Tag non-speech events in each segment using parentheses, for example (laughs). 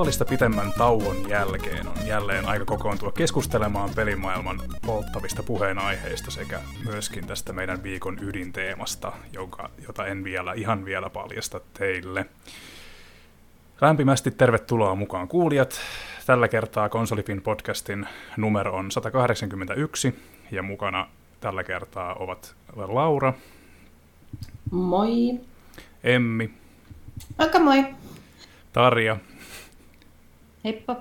Tavallista pitemmän tauon jälkeen on jälleen aika kokoontua keskustelemaan pelimaailman polttavista puheenaiheista sekä myöskin tästä meidän viikon ydinteemasta, jonka, jota en vielä ihan vielä paljasta teille. Lämpimästi tervetuloa mukaan kuulijat. Tällä kertaa Konsolifin podcastin numero on 181 ja mukana tällä kertaa ovat Laura. Moi. Emmi. Aika moi. Tarja. Heippa.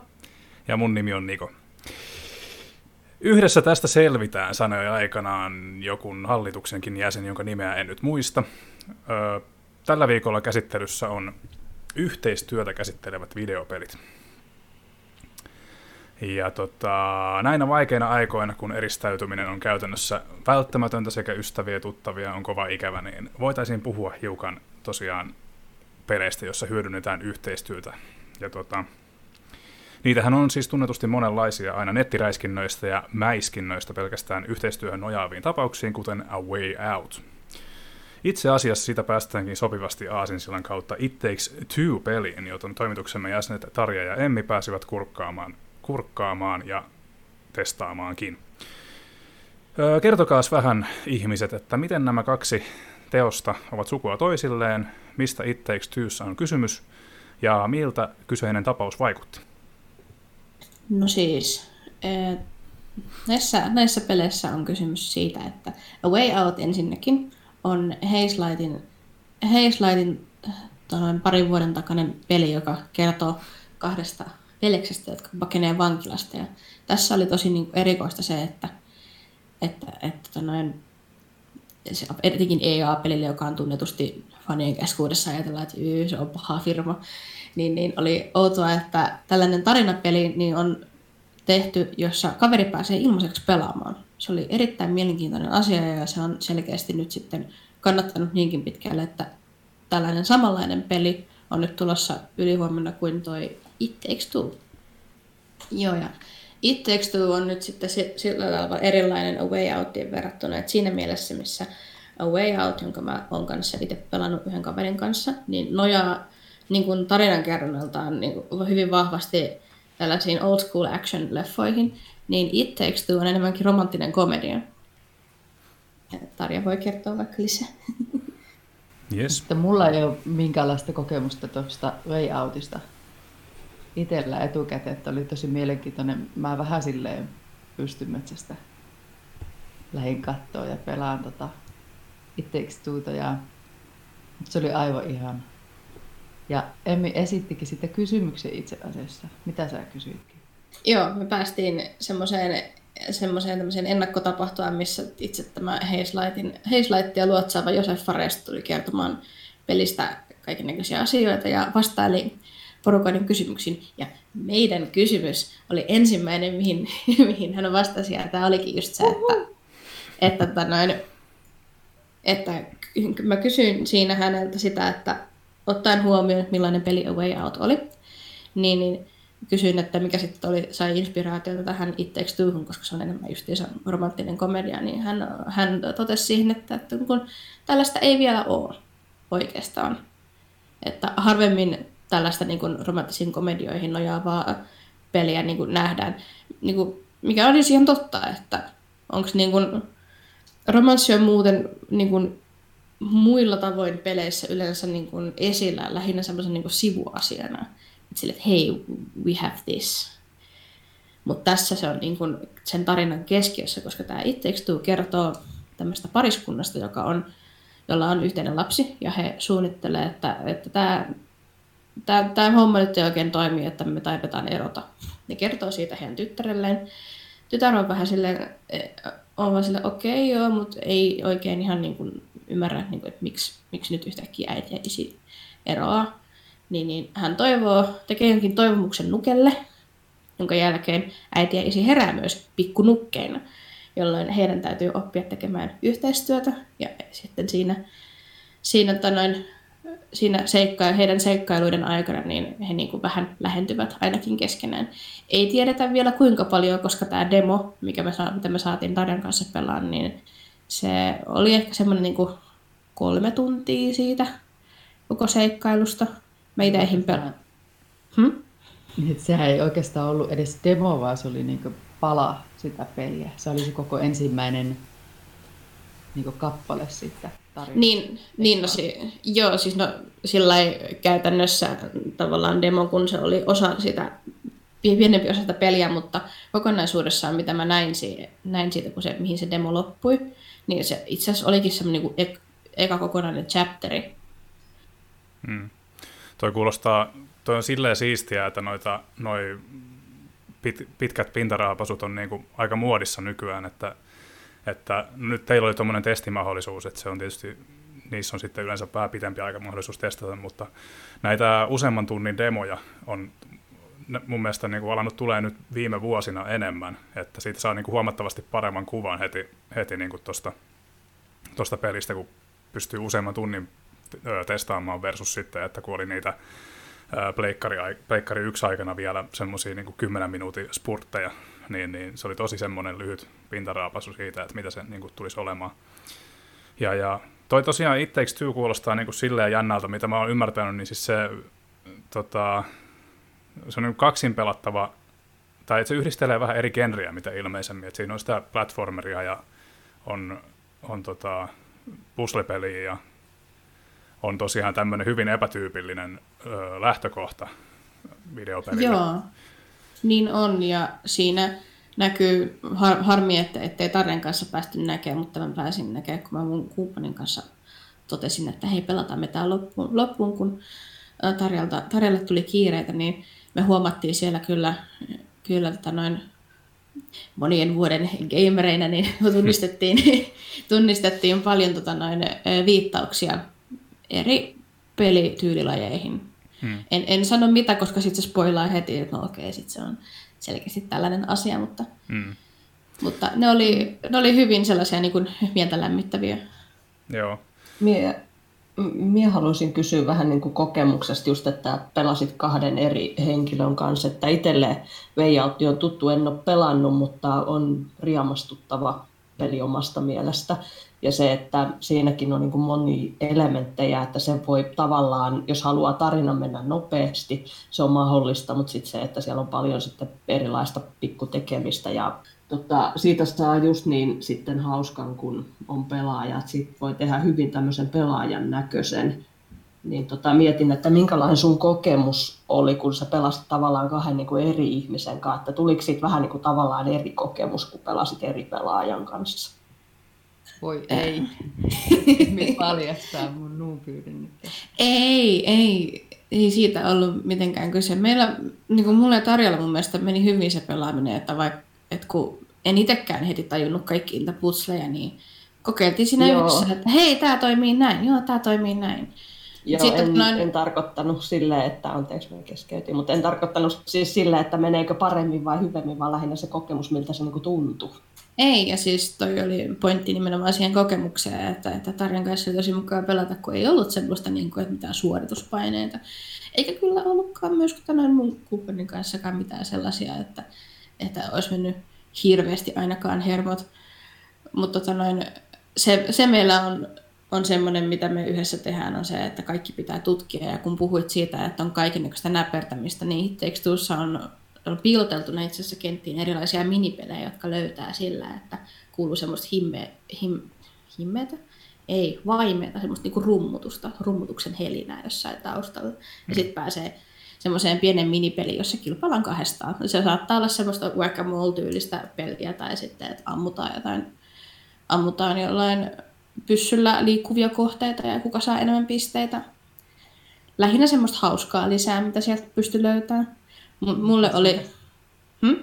Ja mun nimi on Niko. Yhdessä tästä selvitään, sanoi aikanaan jokun hallituksenkin jäsen, jonka nimeä en nyt muista. Tällä viikolla käsittelyssä on yhteistyötä käsittelevät videopelit. Ja tota, näinä vaikeina aikoina, kun eristäytyminen on käytännössä välttämätöntä sekä ystäviä ja tuttavia on kova ikävä, niin voitaisiin puhua hiukan tosiaan peleistä, jossa hyödynnetään yhteistyötä. Ja tota, niitähän on siis tunnetusti monenlaisia, aina nettiräiskinnöistä ja mäiskinnöistä pelkästään yhteistyöhön nojaaviin tapauksiin, kuten A Way Out. Itse asiassa siitä päästäänkin sopivasti Aasinsillan kautta It Takes Two-peliin, jota toimituksemme jäsenet Tarja ja Emmi pääsivät kurkkaamaan, kurkkaamaan ja testaamaankin. Kertokaas vähän ihmiset, että miten nämä kaksi teosta ovat sukua toisilleen, mistä It Takes on kysymys ja miltä kyseinen tapaus vaikutti? No siis, näissä, näissä peleissä on kysymys siitä, että A Way Out ensinnäkin on Hazelightin, Hazelightin parin vuoden takainen peli, joka kertoo kahdesta veljeksestä, jotka pakenee vankilasta. Ja tässä oli tosi niin erikoista se, että, että, että noin, se, etenkin EA-pelille, joka on tunnetusti fanien keskuudessa ajatellaan, että se on paha firma, niin, niin oli outoa, että tällainen tarinapeli niin on tehty, jossa kaveri pääsee ilmaiseksi pelaamaan. Se oli erittäin mielenkiintoinen asia ja se on selkeästi nyt sitten kannattanut niinkin pitkälle, että tällainen samanlainen peli on nyt tulossa ylihuomenna kuin toi It Takes Two. Joo, ja It Takes Two on nyt sitten sillä tavalla erilainen A Way Outiin verrattuna, että siinä mielessä, missä A Way Out, jonka mä oon kanssa itse pelannut yhden kaverin kanssa, niin nojaa niin kuin tarinankerronnaltaan niin kuin hyvin vahvasti tällaisiin old school action-leffoihin, niin It Takes Two on enemmänkin romanttinen komedia. Tarja voi kertoa vaikka lisää. Yes. Että mulla ei ole minkäänlaista kokemusta tuosta Way Outista itsellä etukäteen, että oli tosi mielenkiintoinen. Mä vähän silleen pystymetsästä lähin kattoon ja pelaan tota It Takes Two'ta ja se oli aivan ihan. Ja Emmi esittikin sitten kysymyksen itse asiassa. Mitä sä kysyitkin? Joo, me päästiin semmoiseen semmoiseen ennakkotapahtumaan, missä itse tämä Heislightia luotsaava Josef Farest tuli kertomaan pelistä kaikenlaisia asioita ja vastaili porukoiden kysymyksiin. Ja meidän kysymys oli ensimmäinen, mihin, (laughs) mihin hän vastasi, ja tämä olikin just se, että, että, että, noin, että mä kysyin siinä häneltä sitä, että ottaen huomioon, millainen peli A Way Out oli, niin, niin kysyin, että mikä sitten oli, sai inspiraatiota tähän It Takes koska se on enemmän justiinsa romanttinen komedia, niin hän, hän totesi siihen, että, että kun tällaista ei vielä ole oikeastaan. Että harvemmin tällaista niin kuin romanttisiin komedioihin nojaavaa peliä niin kuin nähdään, niin kuin, mikä olisi siis ihan totta, että onko niin romanssi on muuten niin kuin, muilla tavoin peleissä yleensä niin kuin, esillä lähinnä semmoisen niin sivuasiana sille, että hei, we have this. Mutta tässä se on niin kun sen tarinan keskiössä, koska tämä It kertoo tämmöistä pariskunnasta, joka on, jolla on yhteinen lapsi, ja he suunnittelee, että, että tämä, tämä, tämä homma nyt ei oikein toimi, että me taidetaan erota. Ne kertoo siitä heidän tyttärelleen. Tytär on vähän silleen, eh, on vaan silleen, okei okay, joo, mutta ei oikein ihan niin kuin ymmärrä, niin kuin, että miksi, miksi nyt yhtäkkiä äiti ja isi eroaa niin, niin hän toivoo, tekee jonkin toivomuksen nukelle, jonka jälkeen äiti ja isi herää myös pikkunukkeina, jolloin heidän täytyy oppia tekemään yhteistyötä ja sitten siinä, siinä, noin, siinä seikka, heidän seikkailuiden aikana niin he niin kuin vähän lähentyvät ainakin keskenään. Ei tiedetä vielä kuinka paljon, koska tämä demo, mikä me saa, mitä me saatiin Darjan kanssa pelaan, niin se oli ehkä semmoinen niin kolme tuntia siitä koko seikkailusta, Meitä eihin pelaa. Hmm? Niin, sehän ei oikeastaan ollut edes demo, vaan se oli niin pala sitä peliä. Se oli se koko ensimmäinen niin kappale siitä tarinasta. Niin, niin no, si- joo, siis no sillä käytännössä tavallaan demo, kun se oli osa sitä pienempi osa sitä peliä, mutta kokonaisuudessaan, mitä mä näin, näin siitä, kun se, mihin se demo loppui, niin se itse asiassa olikin semmoinen niin ek, eka kokonainen chapteri. Hmm. Toi kuulostaa, toi on silleen siistiä, että noita, noi pit, pitkät pintaraapasut on niin kuin aika muodissa nykyään, että, että nyt teillä oli tuommoinen testimahdollisuus, että se on tietysti, niissä on sitten yleensä vähän pitempi aika mahdollisuus testata, mutta näitä useamman tunnin demoja on mun mielestä niin kuin alannut tulee nyt viime vuosina enemmän, että siitä saa niin kuin huomattavasti paremman kuvan heti, heti niin kuin tosta, tosta pelistä, kun pystyy useamman tunnin testaamaan versus sitten, että kun oli niitä pleikkari, pleikkari yksi aikana vielä semmoisia niin 10 minuutin spurtteja, niin, niin se oli tosi semmoinen lyhyt pintaraapasu siitä, että mitä se niin kuin, tulisi olemaan. Ja, ja toi tosiaan It Takes kuulostaa niin kuin silleen jännältä, mitä mä oon ymmärtänyt, niin siis se tota, se on niin kaksin pelattava, tai se yhdistelee vähän eri genriä mitä ilmeisemmin, että siinä on sitä platformeria ja on, on tota puzzle ja on tosiaan tämmöinen hyvin epätyypillinen ö, lähtökohta videopelille. Joo, niin on ja siinä näkyy, har, harmi, että ettei Tarren kanssa päästy näkemään, mutta mä pääsin näkemään, kun mä mun kumppanin kanssa totesin, että hei pelataan me tää loppuun, loppuun kun Tarjalta, Tarjalle tuli kiireitä, niin me huomattiin siellä kyllä, kyllä tota noin monien vuoden gamereinä, niin tunnistettiin, (laughs) tunnistettiin paljon tota noin, viittauksia eri pelityylilajeihin. Hmm. En, en sano mitä, koska sitten se spoilaa heti, että no okei, sitten se on selkeästi tällainen asia, mutta, hmm. mutta ne, oli, ne oli hyvin sellaisia niin kuin, mieltä lämmittäviä. Joo. Mie Minä haluaisin kysyä vähän niin kuin kokemuksesta just, että pelasit kahden eri henkilön kanssa, että itselle Out on tuttu, en ole pelannut, mutta on riamastuttava peli omasta mielestä. Ja se, että siinäkin on niin kuin moni elementtejä, että se voi tavallaan, jos haluaa tarina mennä nopeasti, se on mahdollista, mutta sitten se, että siellä on paljon sitten erilaista pikkutekemistä ja tota, siitä saa just niin sitten hauskan, kun on pelaaja, että siitä voi tehdä hyvin tämmöisen pelaajan näköisen. Niin tota, mietin, että minkälainen sun kokemus oli, kun sä pelasit tavallaan kahden niin kuin eri ihmisen kanssa, että tuliko siitä vähän niin kuin tavallaan eri kokemus, kun pelasit eri pelaajan kanssa? Voi ei. (laughs) Me paljastaa mun nuupyyden nyt. Ei, ei. Ei siitä ollut mitenkään kyse. Meillä, niin kuin mulle ja Tarjalla mun mielestä meni hyvin se pelaaminen, että vaikka että kun en itsekään heti tajunnut kaikki niitä putsleja, niin kokeiltiin siinä Joo. yhdessä, että hei, tämä toimii näin, joo, tämä toimii näin. Joo, Sitten, en, noin... en tarkoittanut silleen, että anteeksi, mä keskeytin, mutta en tarkoittanut siis silleen, että meneekö paremmin vai hyvemmin, vaan lähinnä se kokemus, miltä se niinku tuntuu. Ei, ja siis toi oli pointti nimenomaan siihen kokemukseen, että, että Tarjan kanssa oli tosi mukava pelata, kun ei ollut semmoista niin kuin, että mitään suorituspaineita. Eikä kyllä ollutkaan myöskään tämän mun kumppanin kanssakaan mitään sellaisia, että, että olisi mennyt hirveästi ainakaan hermot. Mutta tota noin, se, se meillä on, on semmoinen, mitä me yhdessä tehdään, on se, että kaikki pitää tutkia. Ja kun puhuit siitä, että on kaikenlaista näpertämistä, niin Takes on, on piiloteltuna itse asiassa kenttiin erilaisia minipelejä, jotka löytää sillä, että kuuluu semmoista himme, him, himmeitä, ei, vaimeita, semmoista niinku rummutusta, rummutuksen helinää jossain taustalla. Ja mm. sitten pääsee semmoiseen pienen minipeliin, jossa kilpaillaan kahdestaan. Se saattaa olla semmoista whack tyylistä peliä tai sitten, että ammutaan jotain, ammutaan jollain pyssyllä liikkuvia kohteita ja kuka saa enemmän pisteitä. Lähinnä semmoista hauskaa lisää, mitä sieltä pystyy löytämään. M- mulle oli... Hmm?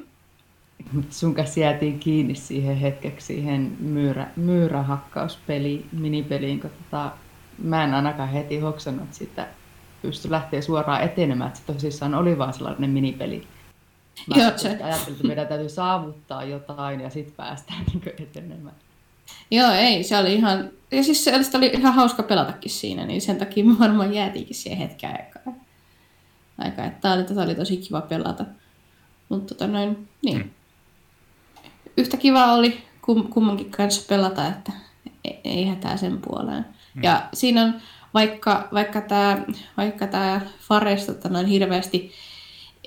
Sun kanssa jäätiin kiinni siihen hetkeksi siihen myyrä, myyrähakkauspeli, minipeliin, kun tota, mä en ainakaan heti hoksannut sitä pysty lähteä suoraan etenemään, että se tosissaan oli vaan sellainen minipeli. Mä Joo, se... ajattelin, että meidän täytyy saavuttaa jotain ja sitten päästään (laughs) niin etenemään. Joo, ei, se oli ihan, ja siis se oli ihan hauska pelatakin siinä, niin sen takia me varmaan jäätiinkin siihen hetken aikaa. Aika, että tämä oli, tämä oli tosi kiva pelata. Mutta tota noin, niin. Hmm. Yhtä kiva oli kum, kummankin kanssa pelata, että e, ei hätää sen puoleen. Hmm. Ja siinä on, vaikka, vaikka tämä vaikka tää Fares tota, noin hirveästi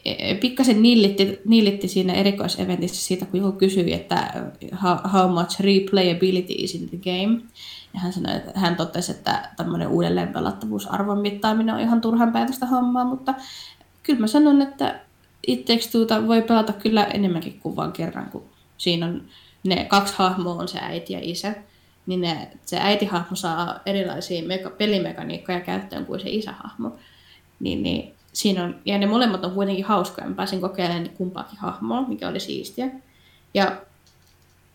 e, pikkasen niillitti, niillitti siinä erikoiseventissä siitä, kun joku kysyi, että how, how much replayability is in the game. Ja hän sanoi, että hän totesi, että tämmöinen uudelleen pelattavuusarvon mittaaminen on ihan turhan päätöstä hommaa, mutta kyllä mä sanon, että It voi pelata kyllä enemmänkin kuin vain kerran, kun siinä on ne kaksi hahmoa on se äiti ja isä, niin ne, se äitihahmo saa erilaisia meka, pelimekaniikkoja käyttöön kuin se isähahmo. Niin, niin siinä on, ja ne molemmat on kuitenkin hauskoja. Mä pääsin kokeilemaan kumpaakin hahmoa, mikä oli siistiä. Ja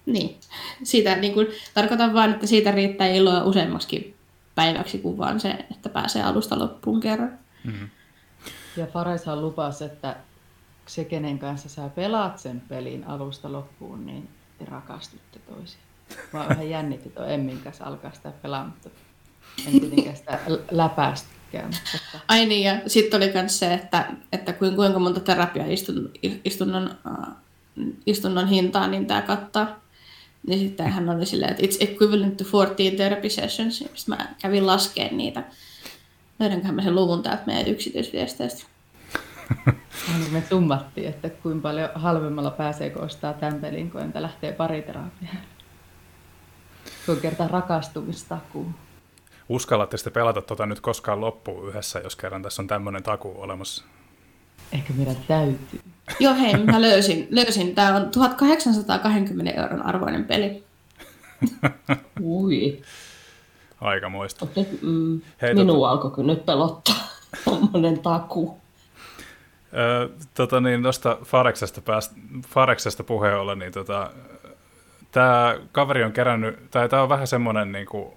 niin, siitä niin kuin, tarkoitan vaan, että siitä riittää iloa useammaksi päiväksi kuin vaan se, että pääsee alusta loppuun kerran. Mm-hmm. Ja Fareshan lupasi, että se, kenen kanssa sä pelaat sen pelin alusta loppuun, niin te rakastutte toisiaan. Mä vähän jännitti tuo Emmin kanssa alkaa sitä pelaa, mutta en tietenkään sitä läpästäkään. Mutta... Ai niin, ja sitten oli myös se, että, että kuinka monta terapiaistunnon istunnon hintaa niin tämä kattaa. Niin sitten hän oli silleen, että it's equivalent to 14 therapy sessions. Sitten mä kävin laskeen niitä. Löydänköhän mä sen luvun täältä meidän yksityisviesteistä. (laughs) me summattiin, että kuinka paljon halvemmalla pääsee, kun ostaa tämän pelin, kun entä lähtee pariterapiaan. Kun kertaa rakastumista Uskallatte sitten pelata tuota nyt koskaan loppuun yhdessä, jos kerran tässä on tämmöinen taku olemassa? Ehkä meidän täytyy. Joo, hei, mä löysin. löysin. Tämä on 1820 euron arvoinen peli. (laughs) Ui. Aikamoista. mm, Hei, minua tota... alkoi kyllä nyt pelottaa. (laughs) Tuommoinen taku. Öö, tota niin, tuosta Fareksesta, pääst, Fareksesta puheen ollen, niin tota, tämä kaveri on kerännyt, tai tämä on vähän semmoinen, niin kuin,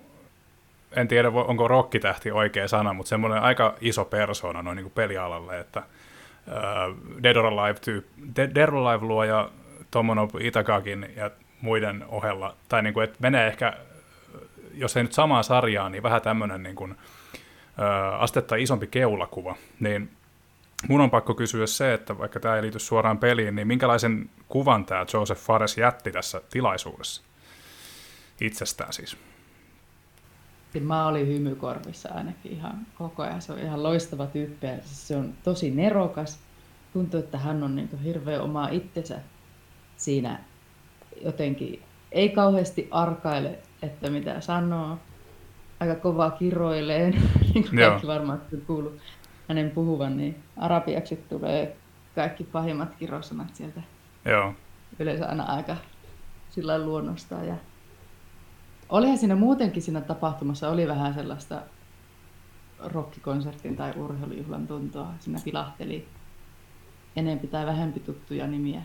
en tiedä onko rokkitähti oikea sana, mutta semmoinen aika iso persona noin niin kuin pelialalle, että uh, Dead or Alive, tyyp, Dead, Dead or Alive luoja Tomonobu Itagakin ja muiden ohella, tai niin kuin, että menee ehkä, jos ei nyt samaa sarjaa, niin vähän tämmöinen niin kuin, uh, astetta isompi keulakuva, niin mun on pakko kysyä se, että vaikka tämä ei liity suoraan peliin, niin minkälaisen kuvan tämä Joseph Fares jätti tässä tilaisuudessa? Itsestään siis. Mä olin hymykorvissa ainakin ihan koko ajan. Se on ihan loistava tyyppi. Se on tosi nerokas. Tuntuu, että hän on niin hirveän oma itsensä siinä jotenkin. Ei kauheasti arkaile, että mitä sanoo. Aika kovaa kiroilee, (laughs) niin kuin kaikki varmaan kuuluu hänen puhuvan, niin arabiaksi tulee kaikki pahimmat kirosanat sieltä. Joo. Yleensä aina aika sillä luonnosta. Ja olihan siinä muutenkin siinä tapahtumassa, oli vähän sellaista rokkikonsertin tai urheilujuhlan tuntoa. Siinä vilahteli enempi tai vähempi tuttuja nimiä.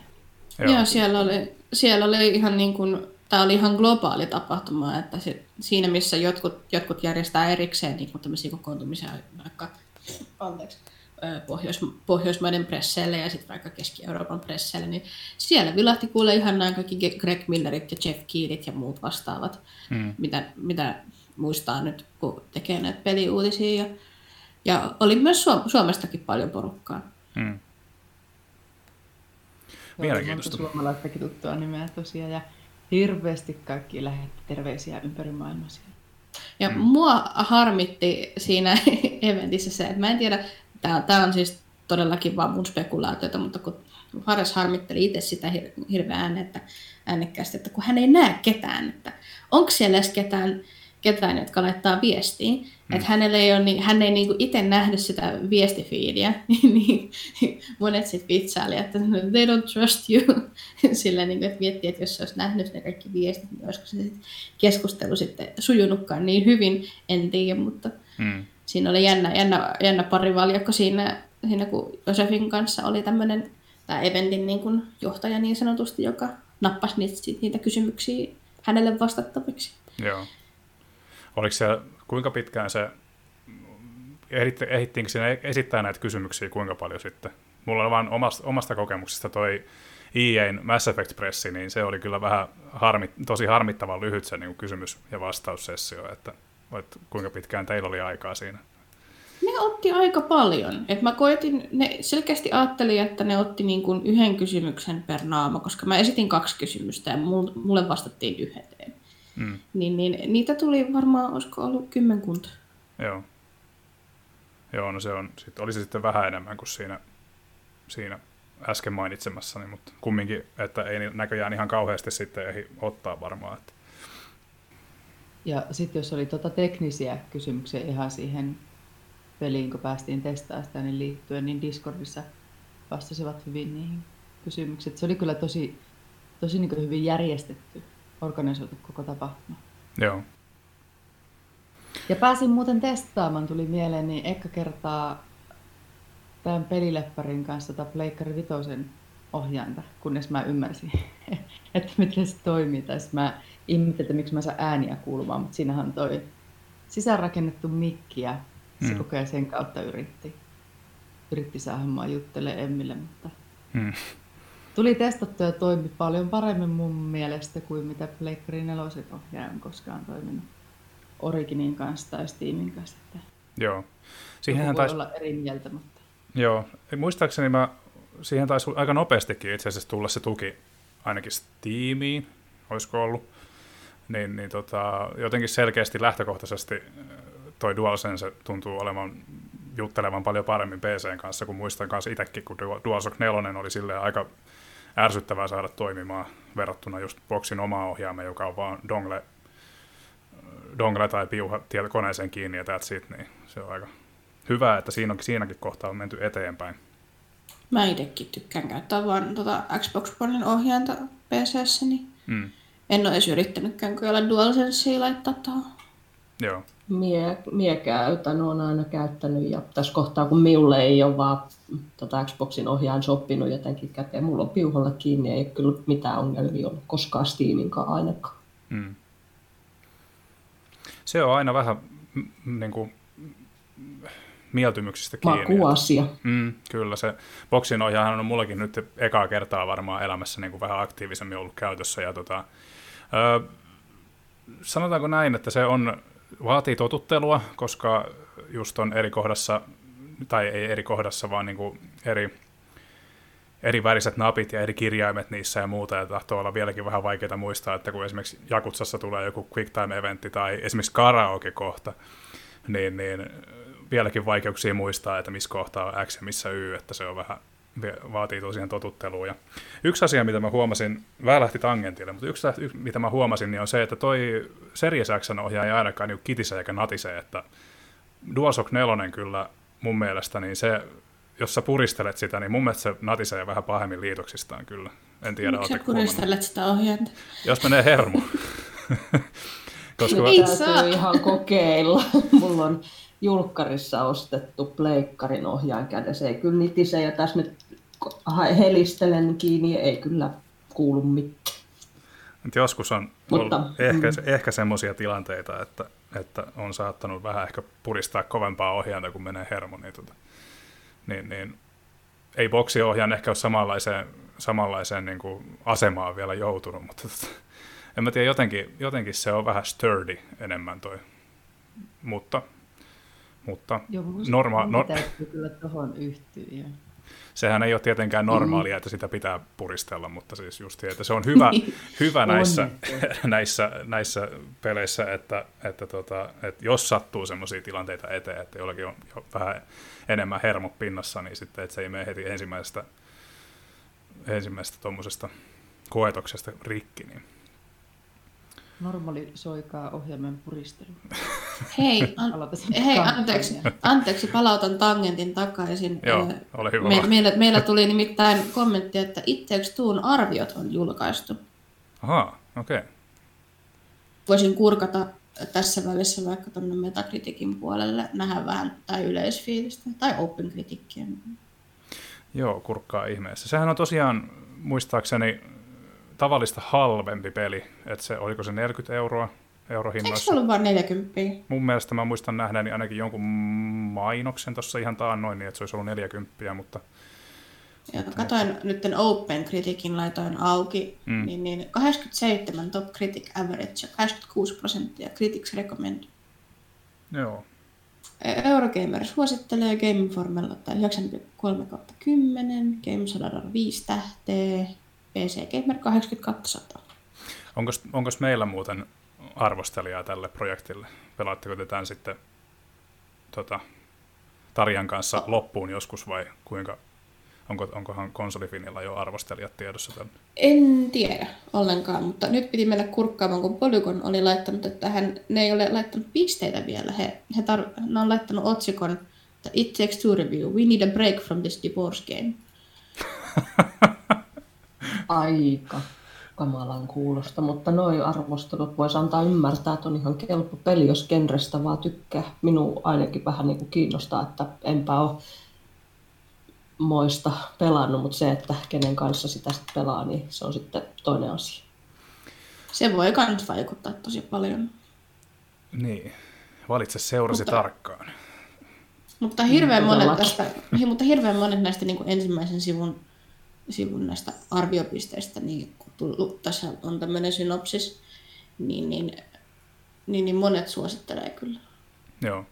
Joo, Joo siellä, oli, siellä oli ihan niin kuin, tämä oli ihan globaali tapahtuma, että se, siinä missä jotkut, jotkut järjestää erikseen niin kuin tämmöisiä kokoontumisia, vaikka anteeksi, Pohjois, Pohjoismaiden presseille ja sitten vaikka Keski-Euroopan presseille, niin siellä vilahti kuule ihan nämä kaikki Greg Millerit ja Jeff Keelit ja muut vastaavat, hmm. mitä, mitä muistaa nyt, kun tekee näitä peliuutisia. Ja, ja oli myös Suom- Suomestakin paljon porukkaa. Hmm. Mielenkiintoista. Suomalaistakin tuttua nimeä tosiaan ja hirveästi kaikki lähetti terveisiä ympäri maailmaa ja mm. mua harmitti siinä (laughs) eventissä se, että mä en tiedä, tämä on siis todellakin vaan mun spekulaatiota, mutta kun Hares harmitteli itse sitä hir- hirveän äänettä, äänekkäästi, että kun hän ei näe ketään, että onko siellä edes ketään ketään, jotka laittaa viestiin. Mm. Että hänellä ei ole, niin, hän ei (laughs) niin itse nähnyt sitä viestifiidiä, niin, niin monet sitten vitsaili, että they don't trust you. (laughs) Sillä niin kuin, että miettii, että jos se olisi nähnyt ne kaikki viestit, niin olisiko se sit keskustelu sitten sujunutkaan niin hyvin, en tiedä, mutta mm. siinä oli jännä, jännä, jännä parivaljakko siinä, siinä, kun Josefin kanssa oli tämmöinen tämä eventin niin kuin johtaja niin sanotusti, joka nappasi niitä, niitä kysymyksiä hänelle vastattaviksi. Joo. Oliko se, kuinka pitkään se, ehittiinkö sinne esittää näitä kysymyksiä kuinka paljon sitten? Mulla on vain omasta, omasta kokemuksesta toi EA'n Mass Effect Pressi, niin se oli kyllä vähän harmi, tosi harmittavan lyhyt se niin kysymys- ja vastaussessio, että, että kuinka pitkään teillä oli aikaa siinä? Ne otti aika paljon. Et mä koitin, ne selkeästi ajattelin, että ne otti niin kuin yhden kysymyksen per naama, koska mä esitin kaksi kysymystä ja mulle vastattiin yhden. Mm. Niin, niin, niitä tuli varmaan, olisiko ollut kymmenkunta. Joo. Joo, no se on, sit, oli se sitten vähän enemmän kuin siinä, siinä äsken mainitsemassani, mutta kumminkin, että ei näköjään ihan kauheasti sitten ehdi ottaa varmaan. Että. Ja sitten jos oli tuota teknisiä kysymyksiä ihan siihen peliin, kun päästiin testaamaan sitä niin liittyen, niin Discordissa vastasivat hyvin niihin kysymyksiin. Se oli kyllä tosi, tosi niin hyvin järjestetty, organisoitu koko tapahtuma. Joo. Ja pääsin muuten testaamaan, tuli mieleen, niin eka kertaa tämän pelilepparin kanssa tai Pleikkari Vitosen ohjainta, kunnes mä ymmärsin, (laughs) että miten se toimii. Tai mä ihmettelin, että miksi mä saan ääniä kuulumaan, mutta siinähän toi sisäänrakennettu mikki ja se hmm. sen kautta yritti, yritti saada mua juttele Emmille, mutta hmm. Tuli testattu ja toimi paljon paremmin mun mielestä kuin mitä Pleikkari nelosen ohjaaja on koskaan toiminut Originin kanssa tai Steamin kanssa. Että Joo. Siihenhän taisi... olla eri mieltä, mutta... Joo. Muistaakseni mä... siihen taisi aika nopeastikin itse asiassa tulla se tuki ainakin Steamiin, olisiko ollut. Niin, niin tota, jotenkin selkeästi lähtökohtaisesti äh, toi DualSense tuntuu olevan juttelevan paljon paremmin PCn kanssa, kun muistan kanssa itsekin, kun DualShock 4 oli silleen aika ärsyttävää saada toimimaan verrattuna just Boxin omaa ohjaamme, joka on vaan dongle dongle tai piuha koneeseen kiinni ja that's it, niin se on aika hyvä, että siinä on, siinäkin kohtaa on menty eteenpäin. Mä itsekin tykkään käyttää vaan tota Xbox Onein ohjainta PCssä, niin mm. en ole edes yrittänytkään kyllä DualSensea laittaa tuohon. Joo. Mie, mie käytän, olen aina käyttänyt ja tässä kohtaa kun minulle ei ole vaan tota Xboxin ohjaan sopinut jotenkin käteen, mulla on piuhalla kiinni, ei kyllä mitään ongelmia ollut koskaan Steaminkaan ainakaan. Mm se on aina vähän niin kuin, mieltymyksistä kiinni. Makuasia. Mm, kyllä, se boksin ohjaahan on mullakin nyt ekaa kertaa varmaan elämässä niin kuin vähän aktiivisemmin ollut käytössä. Ja tota, ö, sanotaanko näin, että se on, vaatii totuttelua, koska just on eri kohdassa, tai ei eri kohdassa, vaan niin kuin eri eri väriset napit ja eri kirjaimet niissä ja muuta, ja tahtoo olla vieläkin vähän vaikeaa muistaa, että kun esimerkiksi Jakutsassa tulee joku quick time eventti tai esimerkiksi karaoke-kohta, niin, niin vieläkin vaikeuksia muistaa, että missä kohtaa on X ja missä Y, että se on vähän, vaatii tosiaan totuttelua. Ja yksi asia, mitä mä huomasin, vähän lähti tangentille, mutta yksi, mitä mä huomasin, niin on se, että toi Series X ohjaa ei ainakaan niin kitise eikä natise, että DualShock 4 kyllä mun mielestä, niin se jos sä puristelet sitä, niin mun mielestä se natisee vähän pahemmin liitoksistaan kyllä. En tiedä, Miksi sä puristelet sitä ohjainta? Jos menee hermo. (laughs) Koska Ei saa. ihan kokeilla. (laughs) Mulla on julkkarissa ostettu pleikkarin ohjaan kädessä. Ei kyllä nitise ja tässä nyt helistelen kiinni, ei kyllä kuulu mitään. Mutta joskus on Mutta, ehkä, mm. ehkä semmoisia tilanteita, että, että on saattanut vähän ehkä puristaa kovempaa ohjainta, kun menee hermo, niin tota, niin, niin ei boksiohjaan ehkä ole samanlaiseen, samanlaiseen niin kuin asemaan vielä joutunut, mutta tota, en mä tiedä, jotenkin, jotenkin se on vähän sturdy enemmän toi. Mutta, mutta Joo, norma- no, kyllä tuohon yhtyä. Sehän ei ole tietenkään normaalia, mm. että sitä pitää puristella, mutta siis just että se on hyvä, niin. hyvä näissä, (laughs) näissä, näissä peleissä, että, että, tota, että jos sattuu sellaisia tilanteita eteen, että jollakin on vähän enemmän hermot pinnassa, niin sitten että se ei mene heti ensimmäisestä, ensimmäisestä tuommoisesta koetoksesta rikki. Niin. Soikaa ohjelman puristelu. Hei, an- (laughs) hei anteeksi, anteeksi, palautan tangentin takaisin. Joo, ole hyvä. Me, meillä, meillä tuli nimittäin kommentti, että itseksi tuun arviot on julkaistu. Ahaa, okei. Okay. Voisin kurkata tässä välissä vaikka tuonne Metakritikin puolelle nähdä vähän tai yleisfiilistä tai Open Critickia. Joo, kurkkaa ihmeessä. Sehän on tosiaan muistaakseni tavallista halvempi peli, että se, oliko se 40 euroa eurohinnoissa. Eikö se ollut vain 40? Mun mielestä mä muistan nähdäni ainakin jonkun mainoksen tuossa ihan taannoin, niin että se olisi ollut 40, mutta ja katoin nyt Open Criticin laitoin auki, mm. niin, niin 87 Top Critic Average ja 86 prosenttia Critics Recommend. Joo. E, Eurogamer suosittelee Game Informella tai 93 10, Game 5 tähteä, PC Gamer 8200. Onko meillä muuten arvostelijaa tälle projektille? Pelaatteko te tämän sitten tota, Tarjan kanssa loppuun joskus vai kuinka Onko, onkohan konsolifinilla jo arvostelijat tiedossa tämän? En tiedä ollenkaan, mutta nyt piti mennä kurkkaamaan, kun Polygon oli laittanut, että hän, ne ei ole laittanut pisteitä vielä. He, he tar- ne on laittanut otsikon, että It takes two review. We need a break from this divorce game. (laughs) Aika kamalan kuulosta, mutta noi arvostelut voisi antaa ymmärtää, että on ihan kelpo peli, jos genrestä vaan tykkää. Minun ainakin vähän niin kuin kiinnostaa, että enpä ole moista pelannut, mutta se, että kenen kanssa sitä sitten pelaa, niin se on sitten toinen asia. Se voi myös vaikuttaa tosi paljon. Niin, valitse seurasi Mutta- tarkkaan. Mutta hirveän, Mm, monet, todellakin. tästä, hi- mutta hirveän monet näistä niin kuin ensimmäisen sivun, sivun näistä arviopisteistä, niin kun tullut, tässä on tämmöinen synopsis, niin, niin, niin, niin monet suosittelee kyllä. Joo.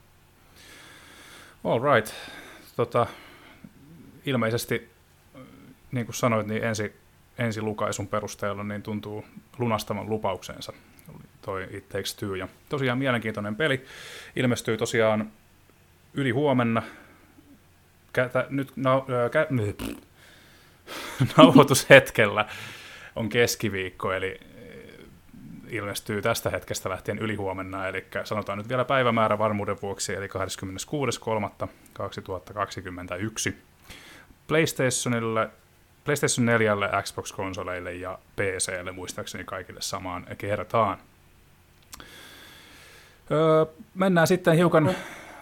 All right. Tota, ilmeisesti, niin kuin sanoit, niin ensi, ensi lukaisun perusteella niin tuntuu lunastavan lupauksensa toi It Takes Two. Ja tosiaan mielenkiintoinen peli. Ilmestyy tosiaan yli huomenna. Kätä, nyt ää, kä, (laughs) nauhoitushetkellä on keskiviikko, eli eh, ilmestyy tästä hetkestä lähtien yli huomenna, eli sanotaan nyt vielä päivämäärä varmuuden vuoksi, eli 26.3.2021. PlayStationille, PlayStation 4, Xbox-konsoleille ja PClle muistaakseni kaikille samaan kertaan. Öö, mennään sitten hiukan...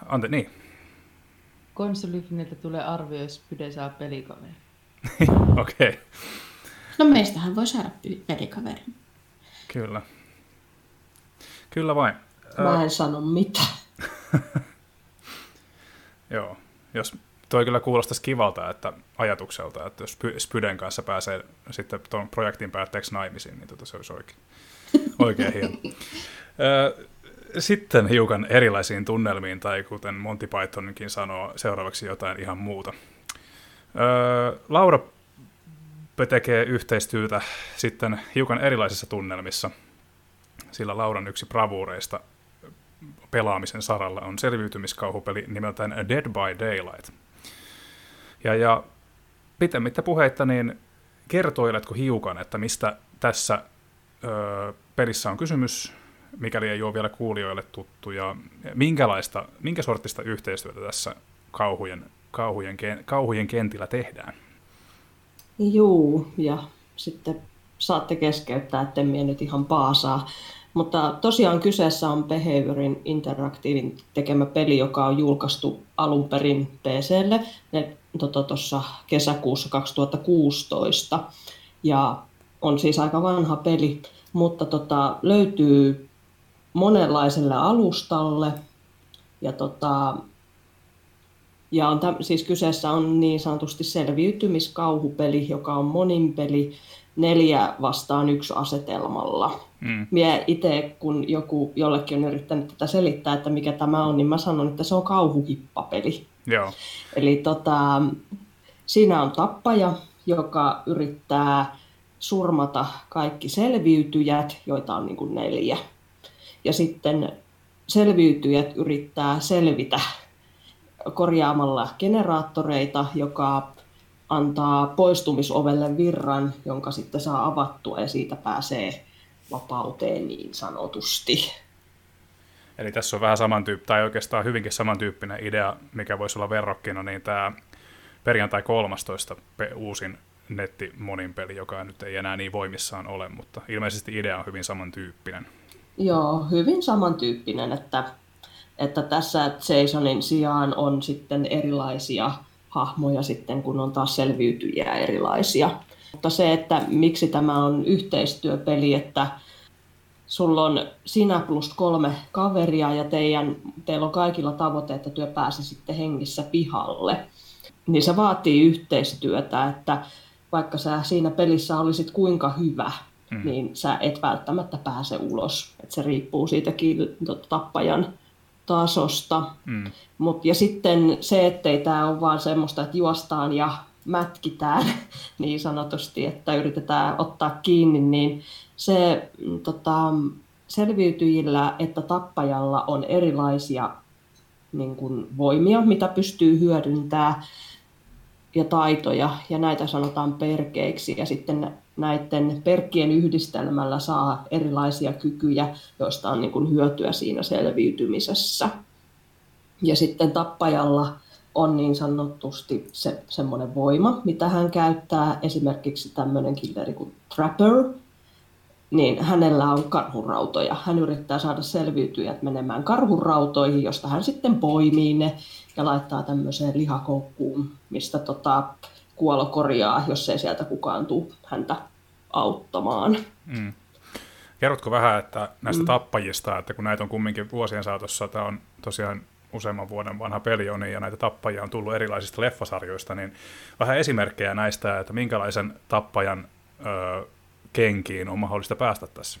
Ante, niin, Konsolifinilta tulee arvio, jos Pyde saa pelikaveri. (laughs) okei, okay, No meistähän voi saada pelikaveri. kyllä. Kyllä vain. Mä en sano mitään. (laughs) Joo, jos toi kyllä kuulostaisi kivalta että ajatukselta, että jos Spy- Spyden kanssa pääsee sitten tuon projektin päätteeksi naimisiin, niin tota se olisi oikein, (laughs) oikein hieno. Ö, Sitten hiukan erilaisiin tunnelmiin, tai kuten Monty Pythonkin sanoo, seuraavaksi jotain ihan muuta. Ö, Laura tekee yhteistyötä sitten hiukan erilaisissa tunnelmissa, sillä Lauran yksi bravuureista pelaamisen saralla on selviytymiskauhupeli nimeltään Dead by Daylight. Ja, ja pitemmittä puheitta, niin kertoiletko hiukan, että mistä tässä ö, pelissä on kysymys, mikäli ei ole vielä kuulijoille tuttu, ja minkälaista, minkä sortista yhteistyötä tässä kauhujen, kauhujen, kauhujen kentillä tehdään? Juu, ja sitten saatte keskeyttää, etten minä nyt ihan paasaa. Mutta tosiaan kyseessä on Behaviorin Interactivein tekemä peli, joka on julkaistu alun perin PClle tuossa tota, kesäkuussa 2016. Ja on siis aika vanha peli, mutta tota, löytyy monenlaiselle alustalle. Ja, tota, ja on täm, siis kyseessä on niin sanotusti selviytymiskauhupeli, joka on monin peli neljä vastaan yksi asetelmalla. Mm. Mie itse, kun joku jollekin on yrittänyt tätä selittää, että mikä tämä on, niin mä sanon, että se on kauhuhippapeli. Joo, Eli tota, siinä on tappaja, joka yrittää surmata kaikki selviytyjät, joita on niin kuin neljä. Ja sitten selviytyjät yrittää selvitä korjaamalla generaattoreita, joka antaa poistumisovelle virran, jonka sitten saa avattua ja siitä pääsee vapauteen niin sanotusti. Eli tässä on vähän samantyyppinen, tai oikeastaan hyvinkin samantyyppinen idea, mikä voisi olla verrokkina, niin tämä perjantai 13. pe- uusin netti monin peli, joka nyt ei enää niin voimissaan ole, mutta ilmeisesti idea on hyvin samantyyppinen. Joo, hyvin samantyyppinen, että, että tässä Jasonin sijaan on sitten erilaisia hahmoja sitten, kun on taas selviytyjiä erilaisia. Mutta se, että miksi tämä on yhteistyöpeli, että sulla on sinä plus kolme kaveria ja teidän, teillä on kaikilla tavoite, että työ pääsisitte hengissä pihalle, niin se vaatii yhteistyötä, että vaikka sä siinä pelissä olisit kuinka hyvä, mm. niin sä et välttämättä pääse ulos. Et se riippuu siitä kill- tota, tappajan tasosta. Mm. Mut, ja sitten se, ettei tämä ole vaan semmoista, että juostaan ja mätkitään (laughs) niin sanotusti, että yritetään ottaa kiinni, niin se mm, tota, selviytyjillä että tappajalla on erilaisia niin kuin, voimia, mitä pystyy hyödyntämään. ja taitoja, ja näitä sanotaan perkeiksi, ja sitten näiden perkkien yhdistelmällä saa erilaisia kykyjä, joista on niin kuin hyötyä siinä selviytymisessä. Ja sitten tappajalla on niin sanotusti se, semmoinen voima, mitä hän käyttää, esimerkiksi tämmöinen killeri kuin Trapper, niin hänellä on karhurautoja. Hän yrittää saada selviytyjät menemään karhurautoihin, josta hän sitten poimii ne ja laittaa tämmöiseen lihakoukkuun, mistä tota, kuolo korjaa, jos ei sieltä kukaan tule häntä auttamaan. Mm. Kerrotko vähän että näistä mm. tappajista, että kun näitä on kumminkin vuosien saatossa, tämä on tosiaan useamman vuoden vanha peli on, ja näitä tappajia on tullut erilaisista leffasarjoista, niin vähän esimerkkejä näistä, että minkälaisen tappajan ö, kenkiin on mahdollista päästä tässä?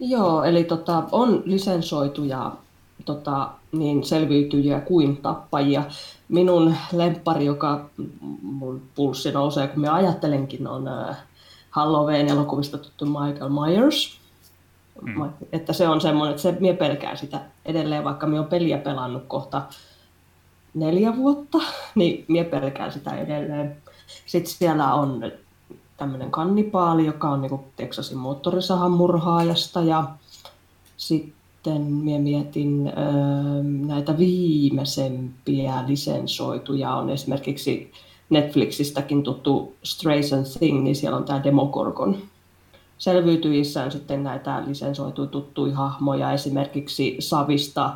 Joo, eli tota, on lisensoituja tota, niin selviytyjiä kuin tappajia. Minun lemppari, joka mun pulssi nousee, kun minä ajattelenkin, on äh, Halloween-elokuvista tuttu Michael Myers. Mm. Että se on semmoinen, että se, minä pelkään sitä edelleen, vaikka minä olen peliä pelannut kohta neljä vuotta, (laughs) niin minä pelkään sitä edelleen. Sitten siellä on tämmöinen kannipaali, joka on niin Texasin moottorisahan murhaajasta ja sitten minä mietin ö, näitä viimeisempiä lisensoituja on esimerkiksi Netflixistäkin tuttu Strays and Thing, niin siellä on tämä Demogorgon. Selviytyjissä on sitten näitä lisensoituja tuttuja hahmoja, esimerkiksi Savista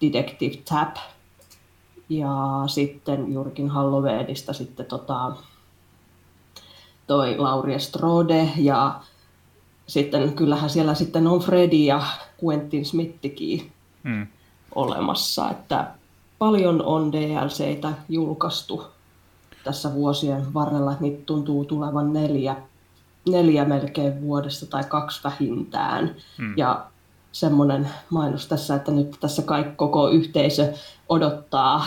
Detective Tap, ja sitten juurikin Halloweenista sitten tota, toi Lauri Strode ja sitten kyllähän siellä sitten on Freddy ja Quentin Smithikin hmm. olemassa, että paljon on DLCitä julkaistu tässä vuosien varrella, että niitä tuntuu tulevan neljä, neljä melkein vuodessa tai kaksi vähintään. Hmm. Ja semmoinen mainos tässä, että nyt tässä kaikki koko yhteisö odottaa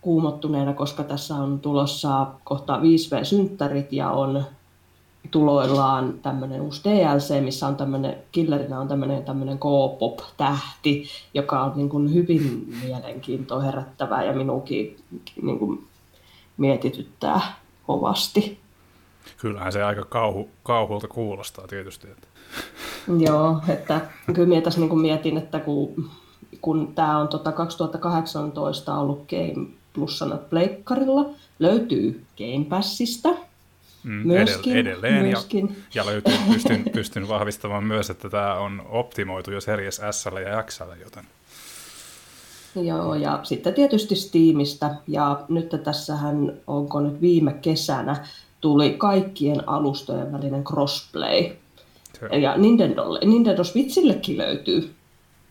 kuumottuneena, koska tässä on tulossa kohta 5V-synttärit ja on tuloillaan tämmöinen uusi DLC, missä on tämmöinen, killerinä on tämmöinen, tämmöinen K-pop-tähti, joka on niin kuin hyvin mielenkiintoa herättävää ja minuukin niin kuin mietityttää kovasti. Kyllähän se aika kauhu, kauhulta kuulostaa tietysti. Että. Joo, että kyllä minä tässä niin mietin, että kun, kun tämä on tota 2018 ollut Game Plussana Pleikkarilla, löytyy Game Passista. Mm, myöskin, edelleen, myöskin. Ja, ja löytyy, pystyn, (laughs) pystyn vahvistamaan myös, että tämä on optimoitu jo Series S ja X, joten... Joo, ja sitten tietysti Steamista, ja nyt tässähän, onko nyt viime kesänä, tuli kaikkien alustojen välinen crossplay. Ja Nintendo, Nintendo Switchillekin löytyy.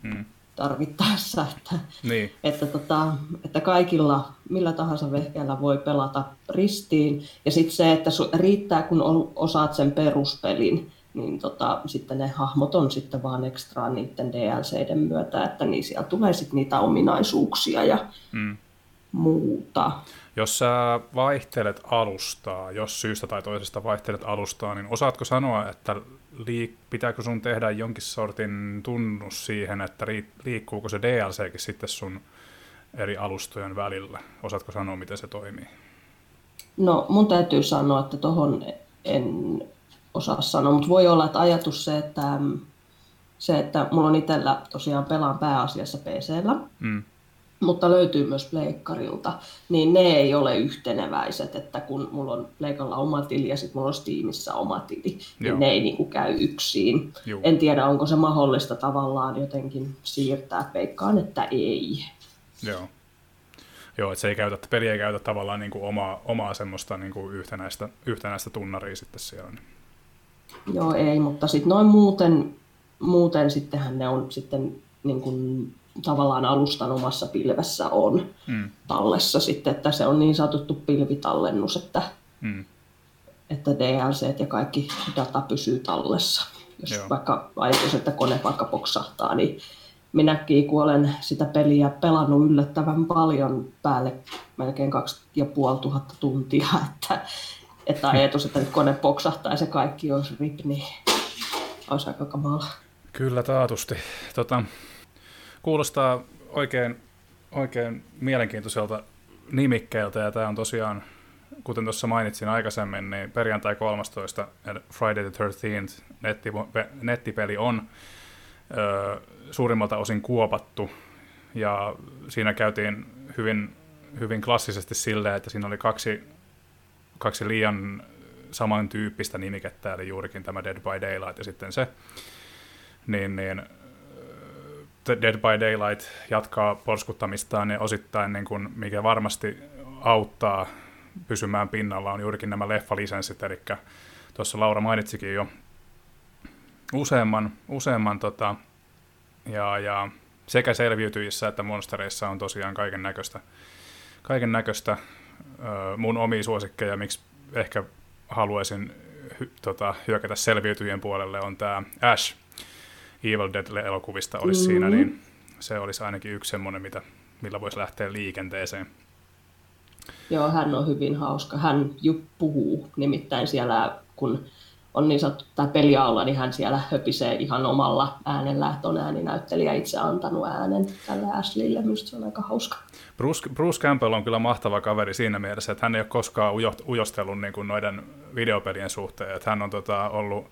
Mm tarvittaessa, että, niin. että, tota, että kaikilla millä tahansa vehkeellä voi pelata ristiin. Ja sitten se, että riittää kun osaat sen peruspelin, niin tota, sitten ne hahmot on sitten vaan ekstraa niiden DLCiden myötä, että niin siellä tulee sitten niitä ominaisuuksia ja mm. muuta. Jos sä vaihtelet alustaa, jos syystä tai toisesta vaihtelet alustaa, niin osaatko sanoa, että liik- pitääkö sun tehdä jonkin sortin tunnus siihen, että liikkuuko se DLCkin sitten sun eri alustojen välillä? Osaatko sanoa, miten se toimii? No mun täytyy sanoa, että tuohon en osaa sanoa, mutta voi olla, että ajatus se, että se, että mulla on itsellä tosiaan pelaan pääasiassa PCllä, mm mutta löytyy myös pleikkarilta, niin ne ei ole yhteneväiset, että kun mulla on pleikalla oma tili ja sitten mulla on Steamissa oma tili, niin Joo. ne ei niin kuin käy yksin. Joo. En tiedä, onko se mahdollista tavallaan jotenkin siirtää peikkaan, että ei. Joo. Joo, että se ei käytä, peli ei käytä tavallaan niin kuin omaa, omaa semmoista niin kuin yhtenäistä, yhtenäistä tunnaria sitten siellä. Joo, ei, mutta sitten noin muuten, muuten sittenhän ne on sitten niin kuin tavallaan alustan omassa pilvessä on mm. tallessa sitten, että se on niin sanottu pilvitallennus, että, mm. että DLC ja kaikki data pysyy tallessa. Jos Joo. vaikka ajatus, että kone vaikka poksahtaa, niin minäkin, kun olen sitä peliä pelannut yllättävän paljon päälle, melkein kaksi ja puoli tuhatta tuntia, (laughs) että, että (laughs) ajatus, että nyt kone poksahtaa ja se kaikki olisi rip, niin olisi aika kamala. Kyllä taatusti. Tota, kuulostaa oikein, oikein mielenkiintoiselta nimikkeeltä ja tämä on tosiaan kuten tuossa mainitsin aikaisemmin, niin perjantai 13. Friday the 13th netti, nettipeli on ö, suurimmalta osin kuopattu, ja siinä käytiin hyvin, hyvin klassisesti silleen, että siinä oli kaksi, kaksi liian samantyyppistä nimikettä, eli juurikin tämä Dead by Daylight ja sitten se, niin, niin Dead by Daylight jatkaa porskuttamistaan ja osittain, niin kuin, mikä varmasti auttaa pysymään pinnalla, on juurikin nämä leffalisenssit, eli tuossa Laura mainitsikin jo useamman, useamman tota, ja, ja sekä selviytyissä että monstereissa on tosiaan kaiken näköistä. Kaiken näköistä mun omia suosikkeja, miksi ehkä haluaisin hy, tota, hyökätä selviytyjien puolelle, on tämä Ash Evil Dead-elokuvista olisi mm-hmm. siinä, niin se olisi ainakin yksi semmoinen, mitä, millä voisi lähteä liikenteeseen. Joo, hän on hyvin hauska. Hän ju puhuu nimittäin siellä, kun on niin sanottu tämä peliaula, niin hän siellä höpisee ihan omalla äänellä, että on ääninäyttelijä itse antanut äänen tälle Ashleylle. Minusta se on aika hauska. Bruce, Bruce Campbell on kyllä mahtava kaveri siinä mielessä, että hän ei ole koskaan ujo, ujostellut niin kuin noiden videopelien suhteen. Että hän on tota, ollut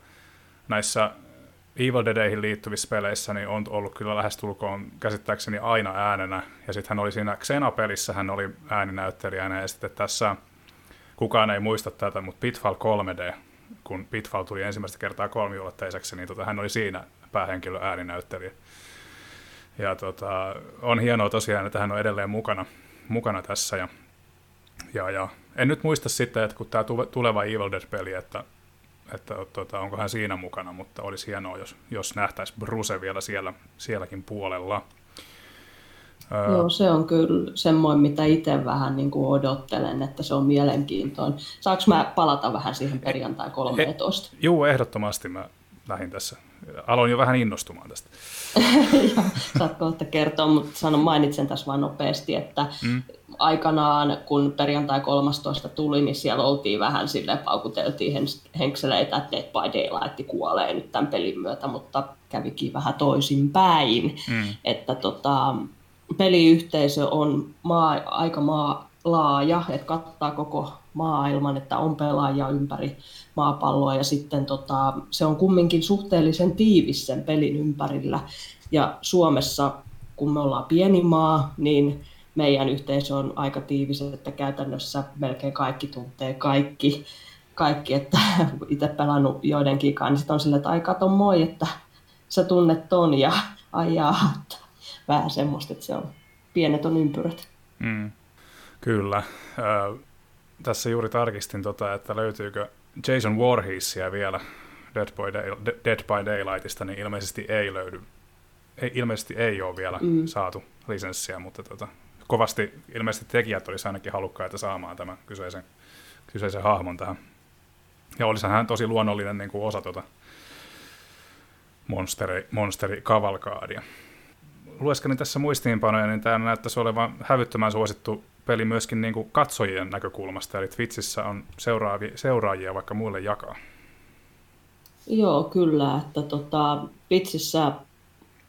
näissä Evil Deadihin liittyvissä peleissä niin on ollut kyllä lähestulkoon käsittääkseni aina äänenä. Ja sitten hän oli siinä Xena-pelissä, hän oli ääninäyttelijänä. Ja sitten tässä, kukaan ei muista tätä, mutta Pitfall 3D, kun Pitfall tuli ensimmäistä kertaa kolmiulotteiseksi, niin tota, hän oli siinä päähenkilö ääninäyttelijä. Ja tota, on hienoa tosiaan, että hän on edelleen mukana, mukana tässä. Ja, ja, ja en nyt muista sitten, että kun tämä tuleva Evil Dead-peli, että, että tota, onko hän siinä mukana, mutta olisi hienoa, jos, jos nähtäisiin Bruce vielä siellä, sielläkin puolella. Joo, se on kyllä semmoinen, mitä itse vähän niin kuin odottelen, että se on mielenkiintoinen. Saanko mä palata vähän siihen perjantai 13? Joo, ehdottomasti mä lähdin tässä. Aloin jo vähän innostumaan tästä. (laughs) Saat kohta kertoa, mutta sanon, mainitsen tässä vain nopeasti, että mm. Aikanaan kun perjantai 13 tuli, niin siellä oltiin vähän sille paukuteltiin henkseleitä, että Dead by Daylight kuolee nyt tämän pelin myötä, mutta kävikin vähän toisinpäin. Mm. Että tota, peliyhteisö on maa, aika maa, laaja, että kattaa koko maailman, että on pelaajia ympäri maapalloa ja sitten tota, se on kumminkin suhteellisen tiivis sen pelin ympärillä. Ja Suomessa, kun me ollaan pieni maa, niin meidän yhteisö on aika tiivis, että käytännössä melkein kaikki tuntee kaikki, kaikki että (laughs) itse pelannut joidenkin kanssa, niin sitten on sille, että ai kato moi, että sä tunnet ton ja (laughs) ajaa, että vähän semmoista, että se on pienet on ympyrät. Mm. Kyllä. Äh, tässä juuri tarkistin, tota, että löytyykö Jason Voorheesia vielä Dead by, Day, Dead by Daylightista, niin ilmeisesti ei löydy. Ei, ilmeisesti ei ole vielä mm. saatu lisenssiä, mutta tota, kovasti ilmeisesti tekijät olisi ainakin halukkaita saamaan tämän kyseisen, kyseisen hahmon tähän. Ja olisihan hän tosi luonnollinen niin kuin osa tuota monsteri, monsterikavalkaadia lueskelin tässä muistiinpanoja, niin tämä näyttäisi olevan hävyttömän suosittu peli myöskin niin kuin katsojien näkökulmasta, eli Twitchissä on seuraavia, seuraajia vaikka muille jakaa. Joo, kyllä, että tota, Twitchissä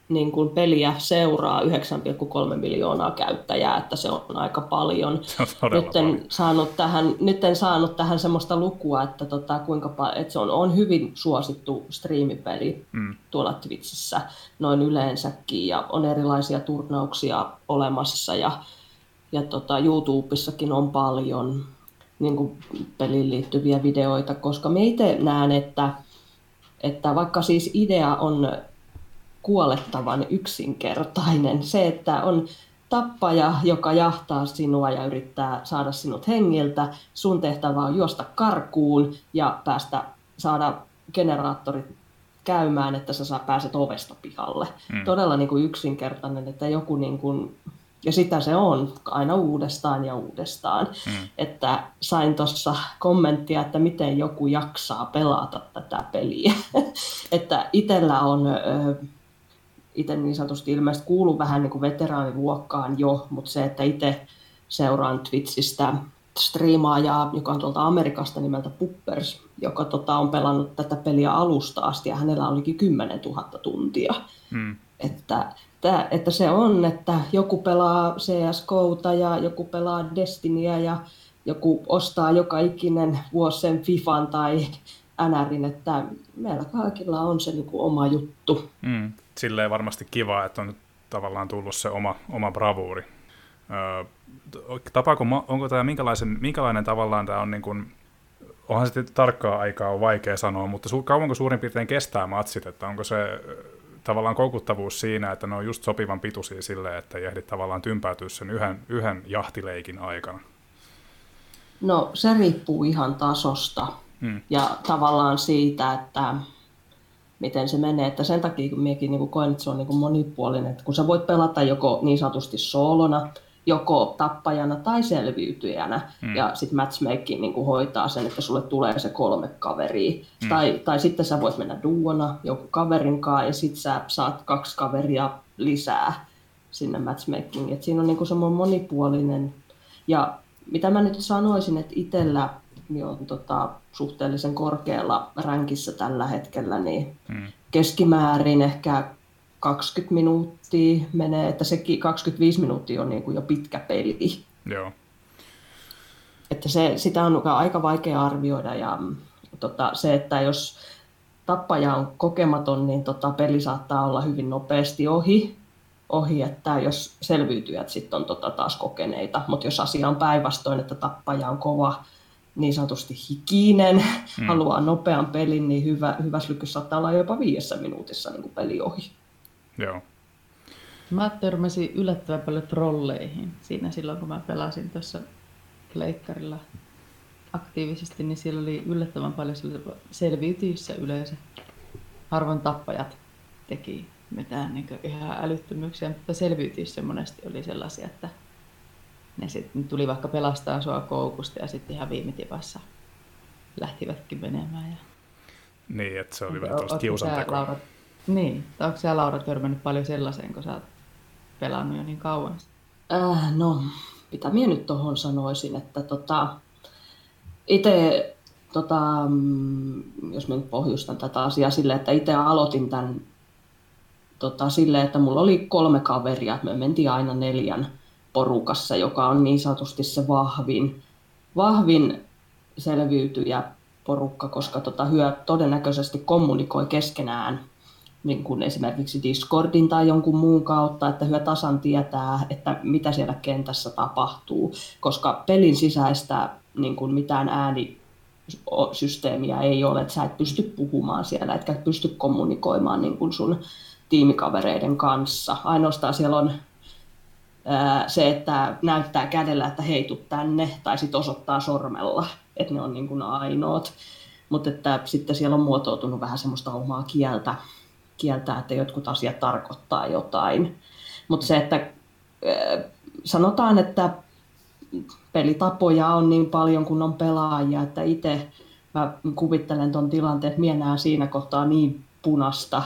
niin kuin peliä seuraa 9,3 miljoonaa käyttäjää, että se on aika paljon. On nyt, en paljon. Saanut tähän, nyt en saanut tähän sellaista lukua, että, tota, kuinka että se on, on hyvin suosittu striimipeli mm. tuolla Twitchissä noin yleensäkin ja on erilaisia turnauksia olemassa ja, ja tota, YouTubessakin on paljon niin kuin peliin liittyviä videoita, koska me itse näen, että, että vaikka siis idea on kuolettavan yksinkertainen. Se, että on tappaja, joka jahtaa sinua ja yrittää saada sinut hengiltä. Sun tehtävä on juosta karkuun ja päästä saada generaattorit käymään, että sä saa pääset ovesta pihalle. Mm. Todella niin kuin yksinkertainen, että joku niin kuin, ja sitä se on aina uudestaan ja uudestaan. Mm. Että sain tuossa kommenttia, että miten joku jaksaa pelata tätä peliä. (laughs) että itsellä on itse niin sanotusti ilmeisesti kuulu vähän niin kuin veteraaniluokkaan jo, mutta se, että itse seuraan Twitchistä striimaajaa, joka on tuolta Amerikasta nimeltä Puppers, joka tota, on pelannut tätä peliä alusta asti ja hänellä olikin 10 000 tuntia. Hmm. Että, että, että se on, että joku pelaa CSGOta ja joku pelaa Destinyä ja joku ostaa joka ikinen vuosi sen Fifan tai NRin, että meillä kaikilla on se niin kuin oma juttu. Mm. Silleen varmasti kiva, että on tavallaan tullut se oma, oma bravuuri. Öö, tapaako, onko tämä minkälaisen, minkälainen tavallaan tämä on niin kuin, onhan sitten tarkkaa aikaa on vaikea sanoa, mutta su, kauanko suurin piirtein kestää matsit, että onko se tavallaan koukuttavuus siinä, että ne on just sopivan pituisia sille, että ei ehdi tavallaan tympäytyä sen yhden, yhden jahtileikin aikana? No se riippuu ihan tasosta hmm. ja tavallaan siitä, että miten se menee. Että sen takia kun minäkin niin koen, että se on niin kuin monipuolinen, että kun sä voit pelata joko niin sanotusti soolona, joko tappajana tai selviytyjänä, hmm. ja sitten matchmaking niin hoitaa sen, että sulle tulee se kolme kaveria. Hmm. Tai, tai sitten sä voit mennä duona joku kaverin kanssa, ja sitten sä saat kaksi kaveria lisää sinne matchmakingiin. Et siinä on niin semmoinen monipuolinen. Ja mitä mä nyt sanoisin, että itsellä niin on tota, suhteellisen korkealla ränkissä tällä hetkellä, niin hmm. keskimäärin ehkä 20 minuuttia menee, että sekin 25 minuuttia on niin kuin jo pitkä peli. Joo. Että se, sitä on aika vaikea arvioida ja tota, se, että jos tappaja on kokematon, niin tota, peli saattaa olla hyvin nopeasti ohi, ohi että jos selviytyjät sitten on tota, taas kokeneita, mutta jos asia on päinvastoin, että tappaja on kova, niin sanotusti hikinen, mm. haluaa nopean pelin, niin hyvä, hyvä lykky saattaa olla jopa viidessä minuutissa niin kuin peli ohi. Joo. Mä törmäsin yllättävän paljon trolleihin siinä silloin, kun mä pelasin tuossa leikkarilla aktiivisesti, niin siellä oli yllättävän paljon selviytyissä yleensä. Harvoin tappajat teki mitään niin ihan älyttömyyksiä, mutta selviytyissä monesti oli sellaisia, että ne sitten tuli vaikka pelastaa sua koukusta ja sitten ihan viime tipassa lähtivätkin menemään. Ja... Niin, että se oli vähän tuosta kiusantekoa. Laura, niin, onko sä Laura törmännyt paljon sellaiseen, kun sä oot pelannut jo niin kauan? Äh, no, mitä minä nyt tuohon sanoisin, että tota, itse, tota, mm, jos minä nyt pohjustan tätä asiaa sille, että itse aloitin tämän tota, sille, että mulla oli kolme kaveria, että me mentiin aina neljän porukassa, joka on niin sanotusti se vahvin, vahvin selviytyjä porukka, koska tota, hyö todennäköisesti kommunikoi keskenään niin kuin esimerkiksi Discordin tai jonkun muun kautta, että hyö tasan tietää, että mitä siellä kentässä tapahtuu, koska pelin sisäistä niin kuin mitään äänisysteemiä ei ole, että sä et pysty puhumaan siellä, etkä pysty kommunikoimaan niin kuin sun tiimikavereiden kanssa. Ainoastaan siellä on se, että näyttää kädellä, että hei, tuu tänne, tai sitten osoittaa sormella, että ne on niin kuin ainoat. Mutta että sitten siellä on muotoutunut vähän semmoista omaa kieltä, kieltä että jotkut asiat tarkoittaa jotain. Mutta se, että sanotaan, että pelitapoja on niin paljon kuin on pelaajia, että itse mä kuvittelen tuon tilanteen, että minä siinä kohtaa niin punasta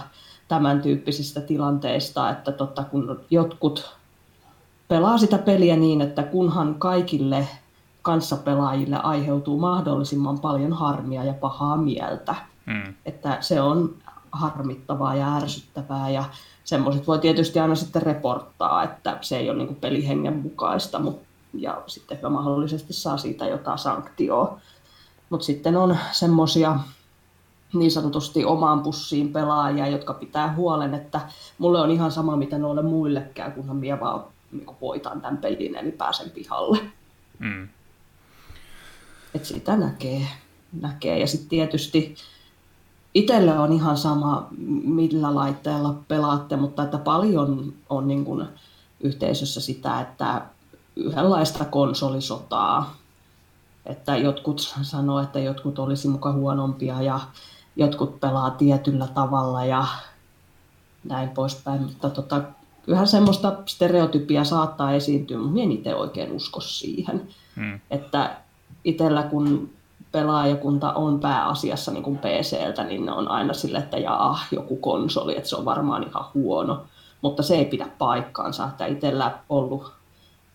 tämän tyyppisistä tilanteista, että totta, kun jotkut pelaa sitä peliä niin, että kunhan kaikille kanssapelaajille aiheutuu mahdollisimman paljon harmia ja pahaa mieltä. Mm. Että se on harmittavaa ja ärsyttävää ja semmoiset voi tietysti aina sitten reporttaa, että se ei ole niin pelihengen mukaista mutta, ja sitten mahdollisesti saa siitä jotain sanktioa. Mutta sitten on semmoisia niin sanotusti omaan pussiin pelaajia, jotka pitää huolen, että mulle on ihan sama mitä noille muillekään, kunhan minä vaan niin voitan tämän pelin, eli pääsen pihalle. Mm. Et sitä näkee. näkee. Ja sitten tietysti itselle on ihan sama, millä laitteella pelaatte, mutta että paljon on niin kuin yhteisössä sitä, että yhdenlaista konsolisotaa. Että jotkut sanoo, että jotkut olisi muka huonompia ja jotkut pelaa tietyllä tavalla ja näin poispäin. Mutta tota, kyllähän semmoista stereotypia saattaa esiintyä, mutta minä en itse oikein usko siihen. Hmm. Että itsellä kun pelaajakunta on pääasiassa niin kuin PCltä, niin ne on aina sille, että jaa, joku konsoli, että se on varmaan ihan huono. Mutta se ei pidä paikkaansa, että itsellä ollut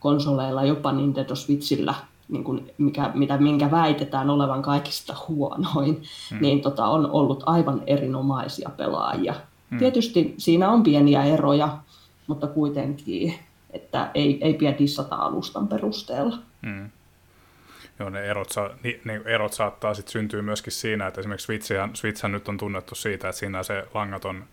konsoleilla, jopa Nintendo Switchillä, niin kuin mikä, mitä, minkä väitetään olevan kaikista huonoin, hmm. niin tota, on ollut aivan erinomaisia pelaajia. Hmm. Tietysti siinä on pieniä eroja, mutta kuitenkin, että ei, ei pidä dissata alustan perusteella. Hmm. Joo, ne erot, sa, ni, ne erot saattaa sitten syntyä myöskin siinä, että esimerkiksi Switchhän, Switchhän nyt on tunnettu siitä, että siinä se langaton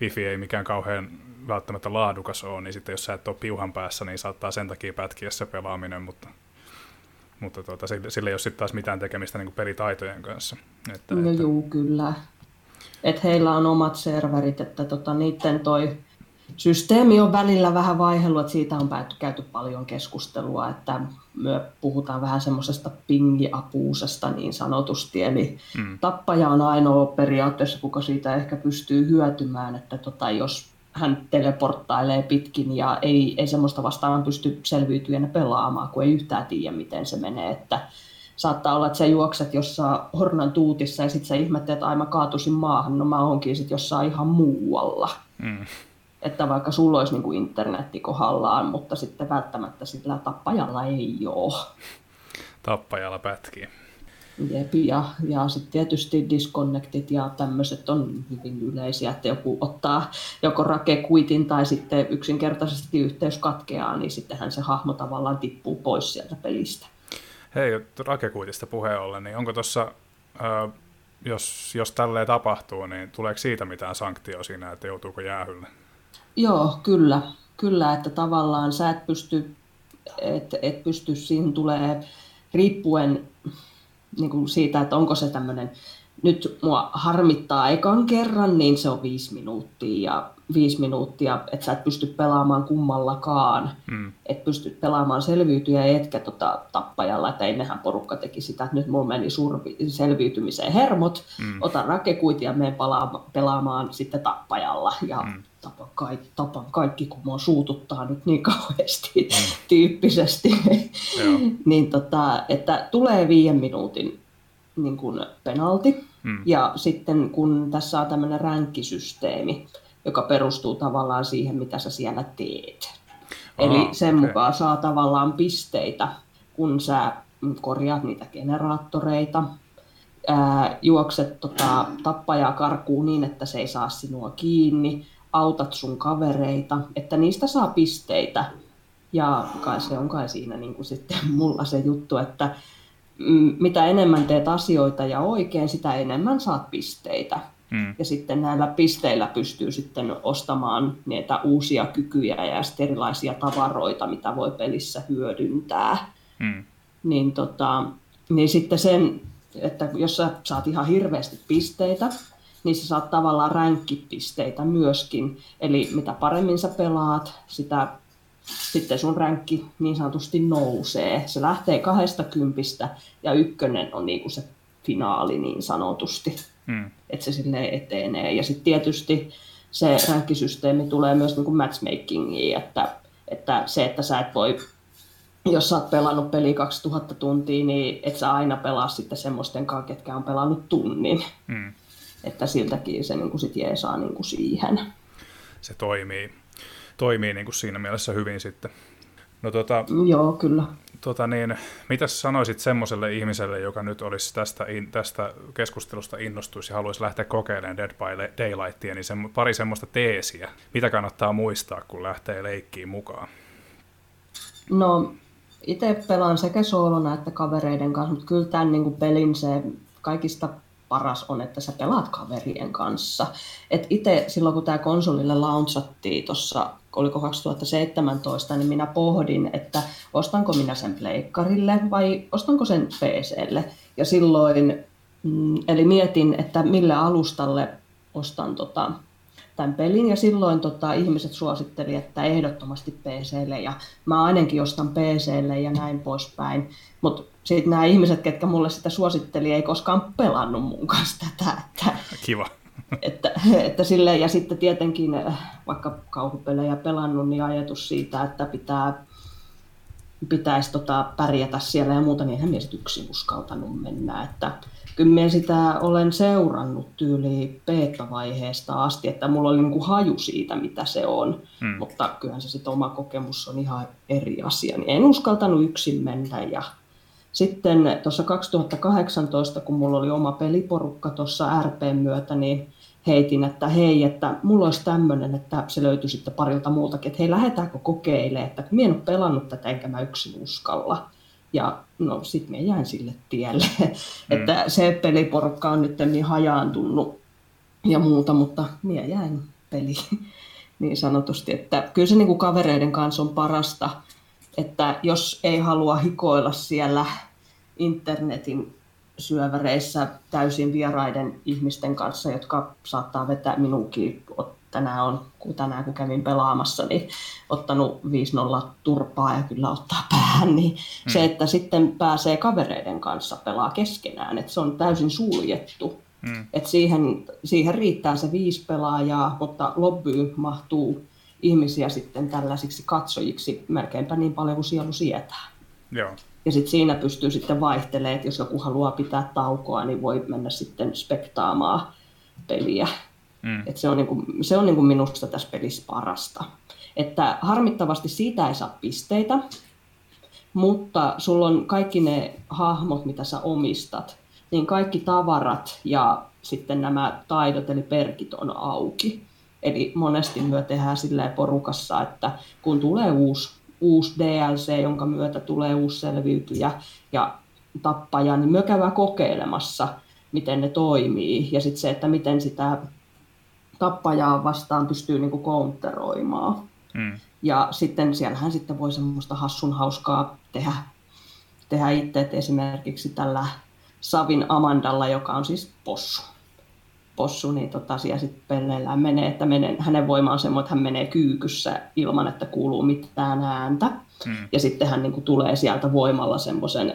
wifi ei mikään kauhean välttämättä laadukas ole, niin sitten jos sä et ole piuhan päässä, niin saattaa sen takia pätkiä se pelaaminen, mutta, mutta tuota, sillä ei ole sitten taas mitään tekemistä niin pelitaitojen kanssa. Että, no että... juu, kyllä. Et heillä on omat serverit, että tota, niiden toi systeemi on välillä vähän vaihellut, että siitä on päätty, käyty paljon keskustelua, että me puhutaan vähän semmoisesta pingiapuusesta niin sanotusti, eli mm. tappaja on ainoa periaatteessa, kuka siitä ehkä pystyy hyötymään, että tota, jos hän teleporttailee pitkin ja ei, ei semmoista vastaan pysty selviytymään pelaamaan, kun ei yhtään tiedä, miten se menee, että saattaa olla, että sä juokset jossain hornan tuutissa ja sitten sä ihmettelet, että ai mä kaatusin maahan, no mä oonkin sitten jossain ihan muualla. Mm että vaikka sulla olisi niin kuin internetti kohdallaan, mutta sitten välttämättä sillä tappajalla ei ole. Tappajalla pätkii. Jep, ja, ja sitten tietysti disconnectit ja tämmöiset on hyvin yleisiä, että joku ottaa joko rakekuitin tai sitten yksinkertaisesti yhteys katkeaa, niin sittenhän se hahmo tavallaan tippuu pois sieltä pelistä. Hei, rakekuitista puheen ollen, niin onko tuossa, jos, jos tälleen tapahtuu, niin tuleeko siitä mitään sanktio siinä, että joutuuko jäähylle? Joo, kyllä. Kyllä, että tavallaan sä et pysty, et, et pysty siihen tulee riippuen niin kuin siitä, että onko se tämmöinen, nyt mua harmittaa ekan kerran, niin se on viisi minuuttia ja viisi minuuttia, että sä et pysty pelaamaan kummallakaan. Mm. Et pysty pelaamaan selviytyjä etkä tota, tappajalla, että ennenhän porukka teki sitä, että nyt mulla meni survi, selviytymiseen hermot, mm. otan rakekuit ja menen pelaamaan sitten tappajalla. Ja mm tapan, kaikki, tapan kaikki, kun mua suututtaa nyt niin (laughs) kauheasti mm. tyyppisesti. niin tota, että tulee viiden minuutin niin kuin penalti. Mm. Ja sitten kun tässä on tämmöinen ränkkisysteemi, joka perustuu tavallaan siihen, mitä sä siellä teet. Aha, Eli sen okay. mukaan saa tavallaan pisteitä, kun sä korjaat niitä generaattoreita, ää, juokset tota, tappajaa karkuun niin, että se ei saa sinua kiinni, autat sun kavereita, että niistä saa pisteitä. Ja kai se on kai siinä niin kuin sitten (laughs) mulla se juttu, että mitä enemmän teet asioita ja oikein, sitä enemmän saat pisteitä. Hmm. Ja sitten näillä pisteillä pystyy sitten ostamaan niitä uusia kykyjä ja erilaisia tavaroita, mitä voi pelissä hyödyntää. Hmm. Niin, tota, niin sitten sen, että jos sä saat ihan hirveästi pisteitä, niin sä saat tavallaan ränkkipisteitä myöskin. Eli mitä paremmin sä pelaat, sitä sitten sun ränkki niin sanotusti nousee. Se lähtee kahdesta kympistä ja ykkönen on niin kuin se finaali niin sanotusti, hmm. että se sille etenee. Ja sitten tietysti se ränkkisysteemi tulee myös niin kuin matchmakingiin, että, että se, että sä et voi jos sä oot pelannut peli 2000 tuntia, niin et sä aina pelaa sitten semmoisten kanssa, ketkä on pelannut tunnin. Hmm että siltäkin se niin kuin sit jeesaa niin kuin siihen. Se toimii, toimii niin kuin siinä mielessä hyvin sitten. No, tota, Joo, kyllä. Tota niin, mitä sanoisit semmoiselle ihmiselle, joka nyt olisi tästä, in, tästä keskustelusta innostuisi ja haluaisi lähteä kokeilemaan Dead by Daylightia, niin sen, pari semmoista teesiä. Mitä kannattaa muistaa, kun lähtee leikkiin mukaan? No, itse pelaan sekä soolona että kavereiden kanssa, mutta kyllä tämän niin kuin pelin se kaikista paras on, että sä pelaat kaverien kanssa. Et itse silloin, kun tämä konsolille launchattiin tuossa, oliko 2017, niin minä pohdin, että ostanko minä sen pleikkarille vai ostanko sen PClle. Ja silloin, mm, eli mietin, että mille alustalle ostan tota, tämän pelin ja silloin tota, ihmiset suositteli, että ehdottomasti PClle ja mä ainakin ostan PClle ja näin poispäin. Mutta sitten nämä ihmiset, ketkä mulle sitä suositteli, ei koskaan pelannut mun kanssa tätä. Että, Kiva. Että, että sille, ja sitten tietenkin vaikka kauhupelejä pelannut, niin ajatus siitä, että pitää, pitäisi tota, pärjätä siellä ja muuta, niin eihän mies yksin uskaltanut mennä. Että, kyllä minä sitä olen seurannut tyyli beta-vaiheesta asti, että mulla oli niin kuin haju siitä, mitä se on, hmm. mutta kyllähän se sitten oma kokemus on ihan eri asia, niin en uskaltanut yksin mennä ja sitten tuossa 2018, kun mulla oli oma peliporukka tuossa RPn myötä, niin heitin, että hei, että mulla olisi tämmöinen, että se löytyi sitten parilta muultakin, että hei, lähdetäänkö kokeilemaan, että minä en ole pelannut tätä enkä mä yksin uskalla. Ja no sit me jäin sille tielle, (laughs) mm. että se peliporukka on nyt niin hajaantunut ja muuta, mutta minä jäin peli (laughs) niin sanotusti. Että kyllä se niin kuin kavereiden kanssa on parasta, että jos ei halua hikoilla siellä internetin syöväreissä täysin vieraiden ihmisten kanssa, jotka saattaa vetää minunkin tänään on, kun tänään kun kävin pelaamassa, niin ottanut 5-0 turpaa ja kyllä ottaa päähän, niin hmm. se, että sitten pääsee kavereiden kanssa pelaa keskenään, että se on täysin suljettu. Hmm. Että siihen, siihen riittää se viisi pelaajaa, mutta lobbyyn mahtuu ihmisiä sitten tällaisiksi katsojiksi melkeinpä niin paljon kuin sielu sietää. Joo. Ja sitten siinä pystyy sitten vaihtelemaan, että jos joku haluaa pitää taukoa, niin voi mennä sitten spektaamaan peliä. Mm. Et se on, niinku, se on niinku minusta tässä pelissä parasta. Että harmittavasti siitä ei saa pisteitä, mutta sulla on kaikki ne hahmot, mitä sä omistat, niin kaikki tavarat ja sitten nämä taidot eli perkit on auki. Eli monesti myö tehdään silleen porukassa, että kun tulee uusi, uusi DLC, jonka myötä tulee uusi selviytyjä ja tappaja, niin myö käydään kokeilemassa, miten ne toimii. Ja sitten se, että miten sitä tappajaa vastaan pystyy niin kuin counteroimaan. Mm. Ja sitten siellähän sitten voi semmoista hassun hauskaa tehdä, tehdä itse, että esimerkiksi tällä Savin Amandalla, joka on siis possu, possu niin tota, siellä sitten pelleillään menee, että menee, hänen voima on semmoinen, että hän menee kyykyssä ilman, että kuuluu mitään ääntä. Mm. Ja sitten hän niin kuin, tulee sieltä voimalla semmoisen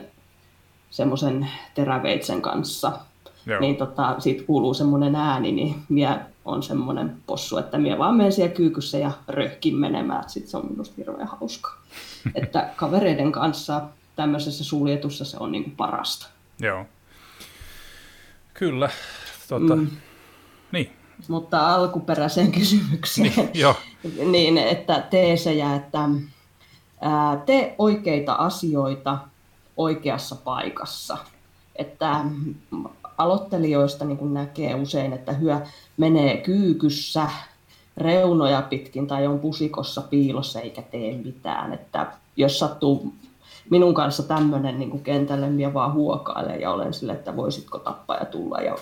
semmoisen teräveitsen kanssa. Joo. Niin tota, siitä kuuluu semmoinen ääni, niin minä on semmoinen possu, että minä vaan menen siellä kyykyssä ja röhkin menemään, että sit se on minusta hirveän hauska. (laughs) että kavereiden kanssa tämmöisessä suljetussa se on niin kuin parasta. Joo. Kyllä. Tota, mm. Niin. Mutta alkuperäiseen kysymykseen, niin, jo. (laughs) niin että teesejä, että ää, tee oikeita asioita oikeassa paikassa. Että aloittelijoista niin näkee usein, että hyö menee kyykyssä reunoja pitkin tai on pusikossa piilossa eikä tee mitään. Että jos sattuu minun kanssa tämmöinen niin kentälle, minä vaan huokailen ja olen sille, että voisitko tappaja tulla ja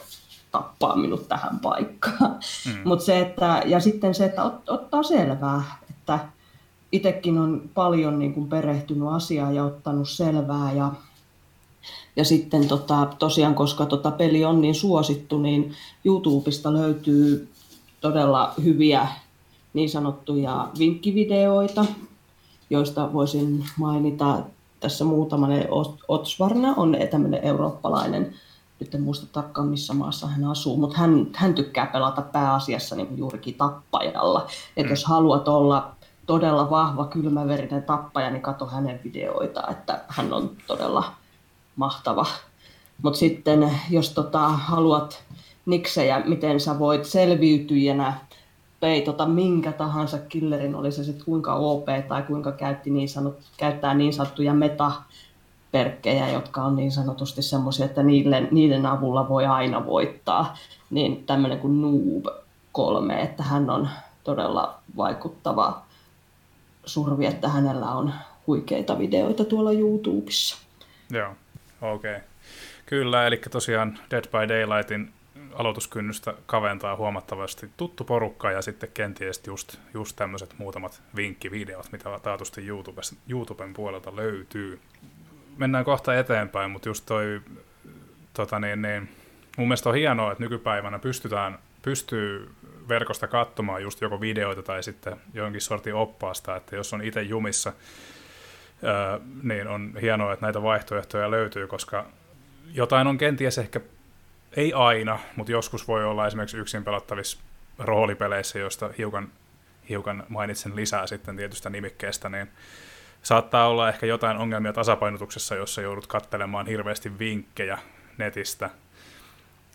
tappaa minut tähän paikkaan. Mm. (laughs) Mut se, että, ja sitten se, että ot, ottaa selvää, että itsekin on paljon niin kuin perehtynyt asiaa ja ottanut selvää ja ja sitten tota, tosiaan, koska tota peli on niin suosittu, niin YouTubesta löytyy todella hyviä niin sanottuja vinkkivideoita, joista voisin mainita tässä muutaman. Otsvarna on tämmöinen eurooppalainen, nyt en muista tarkkaan missä maassa hän asuu, mutta hän, hän tykkää pelata pääasiassa niin juurikin tappajalla. Että mm. jos haluat olla todella vahva, kylmäverinen tappaja, niin katso hänen videoita, että hän on todella mahtava. Mutta sitten jos tota, haluat niksejä, miten sä voit selviytyjänä peitota minkä tahansa killerin, oli se sitten kuinka OP tai kuinka käytti niin sanot, käyttää niin sanottuja meta perkkejä, jotka on niin sanotusti semmoisia, että niiden, niiden avulla voi aina voittaa, niin tämmöinen kuin Noob 3, että hän on todella vaikuttava survi, että hänellä on huikeita videoita tuolla YouTubessa. Joo. Okei. Okay. Kyllä, eli tosiaan Dead by Daylightin aloituskynnystä kaventaa huomattavasti tuttu porukka ja sitten kenties just, just tämmöiset muutamat vinkkivideot, mitä taatusti YouTubessa, YouTuben puolelta löytyy. Mennään kohta eteenpäin, mutta just toi, tota niin, niin, mun mielestä on hienoa, että nykypäivänä pystytään, pystyy verkosta katsomaan just joko videoita tai sitten jonkin sortin oppaasta, että jos on itse jumissa niin on hienoa, että näitä vaihtoehtoja löytyy, koska jotain on kenties ehkä, ei aina, mutta joskus voi olla esimerkiksi yksin pelattavissa roolipeleissä, joista hiukan, hiukan mainitsen lisää sitten tietystä nimikkeestä, niin saattaa olla ehkä jotain ongelmia tasapainotuksessa, jossa joudut katselemaan hirveästi vinkkejä netistä,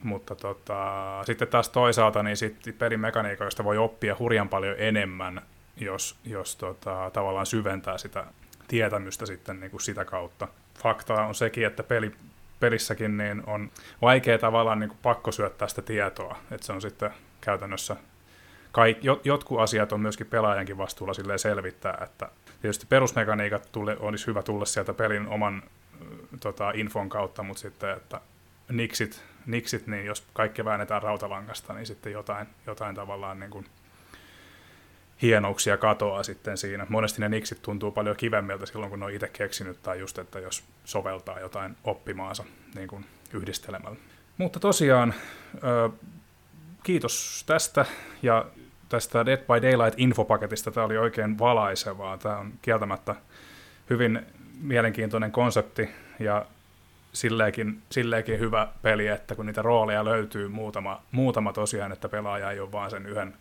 mutta tota, sitten taas toisaalta niin sitten pelimekaniikoista voi oppia hurjan paljon enemmän, jos, jos tota, tavallaan syventää sitä tietämystä sitten niin kuin sitä kautta. Fakta on sekin, että peli, pelissäkin niin on vaikea tavallaan niin kuin pakko syöttää sitä tietoa, että se on sitten käytännössä kaik, jotkut asiat on myöskin pelaajankin vastuulla selvittää, että tietysti perusmekaniikat tule, olisi hyvä tulla sieltä pelin oman tota, infon kautta, mutta sitten, että niksit, niksit, niin jos kaikki väännetään rautalangasta, niin sitten jotain, jotain tavallaan niin kuin hienouksia katoaa sitten siinä. Monesti ne niksit tuntuu paljon kivemmiltä silloin, kun ne on itse keksinyt, tai just, että jos soveltaa jotain oppimaansa niin kuin yhdistelemällä. Mutta tosiaan, kiitos tästä, ja tästä Dead by Daylight-infopaketista. Tämä oli oikein valaisevaa. Tämä on kieltämättä hyvin mielenkiintoinen konsepti, ja silleenkin, silleenkin hyvä peli, että kun niitä rooleja löytyy muutama, muutama tosiaan, että pelaaja ei ole vaan sen yhden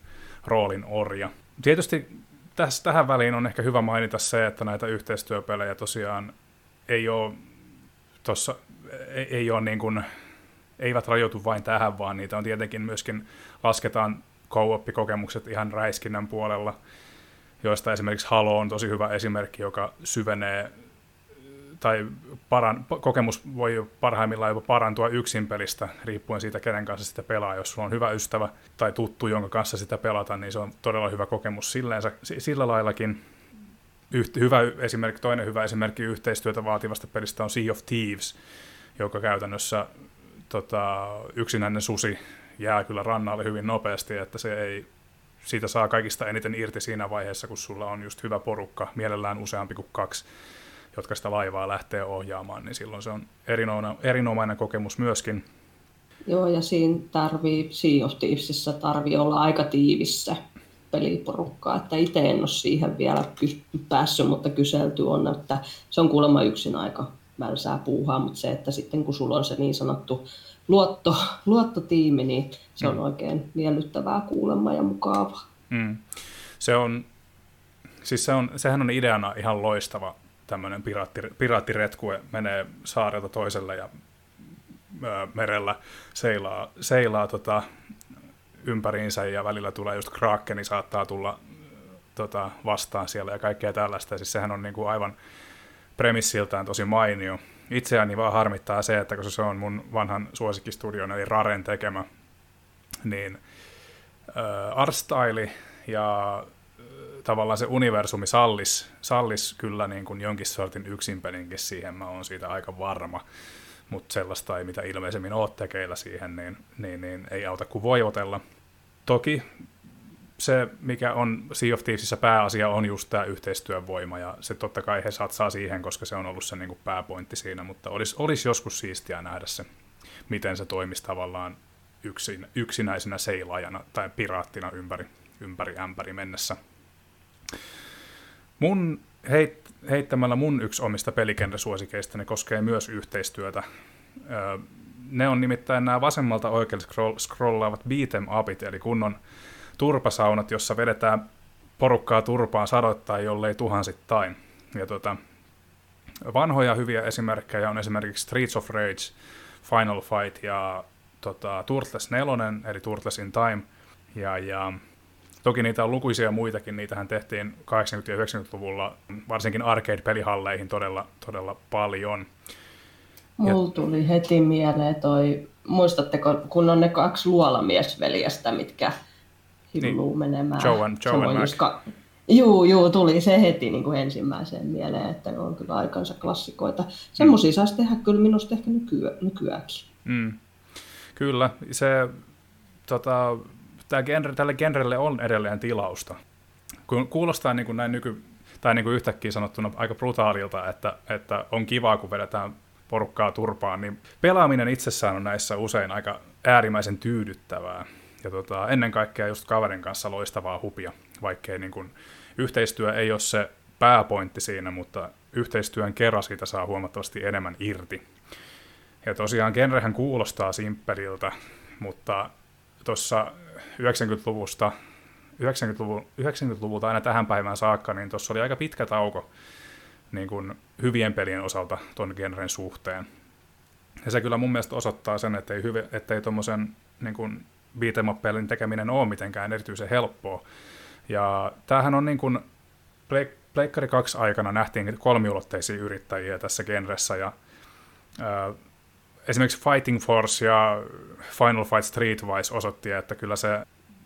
roolin orja. Tietysti tässä, tähän väliin on ehkä hyvä mainita se, että näitä yhteistyöpelejä tosiaan ei ole, tossa, ei, ei ole niin kuin, eivät rajoitu vain tähän, vaan niitä on tietenkin myöskin, lasketaan co-op-kokemukset ihan räiskinnän puolella, joista esimerkiksi Halo on tosi hyvä esimerkki, joka syvenee tai paran, kokemus voi parhaimmillaan jopa parantua yksin pelistä, riippuen siitä, kenen kanssa sitä pelaa. Jos sulla on hyvä ystävä tai tuttu, jonka kanssa sitä pelata, niin se on todella hyvä kokemus silleensä, sillä laillakin. Yht, hyvä esimerkki, toinen hyvä esimerkki yhteistyötä vaativasta pelistä on Sea of Thieves, joka käytännössä tota, yksinäinen susi jää kyllä rannalle hyvin nopeasti, että se ei, siitä saa kaikista eniten irti siinä vaiheessa, kun sulla on just hyvä porukka, mielellään useampi kuin kaksi jotka sitä laivaa lähtee ohjaamaan, niin silloin se on erinomainen, erinomainen kokemus myöskin. Joo, ja siinä tarvii, Sea of Thievesissä tarvii olla aika tiivissä peliporukkaa, että itse en ole siihen vielä päässyt, mutta kyselty on, että se on kuulemma yksin aika mälsää puuhaa, mutta se, että sitten kun sulla on se niin sanottu luotto, luottotiimi, niin se on mm. oikein miellyttävää kuulemma ja mukavaa. Mm. Se on, siis se on, sehän on ideana ihan loistava tämmöinen piraatti, piraattiretkue menee saarelta toiselle ja ö, merellä seilaa, seilaa tota, ympäriinsä ja välillä tulee just krakeni saattaa tulla tota, vastaan siellä ja kaikkea tällaista. Siis sehän on niin kuin aivan premissiltään tosi mainio. Itseäni vaan harmittaa se, että koska se on mun vanhan suosikkistudion eli Raren tekemä, niin äh, artstyle ja tavallaan se universumi sallis, sallis kyllä niin kuin jonkin sortin yksinpelinkin siihen, mä oon siitä aika varma, mutta sellaista ei mitä ilmeisemmin ole tekeillä siihen, niin, niin, niin ei auta kuin voivotella. Toki se, mikä on Sea of Thievesissä pääasia, on just tämä yhteistyövoima, ja se totta kai he satsaa siihen, koska se on ollut se niin kuin pääpointti siinä, mutta olisi, olisi joskus siistiä nähdä se, miten se toimisi tavallaan yksin, yksinäisenä seilaajana tai piraattina ympäri, ympäri ämpäri mennessä. Mun heit, heittämällä mun yksi omista pelikenresuosikeista ne koskee myös yhteistyötä. ne on nimittäin nämä vasemmalta oikealle scroll, scrollaavat beat'em upit, eli kunnon turpasaunat, jossa vedetään porukkaa turpaan sadoittain, jollei tuhansittain. Ja tota, vanhoja hyviä esimerkkejä on esimerkiksi Streets of Rage, Final Fight ja tota, Turtles 4, eli Turtles in Time. Ja, ja Toki niitä on lukuisia muitakin, niitähän tehtiin 80- ja 90-luvulla varsinkin arcade-pelihalleihin todella, todella paljon. Mulla tuli heti mieleen toi, muistatteko, kun on ne kaksi luolamiesveljestä, mitkä hilluu niin. menemään. Joe and Mac. Ka- Juu, juu, tuli se heti niin kuin ensimmäiseen mieleen, että ne on kyllä aikansa klassikoita. Semmoisia mm. saisi tehdä kyllä minusta ehkä nykyä, nykyäänkin. Mm. Kyllä, se tota, tämä genre, tälle genrelle on edelleen tilausta. Kun kuulostaa niin kuin näin nyky, tai niin kuin yhtäkkiä sanottuna aika brutaalilta, että, että on kivaa, kun vedetään porukkaa turpaan, niin pelaaminen itsessään on näissä usein aika äärimmäisen tyydyttävää. Ja tota, ennen kaikkea just kaverin kanssa loistavaa hupia, vaikkei niin kuin, yhteistyö ei ole se pääpointti siinä, mutta yhteistyön kerran siitä saa huomattavasti enemmän irti. Ja tosiaan genrehän kuulostaa simppeliltä, mutta tuossa 90-luvusta 90-luvun, 90-luvulta aina tähän päivään saakka, niin tuossa oli aika pitkä tauko niin kuin hyvien pelien osalta tuon genren suhteen. Ja se kyllä mun mielestä osoittaa sen, että ei, tuommoisen niin pelin tekeminen ole mitenkään erityisen helppoa. Ja tämähän on niin kuin Pleikkari 2 aikana nähtiin kolmiulotteisia yrittäjiä tässä genressä, ja ää, esimerkiksi Fighting Force ja Final Fight Streetwise osoitti, että kyllä se,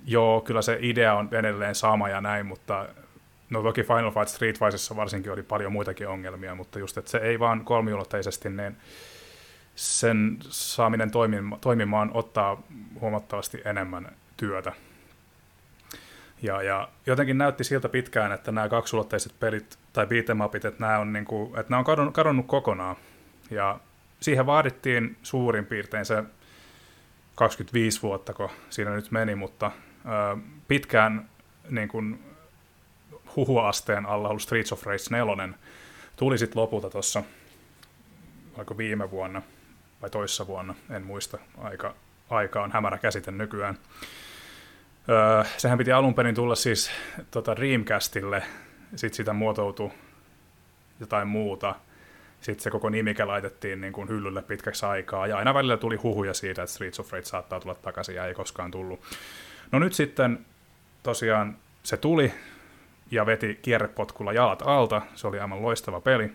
joo, kyllä se idea on edelleen sama ja näin, mutta No toki Final Fight Street Fighterissa varsinkin oli paljon muitakin ongelmia, mutta just, että se ei vaan kolmiulotteisesti, niin sen saaminen toimimaan ottaa huomattavasti enemmän työtä. Ja, ja jotenkin näytti siltä pitkään, että nämä kaksuluotteiset pelit tai beatemapit, että nämä on, niin kuin, että nämä on kadonnut, kadonnut kokonaan. Ja siihen vaadittiin suurin piirtein se 25 vuotta, kun siinä nyt meni, mutta ö, pitkään niin kuin, huhuasteen alla ollut Streets of Rage 4 tuli sitten lopulta tuossa, viime vuonna vai toissa vuonna, en muista, aika, aika on hämärä käsite nykyään. Öö, sehän piti alun perin tulla siis tota Dreamcastille, sitten sitä muotoutui jotain muuta, sitten se koko nimike laitettiin niin kuin hyllylle pitkäksi aikaa, ja aina välillä tuli huhuja siitä, että Streets of Rage saattaa tulla takaisin, ja ei koskaan tullut. No nyt sitten tosiaan se tuli, ja veti kierrepotkulla jalat alta, se oli aivan loistava peli.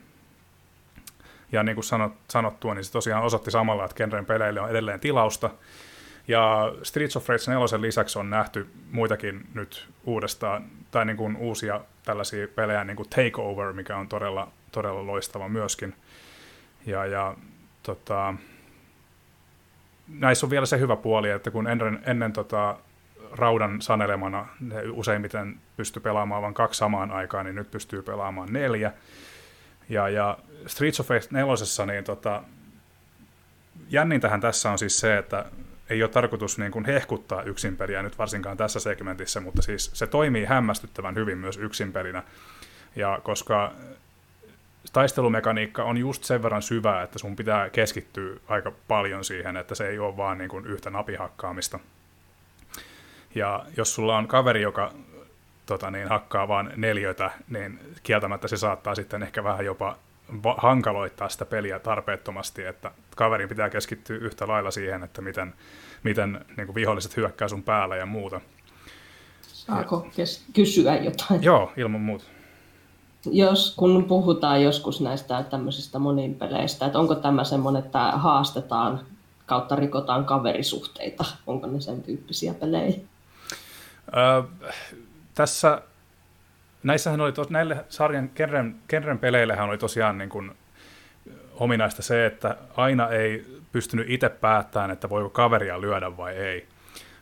Ja niin kuin sanot, sanottua, niin se tosiaan osoitti samalla, että genren peleille on edelleen tilausta, ja Streets of Rage 4 lisäksi on nähty muitakin nyt uudestaan, tai niin kuin uusia tällaisia pelejä, niin kuin Takeover, mikä on todella, todella loistava myöskin. Ja, ja tota, näissä on vielä se hyvä puoli, että kun ennen, ennen tota, raudan sanelemana ne useimmiten pystyy pelaamaan vain kaksi samaan aikaan, niin nyt pystyy pelaamaan neljä. Ja, ja Streets of Rage 4, niin tota, jännintähän tässä on siis se, että ei ole tarkoitus niin kuin hehkuttaa yksinpeliä nyt varsinkaan tässä segmentissä, mutta siis se toimii hämmästyttävän hyvin myös yksinpelinä. Ja koska taistelumekaniikka on just sen verran syvää, että sun pitää keskittyä aika paljon siihen, että se ei ole vaan niin kuin yhtä napihakkaamista. Ja jos sulla on kaveri, joka tota niin, hakkaa vaan neljöitä, niin kieltämättä se saattaa sitten ehkä vähän jopa hankaloittaa sitä peliä tarpeettomasti, että kaverin pitää keskittyä yhtä lailla siihen, että miten, miten niin viholliset hyökkää sun päällä ja muuta. Saako kes- kysyä jotain? Joo, ilman muuta. Jos, kun puhutaan joskus näistä tämmöisistä moninpeleistä, että onko tämä semmoinen, että haastetaan kautta rikotaan kaverisuhteita, onko ne sen tyyppisiä pelejä? Öö, tässä näissähän oli tos, näille sarjan Kenren, Kenren peleillehän oli tosiaan niin kuin ominaista se, että aina ei pystynyt itse päättämään, että voiko kaveria lyödä vai ei.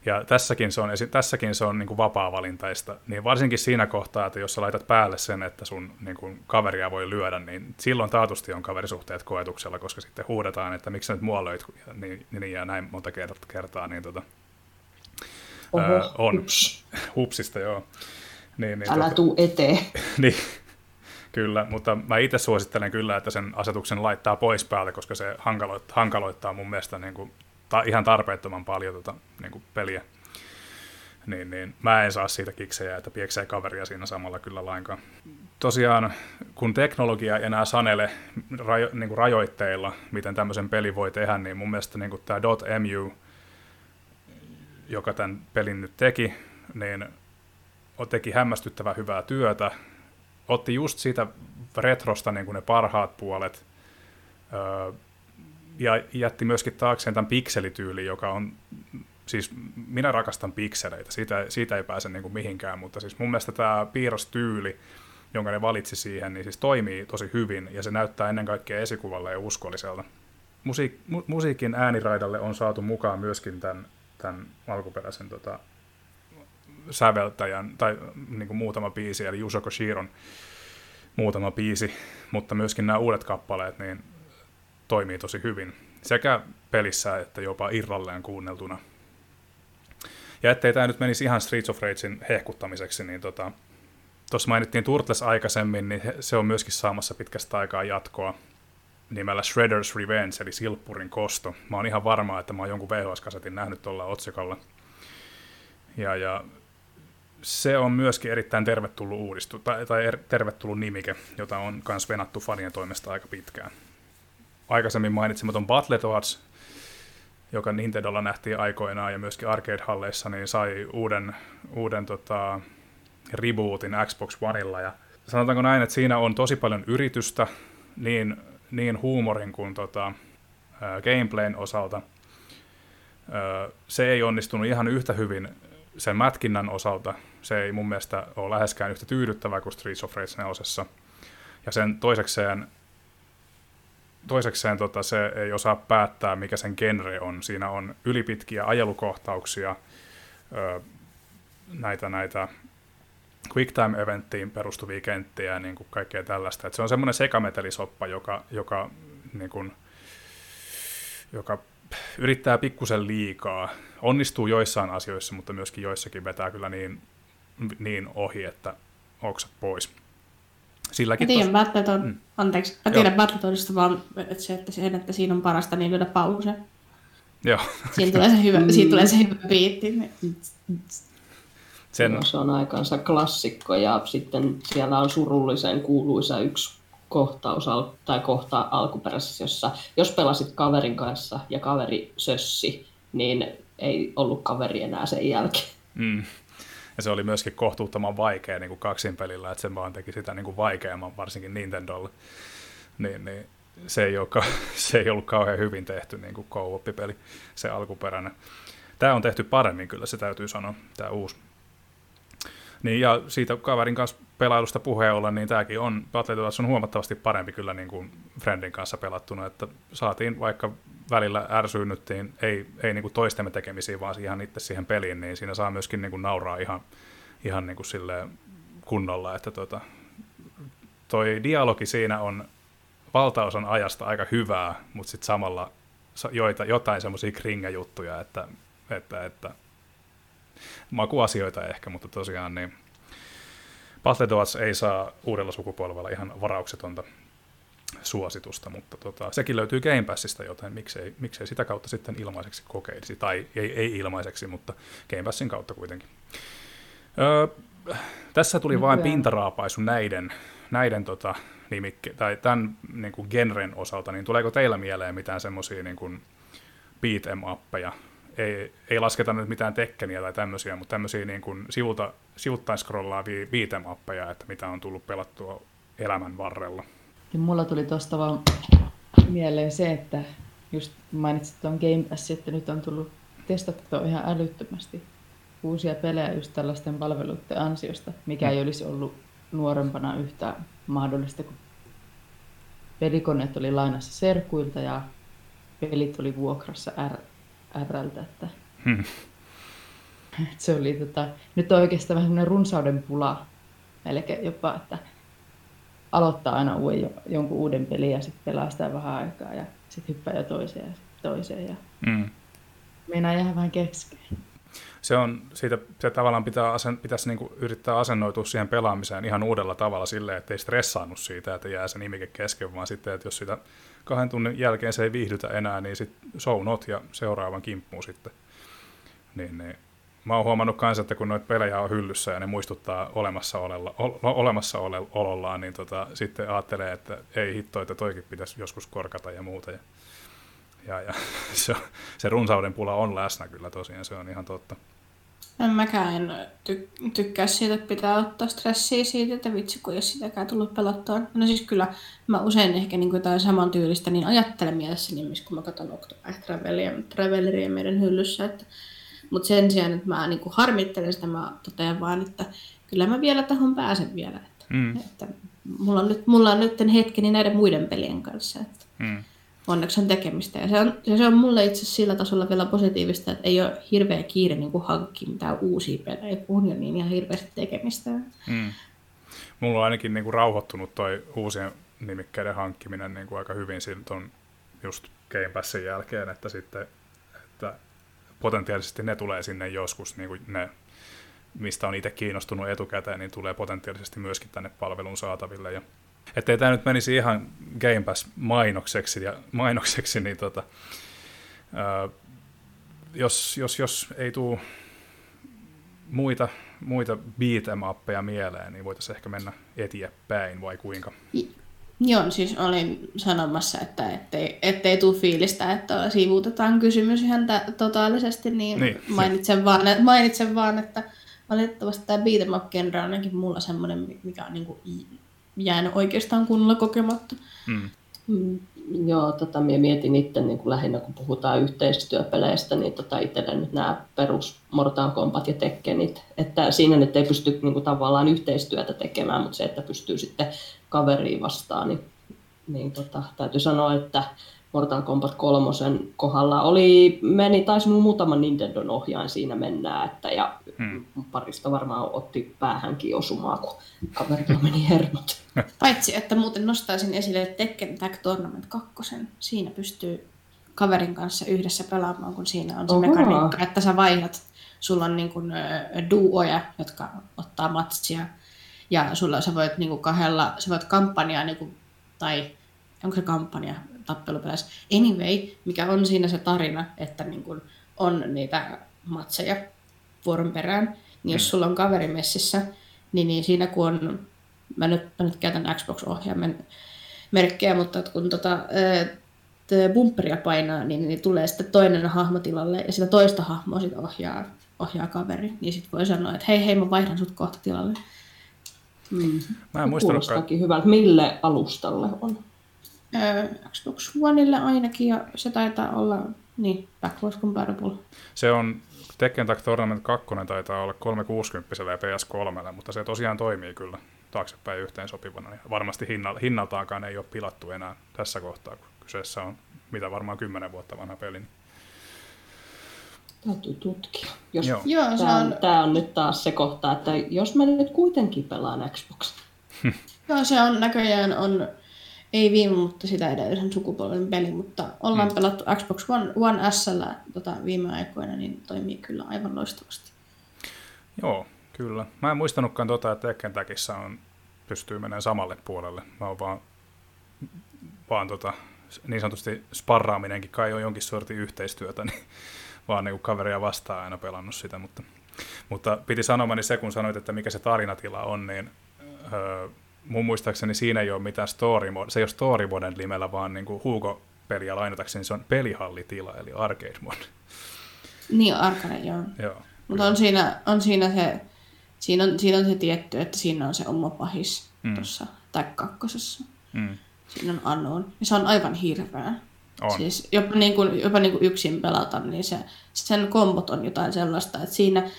Ja tässäkin se on, tässäkin se on niin kuin vapaa-valintaista, niin varsinkin siinä kohtaa, että jos sä laitat päälle sen, että sun niin kuin kaveria voi lyödä, niin silloin taatusti on kaverisuhteet koetuksella, koska sitten huudetaan, että miksi sä nyt mua löit, niin, niin ja näin monta kertaa, niin tota, Oho, on. Hups. Hupsista, joo. Niin, niin, Älä tota, tuu eteen. (laughs) niin, kyllä, mutta mä itse suosittelen kyllä, että sen asetuksen laittaa pois päältä, koska se hankaloittaa, hankaloittaa mun mielestä niin kuin, ta, ihan tarpeettoman paljon tota, niin kuin peliä. Niin, niin, mä en saa siitä kiksejä, että pieksee kaveria siinä samalla kyllä lainkaan. Tosiaan, kun teknologia ei enää sanele rajo, niin kuin rajoitteilla, miten tämmöisen peli voi tehdä, niin mun mielestä niin kuin tämä .mu, joka tämän pelin nyt teki, niin teki hämmästyttävän hyvää työtä, otti just siitä retrosta niin kuin ne parhaat puolet, ja jätti myöskin taakseen tämän pikselityyli, joka on, siis minä rakastan pikseleitä, siitä, siitä ei pääse niin kuin mihinkään, mutta siis mun mielestä tämä piirrostyyli, jonka ne valitsi siihen, niin siis toimii tosi hyvin, ja se näyttää ennen kaikkea esikuvalle ja uskolliselta. Musiik, mu, musiikin ääniraidalle on saatu mukaan myöskin tämän, tämän alkuperäisen tota, säveltäjän, tai niin kuin muutama biisi, eli Yusoko Shiron muutama biisi, mutta myöskin nämä uudet kappaleet niin toimii tosi hyvin, sekä pelissä että jopa irralleen kuunneltuna. Ja ettei tämä nyt menisi ihan Streets of Ragein hehkuttamiseksi, niin tota, tuossa mainittiin Turtles aikaisemmin, niin se on myöskin saamassa pitkästä aikaa jatkoa nimellä Shredder's Revenge, eli Silppurin kosto. Mä oon ihan varma, että mä oon jonkun VHS-kasetin nähnyt tuolla otsikolla. Ja, ja se on myöskin erittäin tervetullut uudistu, tai, tai er, tervetullut nimike, jota on myös venattu fanien toimesta aika pitkään. Aikaisemmin mainitsematon Battletoads, joka Nintendolla nähtiin aikoinaan ja myöskin arcade-halleissa, niin sai uuden, uuden tota, rebootin Xbox Oneilla. Ja sanotaanko näin, että siinä on tosi paljon yritystä niin, niin huumorin kuin tota, gameplayn osalta. Se ei onnistunut ihan yhtä hyvin sen mätkinnän osalta se ei mun mielestä ole läheskään yhtä tyydyttävää kuin Streets of Rage 4. Ja sen toisekseen, toisekseen tota, se ei osaa päättää, mikä sen genre on. Siinä on ylipitkiä ajelukohtauksia, näitä, näitä quick time eventtiin perustuvia kenttiä ja niin kuin kaikkea tällaista. Et se on semmoinen sekametelisoppa, joka, joka, niin kuin, joka yrittää pikkusen liikaa. Onnistuu joissain asioissa, mutta myöskin joissakin vetää kyllä niin, niin ohi, että oksat pois. Silläkin mä tiedän, tos... Battleton, mm. anteeksi, mä tiedän Battletonista vaan että se, että, se, että siinä on parasta niin lyödä pause. Joo. Siinä tulee se hyvä, (laughs) siinä tulee se hyvä biitti. Sen... Se on aikansa klassikko ja sitten siellä on surullisen kuuluisa yksi kohtaus tai kohta alkuperäisessä, jossa jos pelasit kaverin kanssa ja kaveri sössi, niin ei ollut kaveri enää sen jälkeen. Mm. Ja se oli myöskin kohtuuttoman vaikea niin kuin kaksin pelillä, että se vaan teki sitä niin kuin vaikeamman, varsinkin Nintendolle. Niin, niin se, ei ole, (laughs) se ei ollut kauhean hyvin tehty niin kuin co-op-peli, se alkuperäinen. Tämä on tehty paremmin kyllä, se täytyy sanoa, tämä uusi. Niin, ja siitä kaverin kanssa pelailusta puheen ollen, niin tämäkin on, Battletoads on huomattavasti parempi kyllä niin kuin Friendin kanssa pelattuna, että saatiin vaikka välillä ärsyynnyttiin, ei, ei niin kuin toistemme tekemisiin, vaan ihan itse siihen peliin, niin siinä saa myöskin niin kuin nauraa ihan, ihan niin kuin kunnolla, että tota, toi dialogi siinä on valtaosan ajasta aika hyvää, mutta sitten samalla joita, jotain semmoisia kringejuttuja, että, että, että makuasioita ehkä, mutta tosiaan niin Battletoads ei saa uudella sukupolvella ihan varauksetonta suositusta, mutta tota, sekin löytyy Game Passista, joten miksei, miksei sitä kautta sitten ilmaiseksi kokeilisi, tai ei, ei ilmaiseksi, mutta Game Passin kautta kuitenkin. Öö, tässä tuli vain pintaraapaisu näiden, näiden tota, nimikke, tai tämän niin kuin genren osalta, niin tuleeko teillä mieleen mitään semmoisia niin beat em appeja, ei, ei lasketa nyt mitään tekkeniä tai tämmöisiä, mutta tämmöisiä niin kuin sivulta, sivuttain scrollaavia viitemappeja, että mitä on tullut pelattua elämän varrella. Ja mulla tuli tuosta vaan mieleen se, että just mainitsit tuon Game Pass, että nyt on tullut testattua ihan älyttömästi uusia pelejä just tällaisten palveluiden ansiosta, mikä ei olisi ollut nuorempana yhtä mahdollista, kun pelikoneet oli lainassa serkuilta ja pelit oli vuokrassa R Rltä. Että... Hmm. (laughs) se oli, tota, nyt on oikeastaan vähän runsauden pula. Melkein jopa, että aloittaa aina uuden, jonkun uuden pelin ja sitten pelaa sitä vähän aikaa ja sitten hyppää jo toiseen ja sitten toiseen. Ja... Mm. Meinaa jää vähän keskeen. Se on, siitä se tavallaan pitää asen, pitäisi niinku yrittää asennoitua siihen pelaamiseen ihan uudella tavalla silleen, että ei stressaannut siitä, että jää se nimike kesken, vaan sitten, että jos sitä kahden tunnin jälkeen se ei viihdytä enää, niin sitten show not ja seuraavan kimppuun sitten. Niin, niin. Mä oon huomannut kanssa, että kun noita pelejä on hyllyssä ja ne muistuttaa olemassa, olella, o, olemassa ole, olollaan, niin tota, sitten ajattelee, että ei hitto, että toikin pitäisi joskus korkata ja muuta. Ja, ja, ja (laughs) se, se runsauden pula on läsnä kyllä tosiaan, se on ihan totta. En mäkään en ty- tykkää siitä, että pitää ottaa stressiä siitä, että vitsi, kun ei sitäkään tullut pelattua. No siis kyllä mä usein ehkä niin jotain saman tyylistä niin ajattelen mielessäni, niin kun mä katson Octopath Travelia, Traveleria meidän hyllyssä. Että, mutta sen sijaan, että mä niin harmittelen sitä, mä totean vaan, että kyllä mä vielä tähän pääsen vielä. Että, mm. että mulla, on nyt, mulla on nyt hetkeni näiden muiden pelien kanssa. Että. Mm onneksi on tekemistä. Ja se on, se on mulle itse sillä tasolla vielä positiivista, että ei ole hirveä kiire niin hankkia mitään uusia pelejä, kun on niin ihan hirveästi tekemistä. Mm. Mulla on ainakin niin kuin rauhoittunut toi uusien nimikkeiden hankkiminen niin kuin aika hyvin siltä just Game Passin jälkeen, että sitten että potentiaalisesti ne tulee sinne joskus, niin kuin ne, mistä on itse kiinnostunut etukäteen, niin tulee potentiaalisesti myöskin tänne palvelun saataville. Ja ettei tämä nyt menisi ihan Game Pass-mainokseksi, ja, mainokseksi niin tota, ää, jos, jos, jos ei tule muita, muita beat'em mieleen, niin voitaisiin ehkä mennä eteenpäin, vai kuinka? Joo, siis olin sanomassa, että ettei, ettei tule fiilistä, että sivuutetaan kysymys ihan tä- totaalisesti, niin, niin. Mainitsen, vaan, mainitsen vaan, että valitettavasti tämä beat'em up-genre on ainakin mulla semmoinen, mikä on niin kuin jäänyt oikeastaan kunnolla kokematta. Mm. Mm, joo, tota, minä mietin itse niin kuin lähinnä, kun puhutaan yhteistyöpeleistä, niin tota, itselle nyt nämä perus Mortal Kombat ja Tekkenit, että siinä nyt ei pysty niin kuin, tavallaan yhteistyötä tekemään, mutta se, että pystyy sitten kaveriin vastaan, niin, niin tota, täytyy sanoa, että Mortal Kombat 3 kohdalla oli, meni, taisi muutama Nintendo ohjaain siinä mennään, että, ja hmm. parista varmaan otti päähänkin osumaa, kun kaverilla meni hermot. (laughs) Paitsi, että muuten nostaisin esille Tekken Tag Tournament 2. Siinä pystyy kaverin kanssa yhdessä pelaamaan, kun siinä on se Oho. mekaniikka, että sä vaihdat. Sulla on niin kuin, duoja, jotka ottaa matsia, ja sulla sä voit niin kuin kahdella, sä voit kampanjaa, niin kuin, tai onko se kampanja, tappelupeleissä. Anyway, mikä on siinä se tarina, että niin kun on niitä matseja vuoron perään, niin jos mm. sulla on kaveri messissä, niin, niin siinä kun on, mä nyt, mä nyt käytän Xbox-ohjaimen merkkejä, mutta kun tota, bumperia painaa, niin, niin tulee sitten toinen hahmo tilalle ja sitä toista hahmoa sitten ohjaa, ohjaa kaveri. Niin sitten voi sanoa, että hei hei, mä vaihdan sut kohta tilalle. Mm. Mä en muistanutkaan. hyvältä. Mille alustalle on? Xbox Oneille ainakin, ja se taitaa olla niin, backwards compatible. Se on Tekken Tag Tournament 2 taitaa olla 360 ja PS3, mutta se tosiaan toimii kyllä taaksepäin yhteen sopivana. Ja varmasti hinnaltaakaan ei ole pilattu enää tässä kohtaa, kun kyseessä on mitä varmaan 10 vuotta vanha peli. Täytyy tutkia. Jos Joo. Joo, tämä, on... tämä on nyt taas se kohta, että jos mä nyt kuitenkin pelaan Xbox. (laughs) Joo, se on näköjään on ei viime, mutta sitä edellisen sukupolven peli, mutta ollaan mm. pelattu Xbox One, One S tota, viime aikoina, niin toimii kyllä aivan loistavasti. Joo, kyllä. Mä en muistanutkaan tota, että Tekken on, pystyy menemään samalle puolelle. Mä oon vaan, vaan tota, niin sanotusti sparraaminenkin kai on jonkin sortin yhteistyötä, (laughs) niin vaan niin kaveria vastaan aina pelannut sitä, mutta, mutta piti sanomani se, kun sanoit, että mikä se tarinatila on, niin öö, mun muistaakseni siinä ei ole mitään story mode, se ei ole story moden nimellä, vaan niin kuin Hugo-peliä lainatakseni se on pelihallitila, eli arcade mode. Niin, arcade, joo. joo Mutta on siinä, on siinä se, siinä on, siinä on se tietty, että siinä on se oma pahis mm. tuossa, tai kakkosessa. Mm. Siinä on Anon. Ja se on aivan hirveä. On. Siis jopa, niin kuin, jopa niin kuin yksin pelata, niin se, sen kombot on jotain sellaista, että siinä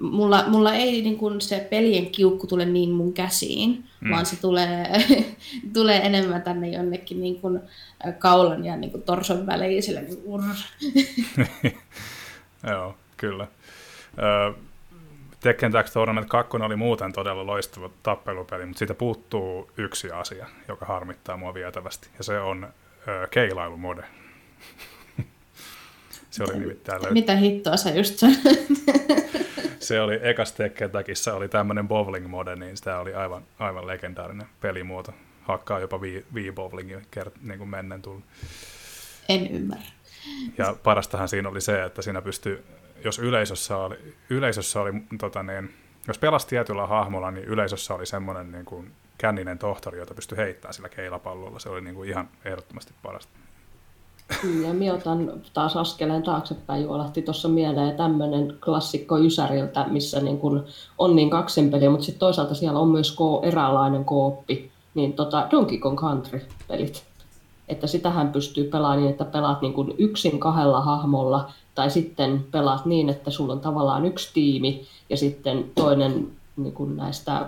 mulla, mulla ei niin kuin se pelien kiukku tule niin mun käsiin, mm. vaan se tulee, (laughs) tulee enemmän tänne jonnekin niin kuin kaulan ja niin kuin torson väliin. niin (laughs) Joo, kyllä. Ö, Tekken Tag Tournament 2 oli muuten todella loistava tappelupeli, mutta siitä puuttuu yksi asia, joka harmittaa mua vietävästi, ja se on ö, keilailumode. (laughs) se oli nimittäin löy- Mitä hittoa sä just sanoit? (laughs) se oli ekas Tekken-takissa oli tämmöinen bowling mode, niin sitä oli aivan, aivan legendaarinen pelimuoto. Hakkaa jopa Wii, bowlingin kert, niin kuin mennen tullut. En ymmärrä. Ja parastahan siinä oli se, että siinä pystyi, jos yleisössä oli, yleisössä oli tota niin, jos pelasi tietyllä hahmolla, niin yleisössä oli semmoinen niin kuin känninen tohtori, jota pystyi heittämään sillä keilapallolla. Se oli niin kuin ihan ehdottomasti parasta. Ja minä otan taas askeleen taaksepäin, juolahti tuossa mieleen tämmöinen klassikko Jysäriltä, missä niin kun on niin kaksin peliä, mutta sitten toisaalta siellä on myös ko- eräänlainen kooppi, niin tota Donkey Kong Country-pelit. Että sitähän pystyy pelaamaan niin, että pelaat niin kuin yksin kahdella hahmolla, tai sitten pelaat niin, että sulla on tavallaan yksi tiimi, ja sitten toinen niin kuin näistä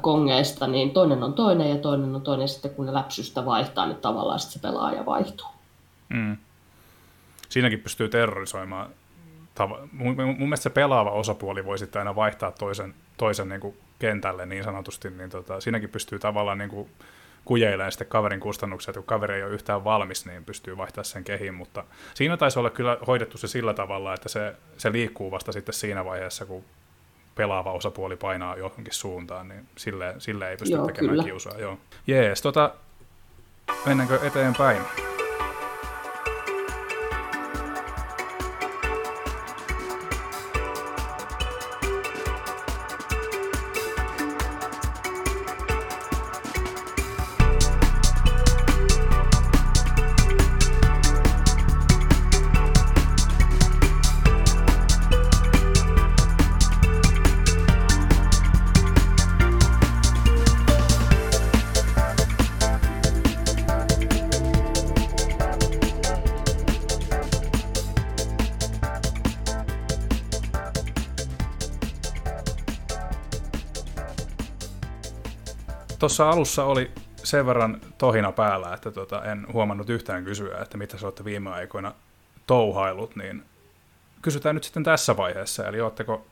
kongeista, niin toinen on toinen ja toinen on toinen, sitten kun ne läpsystä vaihtaa, niin tavallaan sitten se pelaaja vaihtuu. Mm. Siinäkin pystyy terrorisoimaan. Mun, mielestä se pelaava osapuoli voi sitten aina vaihtaa toisen, toisen niin kuin kentälle niin sanotusti, niin tota, siinäkin pystyy tavallaan niin kuin kujeilemaan sitten kaverin kustannuksia, että kun kaveri ei ole yhtään valmis, niin pystyy vaihtamaan sen kehin, mutta siinä taisi olla kyllä hoidettu se sillä tavalla, että se, se liikkuu vasta sitten siinä vaiheessa, kun pelaava osapuoli painaa johonkin suuntaan, niin sille, sille ei pysty Joo, tekemään kyllä. kiusaa. Joo. Jees, tota, mennäänkö eteenpäin? Tuossa alussa oli sen verran tohina päällä, että tota, en huomannut yhtään kysyä, että mitä sä olette viime aikoina touhailut, niin kysytään nyt sitten tässä vaiheessa, eli ootteko,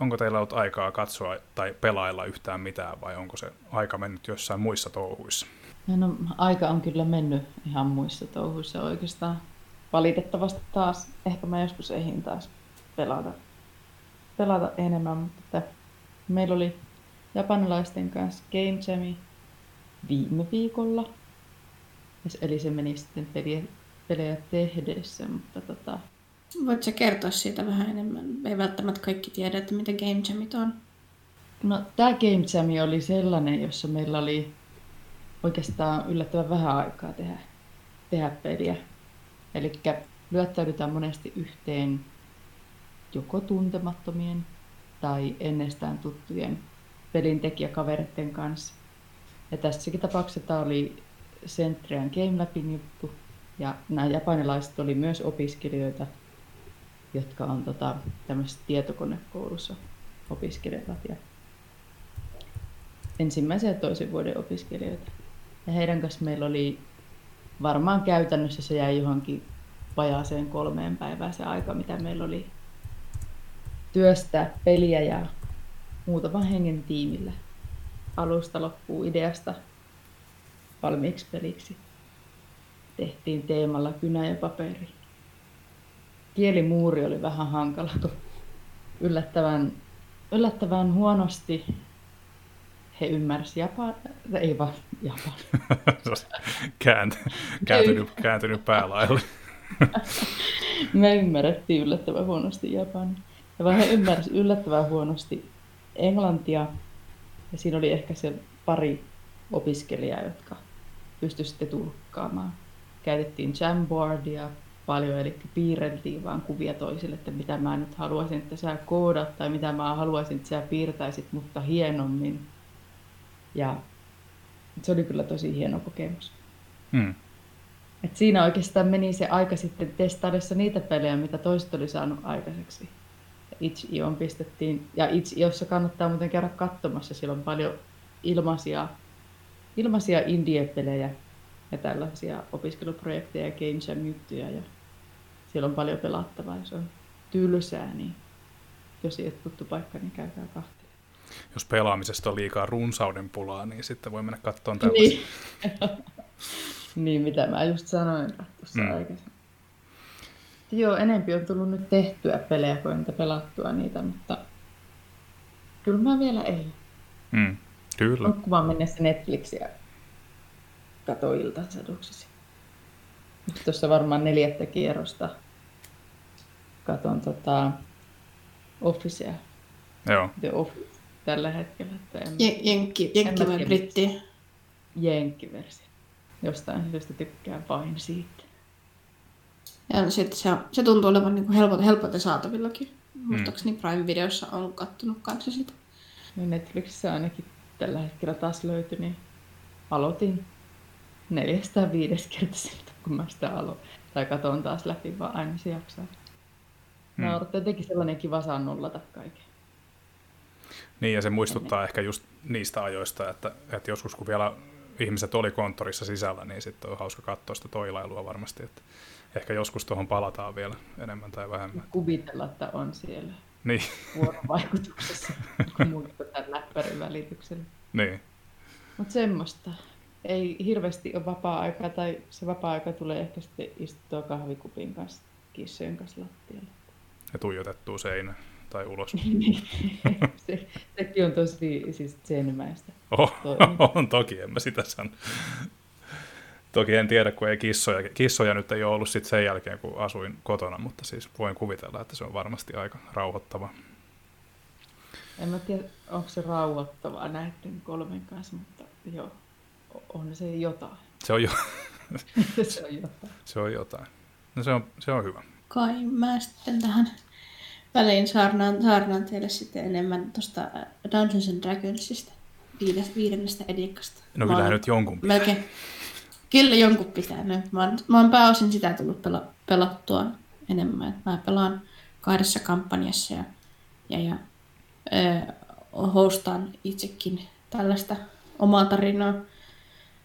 onko teillä ollut aikaa katsoa tai pelailla yhtään mitään, vai onko se aika mennyt jossain muissa touhuissa? No, aika on kyllä mennyt ihan muissa touhuissa oikeastaan. Valitettavasti taas, ehkä mä joskus ehdin taas pelata, pelata enemmän, mutta että meillä oli japanilaisten kanssa Game Jami viime viikolla. Eli se meni sitten peliä, pelejä tehdessä, mutta tota... Voitko kertoa siitä vähän enemmän? Ei välttämättä kaikki tiedä, että mitä Game Jamit on. No, tämä Game Jam oli sellainen, jossa meillä oli oikeastaan yllättävän vähän aikaa tehdä, tehdä peliä. Eli lyöttäydytään monesti yhteen joko tuntemattomien tai ennestään tuttujen pelintekijäkavereiden kanssa. Ja tässäkin tapauksessa tämä oli Centrian Game Labin juttu. Ja nämä japanilaiset oli myös opiskelijoita, jotka on tota, tämmöisessä tietokonekoulussa opiskelevat. Ja ensimmäisen ja toisen vuoden opiskelijoita. Ja heidän kanssa meillä oli varmaan käytännössä se jäi johonkin vajaaseen kolmeen päivään se aika, mitä meillä oli työstää peliä ja muutaman hengen tiimillä alusta loppuun ideasta valmiiksi peliksi. Tehtiin teemalla kynä ja paperi. Kielimuuri oli vähän hankala, kun yllättävän, yllättävän huonosti he ymmärsivät Japan, ei vaan Japan. (laughs) Käänt, kääntynyt, kääntynyt päälaille. (laughs) Me ymmärrettiin yllättävän huonosti Japania. Ja vaan he ymmärsivät yllättävän huonosti englantia. Ja siinä oli ehkä se pari opiskelijaa, jotka pystyivät sitten tulkkaamaan. Käytettiin Jamboardia paljon, eli piirreltiin vaan kuvia toisille, että mitä mä nyt haluaisin, että sä koodat, tai mitä mä haluaisin, että sä piirtäisit, mutta hienommin. Ja se oli kyllä tosi hieno kokemus. Hmm. Et siinä oikeastaan meni se aika sitten testaillessa niitä pelejä, mitä toiset oli saanut aikaiseksi. Itch.ioon pistettiin, ja Itch.iossa kannattaa muuten käydä katsomassa, siellä on paljon ilmaisia, ilmaisia indie-pelejä ja tällaisia opiskeluprojekteja ja Game Jam-juttuja, ja siellä on paljon pelattavaa, ja se on tylsää, niin jos ei ole tuttu paikka, niin käykää kahteen jos pelaamisesta on liikaa runsauden pulaa, niin sitten voi mennä katsomaan tällaisia. Niin. (laughs) niin, mitä mä just sanoin tuossa mm. aikaisemmin. Joo, enempi on tullut nyt tehtyä pelejä kuin entä pelattua niitä, mutta kyllä mä vielä ei. Mm, kyllä. Nukkumaan mennessä Netflixiä kato iltasaduksesi. Nyt tuossa varmaan neljättä kierrosta katon tota Officea. Joo. The Office tällä hetkellä. Että en, jenkki, jenkki vai britti? Jenkkiversio. Jostain syystä tykkään vain siitä. Ja sitten se, se tuntuu olevan niin helpot, helpoten saatavillakin. Mm. Muistaakseni Prime-videossa on kattonut kanssa sitä. No Netflixissä ainakin tällä hetkellä taas löytyi, niin aloitin neljästä viides kertaiselta, kun mä sitä aloin. Tai katon taas läpi, vaan aina se jaksaa. Mm. No, jotenkin sellainen kiva saa nollata kaiken. Niin, ja se muistuttaa ehkä just niistä ajoista, että, että joskus kun vielä ihmiset oli konttorissa sisällä, niin sitten on hauska katsoa sitä toilailua varmasti, että ehkä joskus tuohon palataan vielä enemmän tai vähemmän. Kuvitella, että on siellä niin. vuorovaikutuksessa, kun muuttuu tämän läppärin välityksellä. Niin. Mutta semmoista. Ei hirveästi ole vapaa-aikaa, tai se vapaa-aika tulee ehkä sitten istuttua kahvikupin kanssa kissojen kanssa lattialle. Ja tuijotettua seinään tai ulos. (laughs) Niin. se, sekin on tosi siis senimäistä. Oh, (laughs) on toki, en mä sitä sano. Toki en tiedä, kun ei kissoja, kissoja nyt ei ole ollut sit sen jälkeen, kun asuin kotona, mutta siis voin kuvitella, että se on varmasti aika rauhoittava. En mä tiedä, onko se rauhoittavaa näiden kolmen kanssa, mutta joo, on se jotain. Se on, jo... (laughs) se on jotain. Se on jotain. No se on, se on hyvä. Kai mä sitten tähän väliin saarnaan, saarnaan teille sitten enemmän tuosta äh, Dungeons and Dragonsista, viides, viidennestä edikasta. No kyllähän nyt jonkun pitää. Melkein, kyllä jonkun pitää. Mä, oon, mä oon pääosin sitä tullut pela, pelattua enemmän. Mä pelaan kahdessa kampanjassa ja, ja, ja ö, hostaan itsekin tällaista omaa tarinaa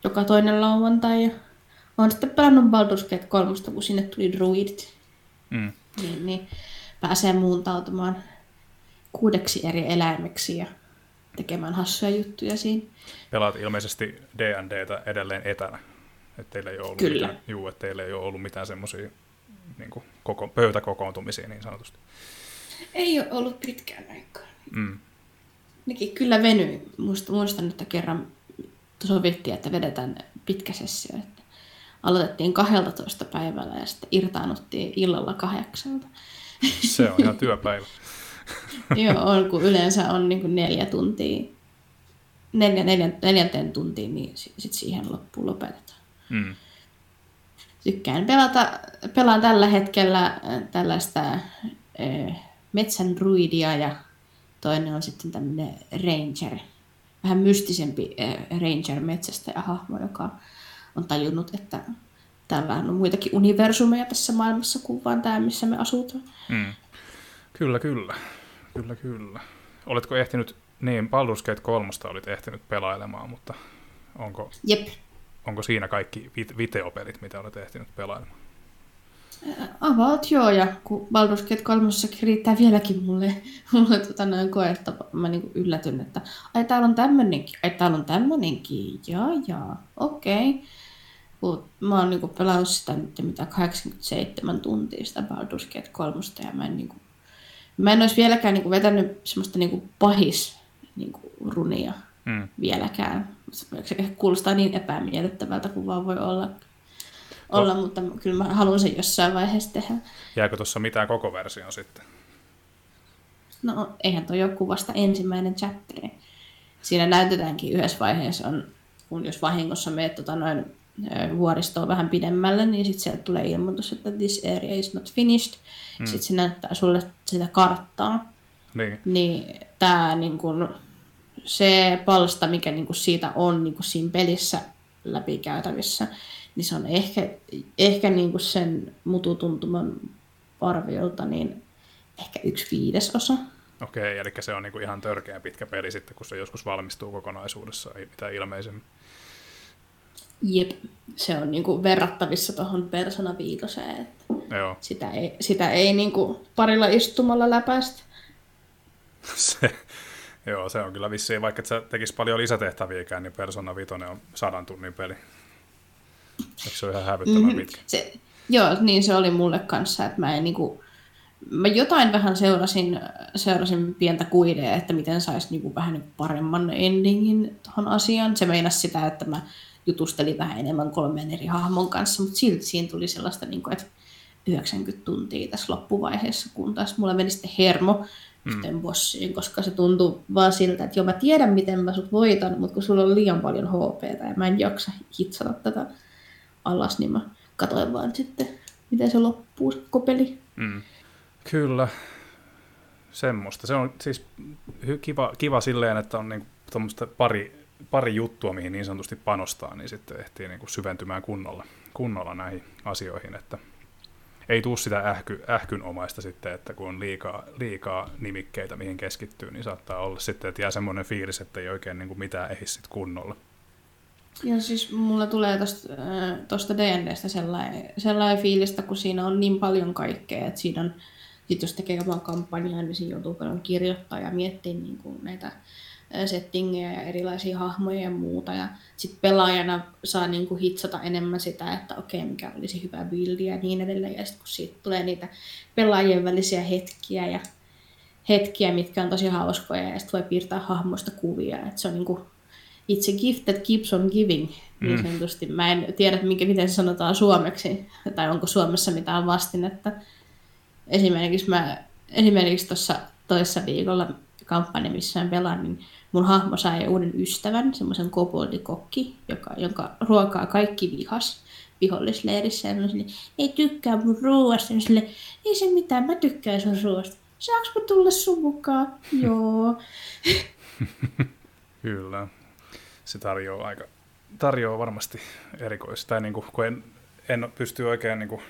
joka toinen lauantai. Ja olen sitten pelannut Baldur's Gate 3, kun sinne tuli druidit. Mm. Niin, niin pääsee muuntautumaan kuudeksi eri eläimeksi ja tekemään hassuja juttuja siinä. Pelaat ilmeisesti D&Dtä edelleen etänä. Että teillä ei ole ollut Kyllä. mitään, juu, että teillä ei ole ollut mitään semmoisia niin koko, pöytäkokoontumisia niin sanotusti. Ei ole ollut pitkään aikaa. Mm. Nekin kyllä venyi. Muistan, muistan, että kerran sovittiin, että vedetään pitkä sessio. Että aloitettiin 12 päivällä ja sitten irtaannuttiin illalla kahdeksalta. Se on ihan työpäivä. (laughs) Joo, on, kun yleensä on niin kuin neljä tuntia, neljä, neljä, neljänteen tuntiin, niin sitten siihen loppuun lopetetaan. Mm. Tykkään pelata, pelaan tällä hetkellä äh, tällaista äh, metsän druidia ja toinen on sitten tämmöinen ranger, vähän mystisempi äh, ranger metsästä ja hahmo, joka on tajunnut, että täällä on muitakin universumeja tässä maailmassa kuin vaan tämä, missä me asutaan. Mm. Kyllä, kyllä. Kyllä, kyllä. Oletko ehtinyt, niin Baldur's Gate 3 olit ehtinyt pelailemaan, mutta onko, Jep, onko siinä kaikki vi- videopelit, mitä olet ehtinyt pelailemaan? About joo, ja kun Baldur's Gate 3 riittää vieläkin mulle, (laughs) mulle tota noin koetta, mä niinku yllätyn, että ai täällä on tämmönenkin, ai täällä on tämmönenkin, jaa jaa, okei. Okay. Mä oon niinku pelannut sitä nyt mitä 87 tuntia sitä Baldur's Gate 3 ja mä en niinku, mä en olisi vieläkään niinku vetänyt semmoista niinku pahis niinku runia Mm. vieläkään. Se kuulostaa niin epämiellyttävältä kuin vaan voi olla, olla mutta kyllä mä haluan sen jossain vaiheessa tehdä. Jääkö tuossa mitään koko versio sitten? No eihän toi ole kuvasta ensimmäinen chapteri. Siinä näytetäänkin yhdessä vaiheessa, on, kun jos vahingossa meet tota noin vuoristoon vähän pidemmälle, niin sitten sieltä tulee ilmoitus, että this area is not finished. Hmm. Sitten se näyttää sulle sitä karttaa. Niin. Niin tämä niin kun, se palsta, mikä niin kun siitä on niin kun siinä pelissä läpikäytävissä, niin se on ehkä, ehkä niin kun sen mututuntuman arviolta niin ehkä yksi viidesosa. Okei, eli se on niinku ihan törkeän pitkä peli sitten, kun se joskus valmistuu kokonaisuudessa, ei mitään ilmeisemmin. Jep, se on niinku verrattavissa tuohon Persona 5, että Joo, sitä ei, sitä ei niinku parilla istumalla läpäistä. (laughs) se, joo, se on kyllä vissiin, vaikka et sä tekis paljon lisätehtäviäkään, niin Persona 5 on sadan tunnin peli. Eikö se ole ihan hävyttömän Mhm. pitkä? Se, joo, niin se oli mulle kanssa, että mä en niinku, mä jotain vähän seurasin, seurasin pientä kuidea, että miten saisi niinku vähän niinku paremman endingin tuohon asiaan. Se meinasi sitä, että mä jutustelin vähän enemmän kolmeen eri hahmon kanssa, mutta silti siinä tuli sellaista, niinku, että 90 tuntia tässä loppuvaiheessa, kun taas mulla meni sitten hermo yhteen bossiin, koska se tuntuu vaan siltä, että joo mä tiedän miten mä sut voitan, mutta kun sulla on liian paljon HPtä ja mä en jaksa hitsata tätä alas, niin mä katsoin vaan sitten, miten se loppuu se koko peli. Mm. Kyllä, semmoista. Se on siis kiva, kiva silleen, että on niinku pari, pari juttua, mihin niin sanotusti panostaa, niin sitten ehtii niinku syventymään kunnolla, kunnolla näihin asioihin, että ei tuu sitä ähky, ähkynomaista sitten, että kun on liikaa, liikaa nimikkeitä, mihin keskittyy, niin saattaa olla sitten, että jää semmoinen fiilis, että ei oikein niinku mitään ehdi sit kunnolla. Ja siis mulla tulee tosta D&Dstä sellainen, sellainen fiilistä, kun siinä on niin paljon kaikkea, että siinä on, sit jos tekee omaa kampanjaa, niin siinä joutuu paljon kirjoittaa ja miettiä niin kuin näitä settingejä ja erilaisia hahmoja ja muuta. Ja sitten pelaajana saa niin kuin hitsata enemmän sitä, että okei, mikä olisi hyvä buildi ja niin edelleen. Ja sitten kun siitä tulee niitä pelaajien välisiä hetkiä ja hetkiä, mitkä on tosi hauskoja ja sitten voi piirtää hahmoista kuvia. Et se on niin kuin It's a gift that keeps on giving, niin Mm. sanotusti. Mä en tiedä, minkä, miten se sanotaan suomeksi, tai onko Suomessa mitään vastinetta. Esimerkiksi mä, esimerkiksi tuossa toissa viikolla kampanja, missä mä pelaan, niin mun hahmo sai uuden ystävän, semmoisen koboldikokki, joka, jonka ruokaa kaikki vihas vihollisleirissä. Ja silleen, ei tykkää mun ruoasta. Ja sille, ei se mitään, mä tykkään sun ruoasta. Saanko mä tulla sun mukaan? (laughs) Joo. (laughs) Kyllä. Se tarjoaa aika, tarjoaa varmasti erikoista. Tai niin kuin, kun en, en pysty oikein niin kuin,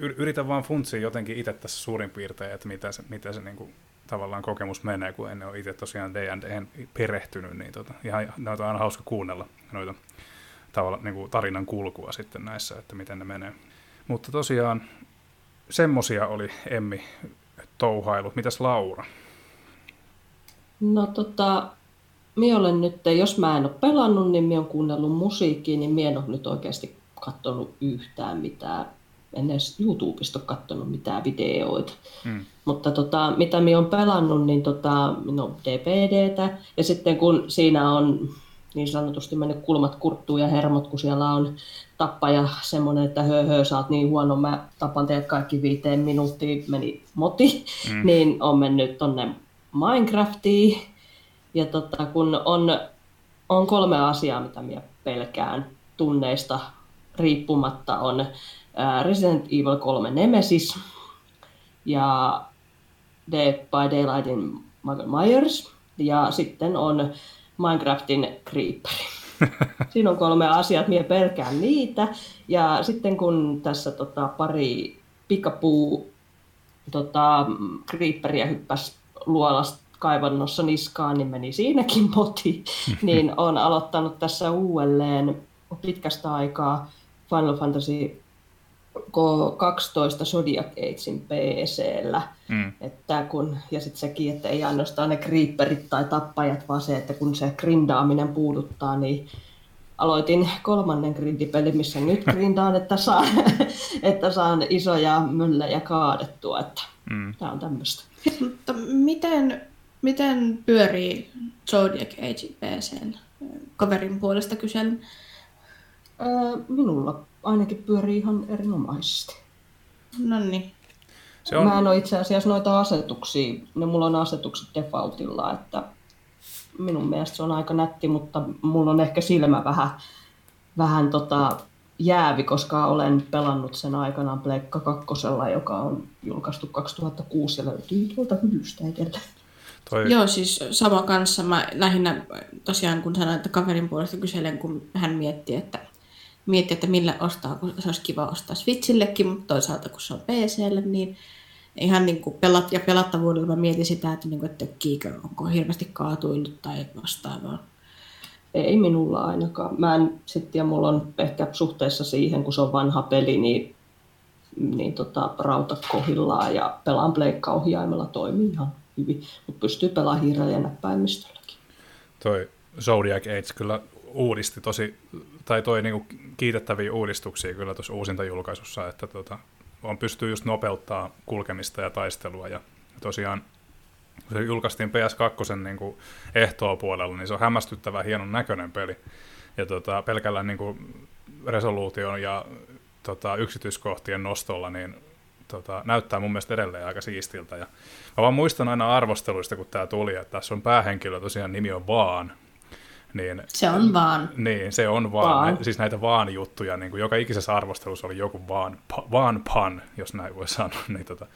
yr- yritän vaan funtsia jotenkin itse tässä suurin piirtein, että mitä se, mitä se niin kuin, tavallaan kokemus menee, kun en ole itse tosiaan D&D perehtynyt, niin tota, ihan noita on aina hauska kuunnella noita tavalla, niin kuin tarinan kulkua sitten näissä, että miten ne menee. Mutta tosiaan semmosia oli Emmi touhailu. Mitäs Laura? No tota, minä olen nyt, jos mä en ole pelannut, niin minä olen kuunnellut musiikkia, niin minä en ole nyt oikeasti katsonut yhtään mitään. En edes YouTubesta ole katsonut mitään videoita. Mm. Mutta tota, mitä minä olen pelannut, niin tota, no, DPDtä. Ja sitten kun siinä on niin sanotusti mennyt kulmat kurttuun ja hermot, kun siellä on tappaja semmoinen, että hö, hö sä oot niin huono, mä tapan teet kaikki viiteen minuuttiin, meni moti, mm. niin on mennyt tonne Minecraftiin. Ja tota, kun on, on kolme asiaa, mitä minä pelkään tunneista riippumatta, on Resident Evil 3 Nemesis ja Dead by Daylightin Michael Myers ja sitten on Minecraftin Creeper. (laughs) Siinä on kolme asiaa, minä pelkään niitä. Ja sitten kun tässä tota, pari pikapuu tota, Creeperia hyppäsi luolasta kaivannossa niskaan, niin meni siinäkin moti. (laughs) niin on aloittanut tässä uudelleen pitkästä aikaa Final Fantasy 12 Zodiac Agein PCllä. Mm. Että kun, ja sitten sekin, että ei ainoastaan ne creeperit tai tappajat, vaan se, että kun se grindaaminen puuduttaa, niin aloitin kolmannen grindipelin, missä nyt (laughs) grindaan, että saan, (laughs) että saan isoja myllejä kaadettua. Että mm. Tämä on tämmöistä. (laughs) Mutta miten, miten pyörii Zodiac Age PCn kaverin puolesta kyselen? Öö, minulla ainakin pyörii ihan erinomaisesti. No niin. Se on... Mä en ole itse asiassa noita asetuksia, ne mulla on asetukset defaultilla, että minun mielestä se on aika nätti, mutta mulla on ehkä silmä vähän, vähän tota jäävi, koska olen pelannut sen aikanaan Pleikka kakkosella, joka on julkaistu 2006 ja löytyy tuolta hyllystä edelleen. Toi... Joo, siis sama kanssa. Mä lähinnä tosiaan, kun sanoin, että kaverin puolesta kyselen, kun hän mietti, että miettiä, että millä ostaa, kun se olisi kiva ostaa Switchillekin, mutta toisaalta kun se on PClle, niin ihan niin kuin pelat, ja pelattavuudella mä mietin sitä, että, niin kuin, että tökkiikö, onko hirveästi kaatuillut tai vastaavaa. Ei minulla ainakaan. Mä en sitten, ja mulla on ehkä suhteessa siihen, kun se on vanha peli, niin, niin tota, rauta kohillaan ja pelaan pleikkaohjaimella toimii ihan hyvin, mutta pystyy pelaamaan hiirellä ja näppäimistölläkin. Toi Zodiac Age kyllä uudisti tosi, tai toi niinku kiitettäviä uudistuksia kyllä tuossa uusinta julkaisussa, että tota, on pystyy just nopeuttaa kulkemista ja taistelua, ja tosiaan kun se julkaistiin PS2 niin kuin ehtoa puolella, niin se on hämmästyttävän hienon näköinen peli. Ja tota, pelkällä niin kuin resoluution ja tota, yksityiskohtien nostolla, niin tota, näyttää mun mielestä edelleen aika siistiltä. Ja mä vaan muistan aina arvosteluista, kun tämä tuli, että tässä on päähenkilö, tosiaan nimi on Vaan, niin, se on vaan. Niin, se on vaan. vaan. Siis näitä vaan-juttuja, niin kuin joka ikisessä arvostelussa oli joku vaan, vaan pan, jos näin voi sanoa. (laughs) Niin tota,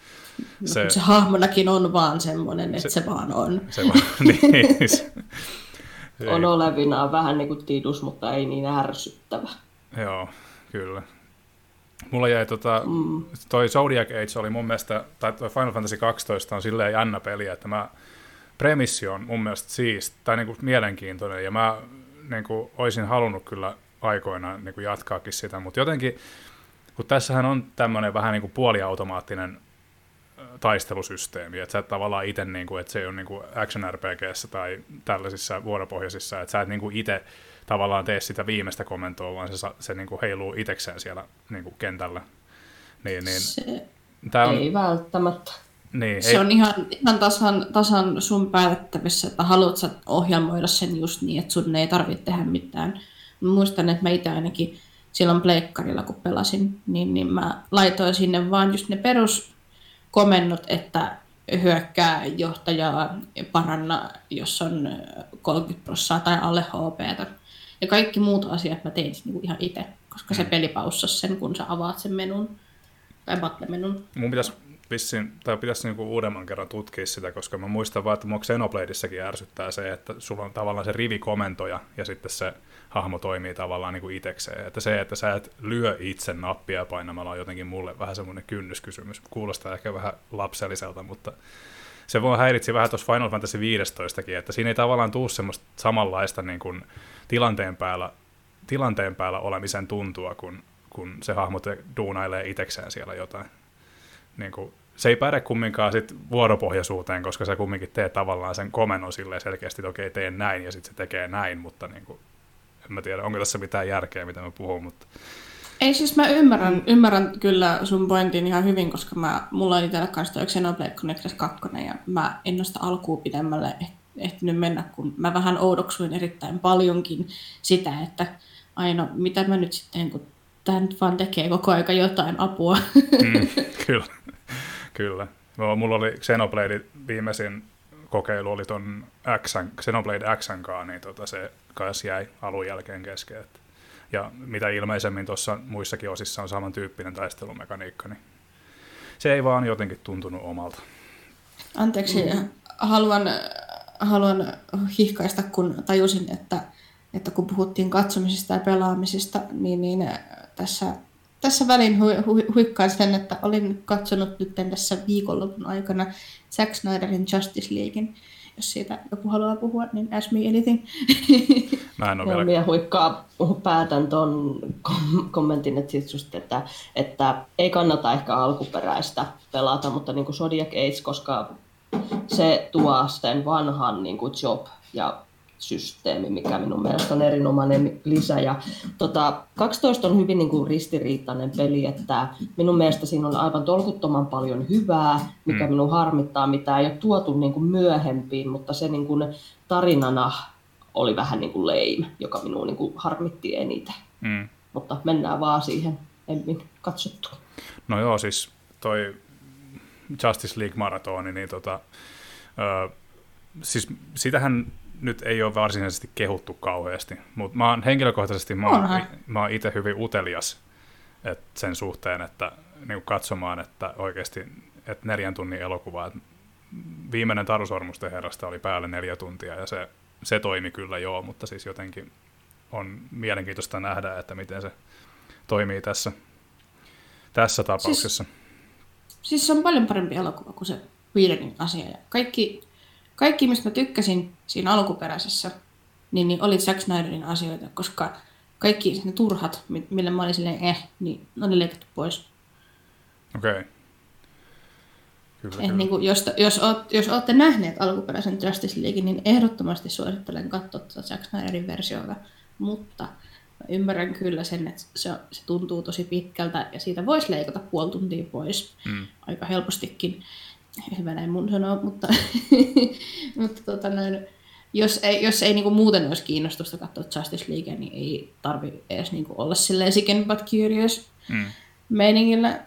no, se, se hahmonakin on vaan semmoinen, että se, se vaan on. Se vaan, (laughs) niin, se, (laughs) on olevinaan vähän niin kuin tidus, mutta ei niin ärsyttävä. Joo, kyllä. Mulla jäi tota, mm. toi Zodiac Age oli mun mielestä, tai toi Final Fantasy 12 on silleen jännä peli, että mä premissi on mun mielestä siis, tai niin kuin mielenkiintoinen, ja mä niin kuin, olisin halunnut kyllä aikoinaan niin kuin jatkaakin sitä, mutta jotenkin, kun tässähän on tämmöinen vähän niin kuin puoliautomaattinen taistelusysteemi, että sä et tavallaan itse, niin kuin, että se on niin kuin action RPGssä tai tällaisissa vuoropohjaisissa, että sä et niin kuin itse tavallaan tee sitä viimeistä komentoa, vaan se, se niin kuin heiluu itsekseen siellä niin kuin kentällä. Niin, niin, se Tää on, ei välttämättä. Niin, se ei... on ihan, ihan tasan, tasan sun päätettävissä, että haluat sä ohjelmoida sen just niin, että sun ei tarvitse tehdä mitään. Mä muistan, että mä itse ainakin silloin pleikkarilla, kun pelasin, niin, niin mä laitoin sinne vaan just ne peruskomennot, että hyökkää johtajaa, paranna, jos on 30 prosenttia tai alle HP. Ja kaikki muut asiat mä tein niin ihan itse, koska se mm. peli paussasi sen, kun sä avaat sen menun tai battle-menun. Mun pitäisi vissiin, tai pitäisi niinku uudemman kerran tutkia sitä, koska mä muistan vaan, että mua Xenobladeissakin ärsyttää se, että sulla on tavallaan se rivikomentoja ja sitten se hahmo toimii tavallaan niinku itekseen. Että se, että sä et lyö itse nappia painamalla on jotenkin mulle vähän semmoinen kynnyskysymys. Kuulostaa ehkä vähän lapselliselta, mutta se voi häiritsi vähän tuossa Final Fantasy 15 että siinä ei tavallaan tuu semmoista samanlaista niin kuin tilanteen päällä, tilanteen päällä olemisen tuntua, kun, kun se hahmo duunailee itsekseen siellä jotain. Niin kuin, se ei päde kumminkaan sit vuoropohjaisuuteen, koska sä kumminkin teet tavallaan sen komennon silleen selkeästi, että okei, teen näin, ja sitten se tekee näin, mutta niin kuin, en mä tiedä, onko tässä mitään järkeä, mitä mä puhun, mutta... Ei siis mä ymmärrän, ymmärrän kyllä sun pointin ihan hyvin, koska mä, mulla oli itsellä kanssa toi Xenoblade Chronicles 2, ja mä en noista alkuun pidemmälle ehtinyt mennä, kun mä vähän oudoksuin erittäin paljonkin sitä, että aina mitä mä nyt sitten, kun tämä nyt vaan tekee koko aika jotain apua. Mm, kyllä. (laughs) Kyllä. No, mulla oli Xenoblade viimeisin kokeilu oli ton X, Xenoblade X niin tota se kanssa jäi alun jälkeen kesken. Ja mitä ilmeisemmin tuossa muissakin osissa on samantyyppinen taistelumekaniikka, niin se ei vaan jotenkin tuntunut omalta. Anteeksi, mm. haluan, haluan hihkaista, kun tajusin, että, että kun puhuttiin katsomisesta ja pelaamisesta, niin, niin tässä tässä välin hu- hu- huikkaan sen, että olin katsonut nyt tässä viikonlopun aikana Zack Snyderin Justice Leaguein. Jos siitä joku haluaa puhua, niin ask me anything. (laughs) Mä en ole vielä... Minä huikkaa päätän tuon kom- kommentin, että, siis just, että, että ei kannata ehkä alkuperäistä pelata, mutta niin kuin Zodiac Age, koska se tuo sen vanhan niin kuin job ja systeemi, mikä minun mielestä on erinomainen lisä. Ja, tota, 12 on hyvin niin kuin ristiriitainen peli, että minun mielestä siinä on aivan tolkuttoman paljon hyvää, mikä mm. minun harmittaa, mitä ei ole tuotu niin kuin myöhempiin, mutta se niin kuin tarinana oli vähän niin kuin lame, joka minun niin kuin harmitti eniten. Mm. Mutta mennään vaan siihen emmin katsottu. No joo, siis toi Justice League maratoni, niin tota, ö, siis sitähän nyt ei ole varsinaisesti kehuttu kauheasti, mutta mä oon henkilökohtaisesti mä oon, mä oon itse hyvin utelias et sen suhteen, että niin katsomaan, että oikeasti että neljän tunnin elokuva, että viimeinen Tarusormusten herrasta oli päälle neljä tuntia ja se, se toimi kyllä joo, mutta siis jotenkin on mielenkiintoista nähdä, että miten se toimii tässä, tässä tapauksessa. Siis, siis se on paljon parempi elokuva kuin se Whedonin asia. Ja kaikki kaikki, mistä mä tykkäsin siinä alkuperäisessä, niin, niin oli Zack Snyderin asioita, koska kaikki ne turhat, millä mä olin silleen eh, niin ne oli leikattu pois. Okei. Okay. Kyllä, kyllä. Niin kuin, jos, jos, oot, jos olette nähneet alkuperäisen Justice League, niin ehdottomasti suosittelen katsoa tuota Zack Snyderin versiota, mutta mä ymmärrän kyllä sen, että se, se tuntuu tosi pitkältä ja siitä voisi leikata puoli tuntia pois mm. aika helpostikin hyvä näin mun sanoa, mutta, (laughs) mutta tota noin, jos ei, jos ei niinku muuten olisi kiinnostusta katsoa Justice League, niin ei tarvi edes niinku olla silleen sicken but curious mm. meiningillä.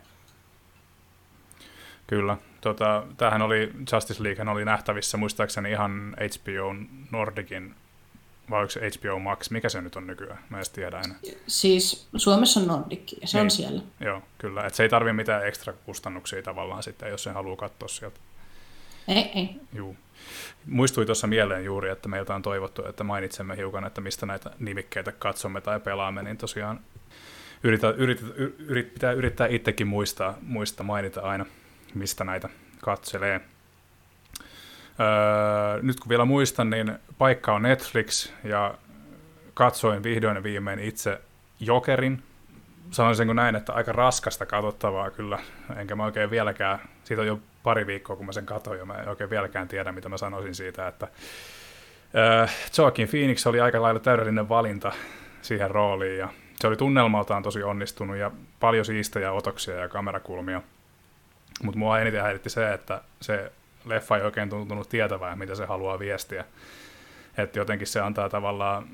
Kyllä. Tota, tämähän oli, Justice League oli nähtävissä muistaakseni ihan HBO Nordicin vai onko se HBO Max? Mikä se nyt on nykyään? Mä en tiedä enää. Siis Suomessa on Nordic ja se niin. on siellä. Joo, kyllä. Et se ei tarvi mitään ekstra kustannuksia tavallaan sitten, jos sen haluaa katsoa sieltä. Ei, ei. Juu. Muistui tuossa mieleen juuri, että meiltä on toivottu, että mainitsemme hiukan, että mistä näitä nimikkeitä katsomme tai pelaamme, niin tosiaan yritä, yritä, yrit, pitää yrittää itsekin muistaa, muista mainita aina, mistä näitä katselee. Öö, nyt kun vielä muistan, niin paikka on Netflix ja katsoin vihdoin ja viimein itse Jokerin. Sanoisin näin, että aika raskasta katsottavaa kyllä, enkä mä oikein vieläkään, siitä on jo pari viikkoa kun mä sen katsoin ja mä en oikein vieläkään tiedä mitä mä sanoisin siitä, että öö, Joaquin Phoenix oli aika lailla täydellinen valinta siihen rooliin ja se oli tunnelmaltaan tosi onnistunut ja paljon siistejä otoksia ja kamerakulmia. Mutta mua eniten häiritti se, että se leffa ei oikein tuntunut tietävää, mitä se haluaa viestiä. Että jotenkin se antaa tavallaan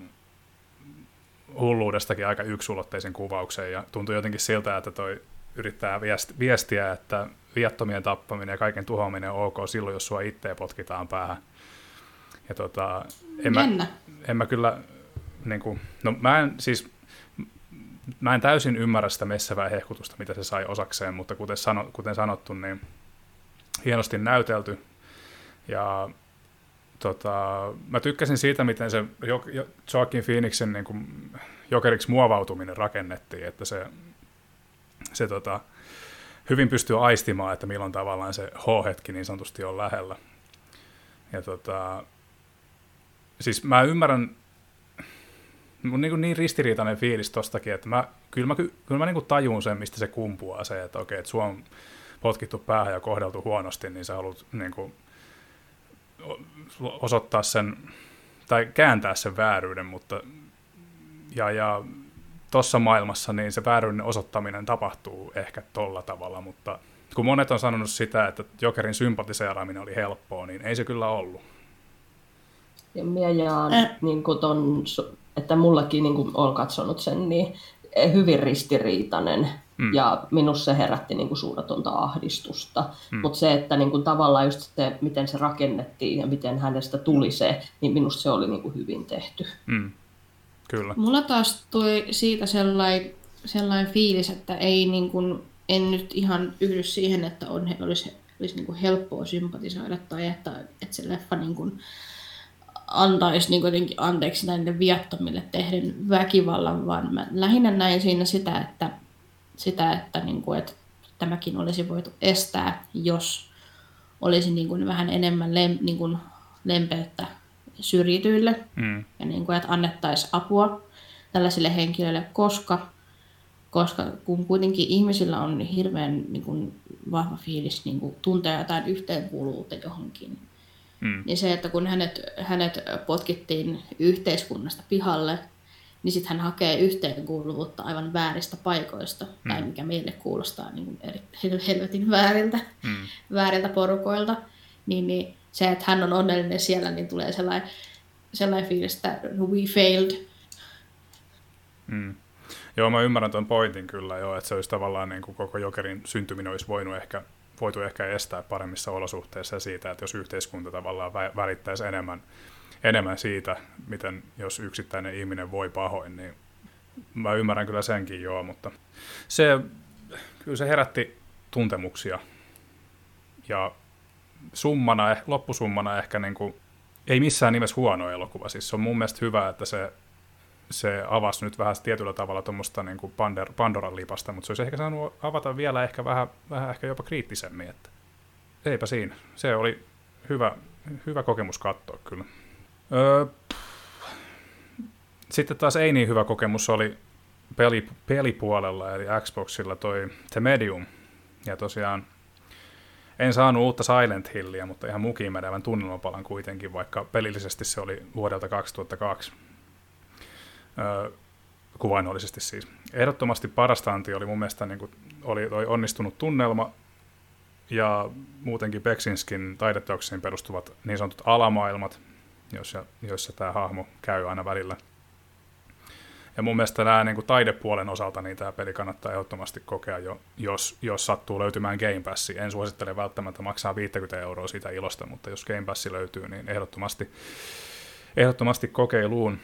hulluudestakin aika yksulotteisen kuvauksen ja tuntuu jotenkin siltä, että toi yrittää viestiä, että viattomien tappaminen ja kaiken tuhoaminen on ok silloin, jos sua itseä potkitaan päähän. Ja tota, en, mä, en mä kyllä, niin kuin, no mä en siis, mä en täysin ymmärrä sitä messävää hehkutusta, mitä se sai osakseen, mutta kuten, sano, kuten sanottu, niin hienosti näytelty. Ja tota, mä tykkäsin siitä, miten se jo, jo, Joaquin Phoenixin niin kuin, jokeriksi muovautuminen rakennettiin, että se, se tota, hyvin pystyy aistimaan, että milloin tavallaan se H-hetki niin sanotusti on lähellä. Ja tota, siis mä ymmärrän, mun niin, niin ristiriitainen fiilis tostakin, että mä, kyllä mä, kyllä mä niin tajun sen, mistä se kumpuaa se, että okei, että sua on potkittu päähän ja kohdeltu huonosti, niin sä haluat niin kuin, osoittaa sen, tai kääntää sen vääryyden, mutta ja, ja tuossa maailmassa niin se vääryyden osoittaminen tapahtuu ehkä tolla tavalla, mutta kun monet on sanonut sitä, että Jokerin sympatiseeraaminen oli helppoa, niin ei se kyllä ollut. Ja minä jaan, äh. niin ton, että mullakin niin kuin olen katsonut sen, niin hyvin ristiriitainen. Mm. Ja minussa se herätti niin kuin suunnatonta ahdistusta. Mm. Mutta se, että niin kuin tavallaan just se, miten se rakennettiin ja miten hänestä tuli se, niin minusta se oli niin kuin hyvin tehty. Mm. Kyllä. Mulla taas tuli siitä sellainen, sellainen fiilis, että ei niin kuin, en nyt ihan yhdy siihen, että on, olisi, olisi niin kuin helppoa sympatisoida tai että, että se leffa niin kuin, antaisi niin jotenkin anteeksi näille viattomille tehden väkivallan, vaan mä lähinnä näin siinä sitä, että, sitä, että, niin kuin, että tämäkin olisi voitu estää, jos olisi niin kuin vähän enemmän lem, niin kuin lempeyttä syrjityille mm. ja niin kuin, että annettaisiin apua tällaisille henkilöille, koska, koska kun kuitenkin ihmisillä on hirveän niin kuin, vahva fiilis niin kuin, tuntea jotain yhteenkuuluvuutta johonkin, mm. niin se, että kun hänet, hänet potkittiin yhteiskunnasta pihalle, niin sitten hän hakee yhteenkuuluvuutta aivan vääristä paikoista, mm. tai mikä meille kuulostaa niin kuin eri, helvetin vääriltä, mm. vääriltä porukoilta, niin, niin se, että hän on onnellinen siellä, niin tulee sellainen, sellainen fiilis, että we failed. Mm. Joo, mä ymmärrän tuon pointin kyllä jo, että se olisi tavallaan niin kuin koko Jokerin syntyminen olisi voinut ehkä, voitu ehkä estää paremmissa olosuhteissa siitä, että jos yhteiskunta tavallaan välittäisi enemmän, enemmän siitä, miten jos yksittäinen ihminen voi pahoin, niin mä ymmärrän kyllä senkin joo, mutta se, kyllä se herätti tuntemuksia ja summana, eh, loppusummana ehkä niin kuin, ei missään nimessä huono elokuva. Siis se on mun mielestä hyvä, että se, se avasi nyt vähän tietyllä tavalla tuommoista niin kuin Pandoran lipasta, mutta se olisi ehkä saanut avata vielä ehkä vähän, vähän ehkä jopa kriittisemmin. Että eipä siinä. Se oli hyvä, hyvä kokemus katsoa kyllä. Öö, sitten taas ei niin hyvä kokemus oli peli, pelipuolella, eli Xboxilla toi The Medium. Ja tosiaan en saanut uutta Silent Hillia, mutta ihan mukiin menevän tunnelmapalan kuitenkin, vaikka pelillisesti se oli vuodelta 2002. Öö, kuvainnollisesti siis. Ehdottomasti parasta anti oli mun mielestä niin kuin, oli, oli onnistunut tunnelma ja muutenkin Beksinskin taideteoksiin perustuvat niin sanotut alamaailmat, joissa, joissa tämä hahmo käy aina välillä – ja mun mielestä nämä niin kuin taidepuolen osalta niin tämä peli kannattaa ehdottomasti kokea, jo, jos, jos sattuu löytymään Game Pass. En suosittele välttämättä maksaa 50 euroa siitä ilosta, mutta jos Game Pass löytyy, niin ehdottomasti, ehdottomasti kokeiluun.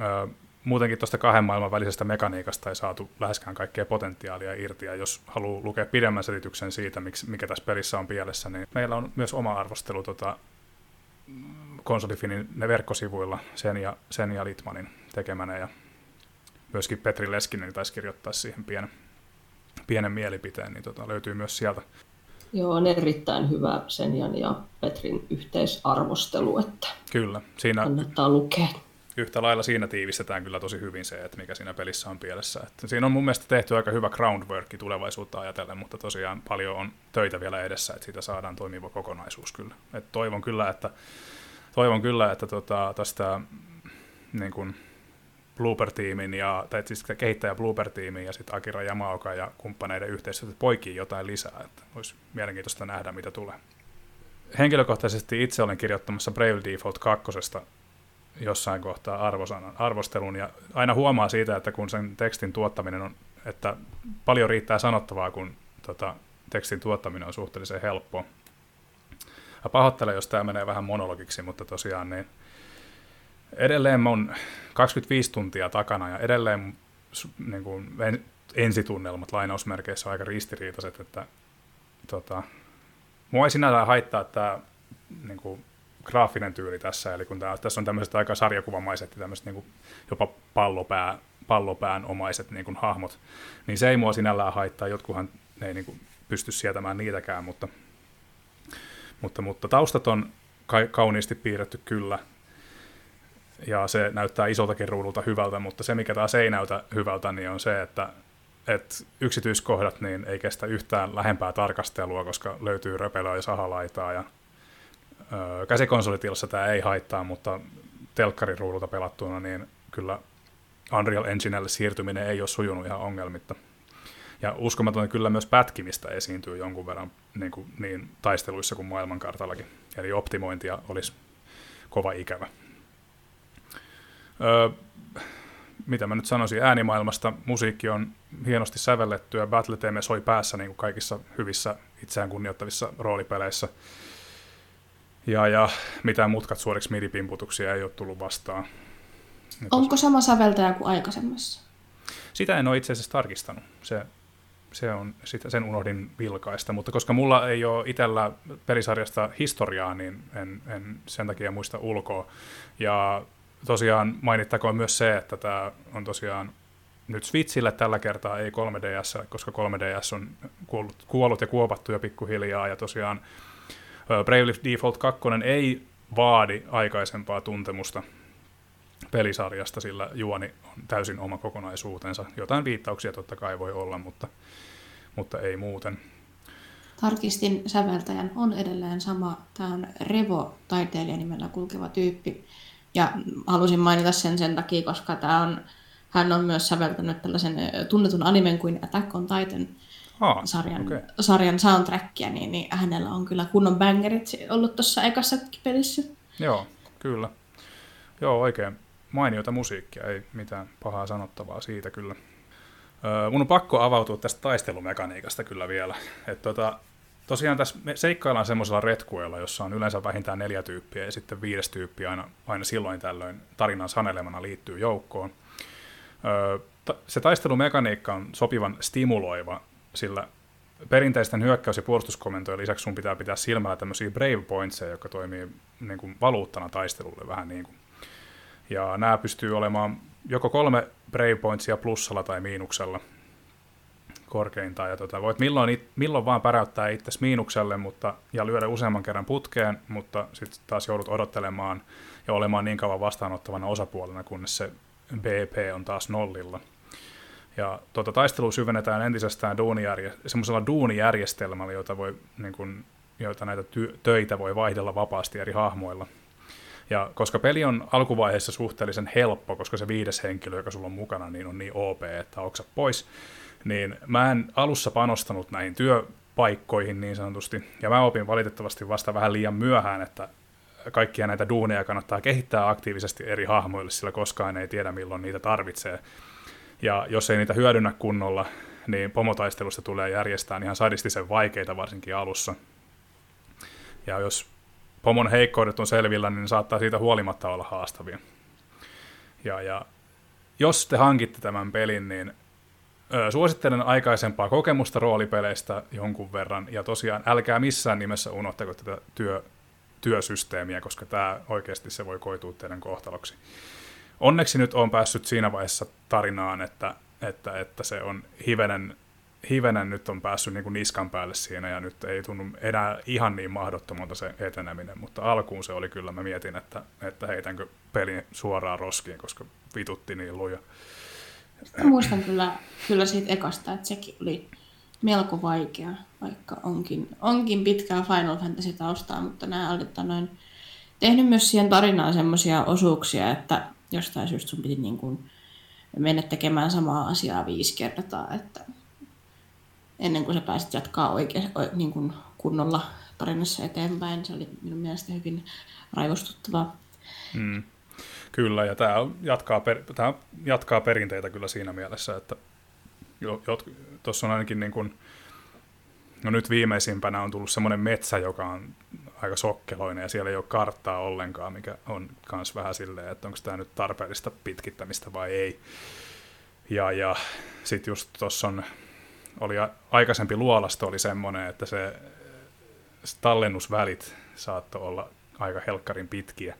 Ö, muutenkin tuosta kahden maailman välisestä mekaniikasta ei saatu läheskään kaikkea potentiaalia irti, ja jos haluaa lukea pidemmän selityksen siitä, mikä tässä pelissä on pielessä, niin meillä on myös oma arvostelu tota, konsolifinin ne verkkosivuilla sen ja, sen ja Litmanin tekemänä, ja myöskin Petri Leskinen taisi kirjoittaa siihen pienen, pienen mielipiteen, niin tota, löytyy myös sieltä. Joo, on erittäin hyvä Senjan ja Petrin yhteisarvostelu, että kyllä, siinä kannattaa lukea. Yhtä lailla siinä tiivistetään kyllä tosi hyvin se, että mikä siinä pelissä on pielessä. Että siinä on mun mielestä tehty aika hyvä groundwork tulevaisuutta ajatellen, mutta tosiaan paljon on töitä vielä edessä, että siitä saadaan toimiva kokonaisuus kyllä. Et toivon kyllä, että, toivon kyllä, että tota, tästä niin kuin, Blooper-tiimin, ja, tai siis kehittäjä Blooper-tiimin ja sitten Akira Yamaoka ja kumppaneiden yhteistyötä poikii jotain lisää. Että olisi mielenkiintoista nähdä, mitä tulee. Henkilökohtaisesti itse olen kirjoittamassa Brave Default 2 jossain kohtaa arvosanan, arvostelun, ja aina huomaa siitä, että kun sen tekstin tuottaminen on, että paljon riittää sanottavaa, kun tota, tekstin tuottaminen on suhteellisen helppoa. Ja pahoittelen, jos tämä menee vähän monologiksi, mutta tosiaan niin edelleen on 25 tuntia takana ja edelleen niin kuin, ensitunnelmat lainausmerkeissä on aika ristiriitaiset, että tota, mua ei sinällään haittaa tämä niin kuin, graafinen tyyli tässä, eli kun tää, tässä on tämmöiset aika sarjakuvamaiset ja tämmöiset niin jopa pallopää, pallopään omaiset niin kuin, hahmot, niin se ei mua sinällään haittaa, jotkuhan ei niin kuin, pysty sietämään niitäkään, mutta, mutta, mutta taustat on ka- kauniisti piirretty kyllä, ja se näyttää isoltakin ruudulta hyvältä, mutta se, mikä taas ei näytä hyvältä, niin on se, että, että yksityiskohdat niin ei kestä yhtään lähempää tarkastelua, koska löytyy röpelöä ja sahalaitaa, ja käsikonsolitilassa tämä ei haittaa, mutta telkkarin ruudulta pelattuna, niin kyllä Unreal Enginelle siirtyminen ei ole sujunut ihan ongelmitta. Ja uskomaton kyllä myös pätkimistä esiintyy jonkun verran niin, kuin, niin taisteluissa kuin maailmankartallakin. Eli optimointia olisi kova ikävä. Öö, mitä mä nyt sanoisin äänimaailmasta, musiikki on hienosti sävellettyä, battle theme soi päässä niin kuin kaikissa hyvissä itseään kunnioittavissa roolipeleissä. Ja, ja mitään mutkat suoriksi midipimputuksia ei ole tullut vastaan. Nyt Onko sama säveltäjä kuin aikaisemmassa? Sitä en ole itse asiassa tarkistanut. Se, se on, sitä, sen unohdin vilkaista, mutta koska mulla ei ole itsellä pelisarjasta historiaa, niin en, en sen takia muista ulkoa. Ja tosiaan mainittakoon myös se, että tämä on tosiaan nyt Switchille tällä kertaa, ei 3DS, koska 3DS on kuollut, kuollut ja kuopattu jo pikkuhiljaa, ja tosiaan Bravely Default 2 ei vaadi aikaisempaa tuntemusta pelisarjasta, sillä juoni on täysin oma kokonaisuutensa. Jotain viittauksia totta kai voi olla, mutta, mutta ei muuten. Tarkistin säveltäjän, on edelleen sama. Tämä on Revo-taiteilija nimellä kulkeva tyyppi. Ja halusin mainita sen sen takia, koska tämä on, hän on myös säveltänyt tällaisen tunnetun animen kuin Attack on Titan sarjan, okay. sarjan soundtrackia, niin, niin hänellä on kyllä kunnon bangerit ollut tuossa ekassa pelissä. Joo, kyllä. Joo, oikein mainiota musiikkia, ei mitään pahaa sanottavaa siitä kyllä. Öö, mun on pakko avautua tästä taistelumekaniikasta kyllä vielä. Et tota, tosiaan tässä me seikkaillaan semmoisella retkuilla, jossa on yleensä vähintään neljä tyyppiä ja sitten viides tyyppi aina, aina silloin tällöin tarinan sanelemana liittyy joukkoon. Öö, se taistelumekaniikka on sopivan stimuloiva, sillä perinteisten hyökkäys- ja puolustuskomentojen lisäksi sun pitää pitää silmällä tämmöisiä brave pointseja, jotka toimii niin kuin valuuttana taistelulle vähän niin kuin. Ja nämä pystyy olemaan joko kolme brave pointsia plussalla tai miinuksella korkeintaan. Ja tota, voit milloin, milloin vaan päräyttää itse miinukselle mutta, ja lyödä useamman kerran putkeen, mutta sitten taas joudut odottelemaan ja olemaan niin kauan vastaanottavana osapuolena, kunnes se BP on taas nollilla. Ja tuota, taistelu syvennetään entisestään duunijärje- semmoisella duunijärjestelmällä, jota, voi, niin kun, joita näitä ty- töitä voi vaihdella vapaasti eri hahmoilla. Ja koska peli on alkuvaiheessa suhteellisen helppo, koska se viides henkilö, joka sulla on mukana, niin on niin OP, että oksa pois, niin mä en alussa panostanut näihin työpaikkoihin niin sanotusti, ja mä opin valitettavasti vasta vähän liian myöhään, että kaikkia näitä duuneja kannattaa kehittää aktiivisesti eri hahmoille, sillä koskaan ei tiedä milloin niitä tarvitsee. Ja jos ei niitä hyödynnä kunnolla, niin pomotaistelusta tulee järjestää ihan sadistisen vaikeita varsinkin alussa. Ja jos pomon heikkoudet on selvillä, niin saattaa siitä huolimatta olla haastavia. Ja, ja jos te hankitte tämän pelin, niin suosittelen aikaisempaa kokemusta roolipeleistä jonkun verran, ja tosiaan älkää missään nimessä unohtako tätä työ, työsysteemiä, koska tämä oikeasti se voi koitua teidän kohtaloksi. Onneksi nyt on päässyt siinä vaiheessa tarinaan, että, että, että se on hivenen, hivenen nyt on päässyt niin kuin niskan päälle siinä ja nyt ei tunnu enää ihan niin mahdottomalta se eteneminen, mutta alkuun se oli kyllä, mä mietin, että, että heitänkö pelin suoraan roskiin, koska vitutti niin luja. Mä muistan kyllä, kyllä siitä ekasta, että sekin oli melko vaikea, vaikka onkin, onkin pitkää Final Fantasy taustaa, mutta nämä olivat noin tehnyt myös siihen tarinaan semmoisia osuuksia, että jostain syystä sun piti niin kuin mennä tekemään samaa asiaa viisi kertaa, että ennen kuin sä pääsit jatkaa oikein, niin kuin kunnolla tarinassa eteenpäin. Se oli minun mielestä hyvin raivostuttavaa. Mm. Kyllä, ja tämä jatkaa, per, tämä jatkaa perinteitä kyllä siinä mielessä, että tuossa on ainakin niin kuin, no nyt viimeisimpänä on tullut semmoinen metsä, joka on aika sokkeloinen ja siellä ei ole karttaa ollenkaan, mikä on myös vähän silleen, että onko tämä nyt tarpeellista pitkittämistä vai ei. Ja, ja sitten just tuossa on, oli aikaisempi luolasto oli semmoinen, että se tallennusvälit saattoi olla aika helkkarin pitkiä.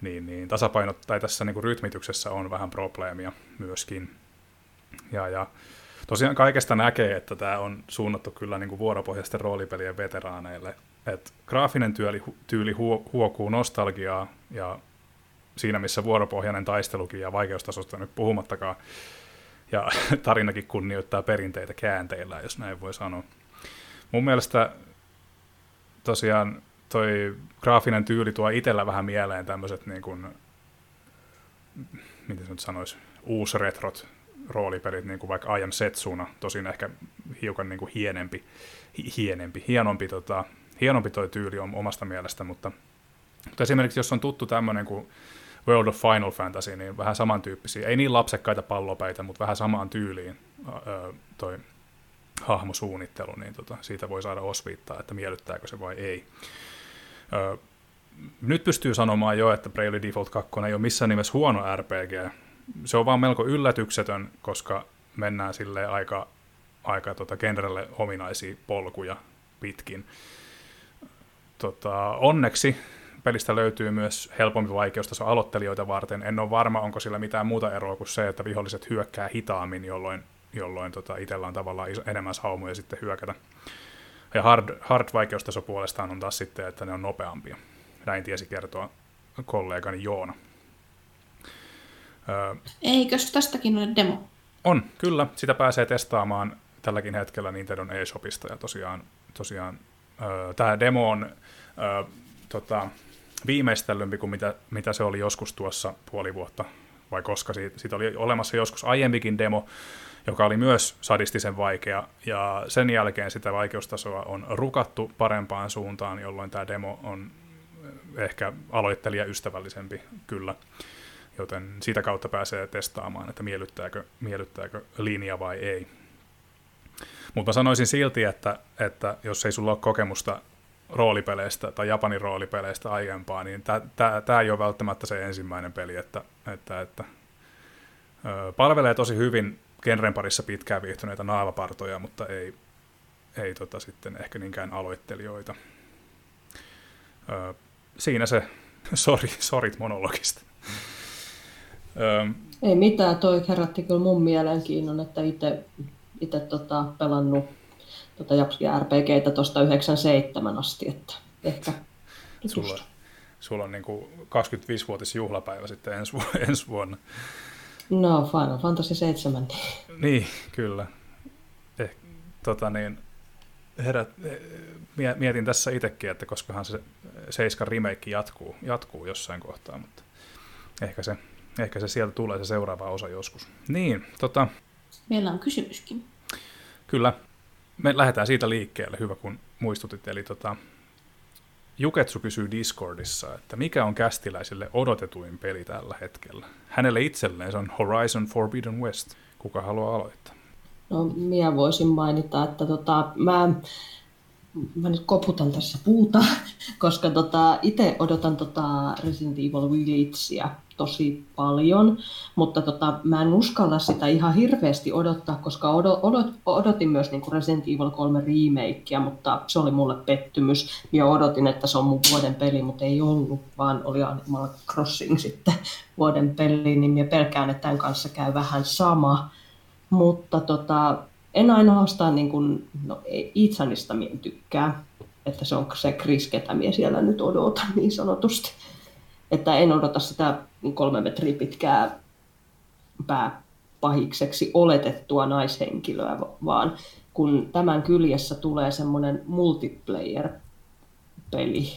Niin, niin tasapaino, tai tässä niin kuin rytmityksessä on vähän probleemia myöskin. Ja, ja tosiaan kaikesta näkee, että tämä on suunnattu kyllä niin kuin vuoropohjaisten roolipelien veteraaneille, että graafinen tyyli, tyyli huokuu nostalgiaa ja siinä missä vuoropohjainen taistelukin ja vaikeustasosta nyt puhumattakaan, ja (laughs) tarinakin kunnioittaa perinteitä käänteillä, jos näin voi sanoa. Mun mielestä tosiaan toi graafinen tyyli tuo itsellä vähän mieleen tämmöiset niin kuin, miten se nyt sanoisi, uusretrot roolipelit, niin kuin vaikka Am Setsuna, tosin ehkä hiukan niin kuin hienempi, hi- hienempi, hienompi, tota, hienompi toi tyyli on omasta mielestä, mutta, mutta esimerkiksi jos on tuttu tämmöinen kuin World of Final Fantasy, niin vähän samantyyppisiä, ei niin lapsekkaita pallopäitä, mutta vähän samaan tyyliin öö, toi hahmosuunnittelu, niin tota, siitä voi saada osviittaa, että miellyttääkö se vai ei. Öö, nyt pystyy sanomaan jo, että Bravely Default 2 ei ole missään nimessä huono RPG. Se on vaan melko yllätyksetön, koska mennään sille aika, aika tota, genrelle ominaisia polkuja pitkin. Tota, onneksi pelistä löytyy myös helpompi vaikeustaso aloittelijoita varten. En ole varma, onko sillä mitään muuta eroa kuin se, että viholliset hyökkää hitaammin, jolloin, jolloin tota, itsellä on tavallaan iso, enemmän saumoja sitten hyökätä. Ja hard, hard vaikeustaso puolestaan on taas sitten, että ne on nopeampia. Näin tiesi kertoa kollegani Joona. Öö, Eikös tästäkin ole demo? On, kyllä. Sitä pääsee testaamaan tälläkin hetkellä Nintendo eShopista. Ja tosiaan, tosiaan tämä demo on öö, tota, viimeistellympi kuin mitä, mitä se oli joskus tuossa puoli vuotta, vai koska siitä, siitä oli olemassa joskus aiempikin demo, joka oli myös sadistisen vaikea, ja sen jälkeen sitä vaikeustasoa on rukattu parempaan suuntaan, jolloin tämä demo on ehkä aloittelija ystävällisempi kyllä, joten sitä kautta pääsee testaamaan, että miellyttääkö, miellyttääkö linja vai ei. Mutta sanoisin silti, että, että jos ei sulla ole kokemusta roolipeleistä tai Japanin roolipeleistä aiempaa, niin tämä ei ole välttämättä se ensimmäinen peli, että, että, että ö, palvelee tosi hyvin genren parissa pitkään viihtyneitä naavapartoja, mutta ei, ei tota sitten ehkä niinkään aloittelijoita. Ö, siinä se, (laughs) sori, sorit monologista. Ö, ei mitään, toi herätti kyllä mun mielenkiinnon, että itse tota, pelannut tota Japskia RPGtä tuosta 97 asti, että ehkä sulla, sulla on niin kuin 25-vuotis juhlapäivä sitten ensi, vu- (laughs) ensi vuonna. No, Final Fantasy 7. Niin, kyllä. Eh, tota niin, herät, eh, mietin tässä itsekin, että koskahan se Seiskan remake jatkuu, jatkuu jossain kohtaa, mutta ehkä se, ehkä se sieltä tulee se seuraava osa joskus. Niin, tota... Meillä on kysymyskin. Kyllä, me lähdetään siitä liikkeelle, hyvä kun muistutit. Eli tota, Juketsu kysyy Discordissa, että mikä on kästiläisille odotetuin peli tällä hetkellä? Hänelle itselleen se on Horizon Forbidden West. Kuka haluaa aloittaa? No, minä voisin mainita, että tota, mä, mä nyt koputan tässä puuta, (laughs) koska tota, itse odotan tota Resident Evil Villagea tosi paljon, mutta tota, mä en uskalla sitä ihan hirveästi odottaa, koska odot, odot, odotin myös niin kuin Resident Evil 3 remakea, mutta se oli mulle pettymys. Ja odotin, että se on mun vuoden peli, mutta ei ollut, vaan oli Animal Crossing sitten (laughs) vuoden peli, niin mä pelkään, että tämän kanssa käy vähän sama. Mutta tota, en ainoastaan niin kuin, no, Itsanista mien tykkää, että se on se Chris, ketä minä siellä nyt odotan niin sanotusti. Että en odota sitä kolme metriä pitkää pääpahikseksi oletettua naishenkilöä, vaan kun tämän kyljessä tulee semmoinen multiplayer-peli,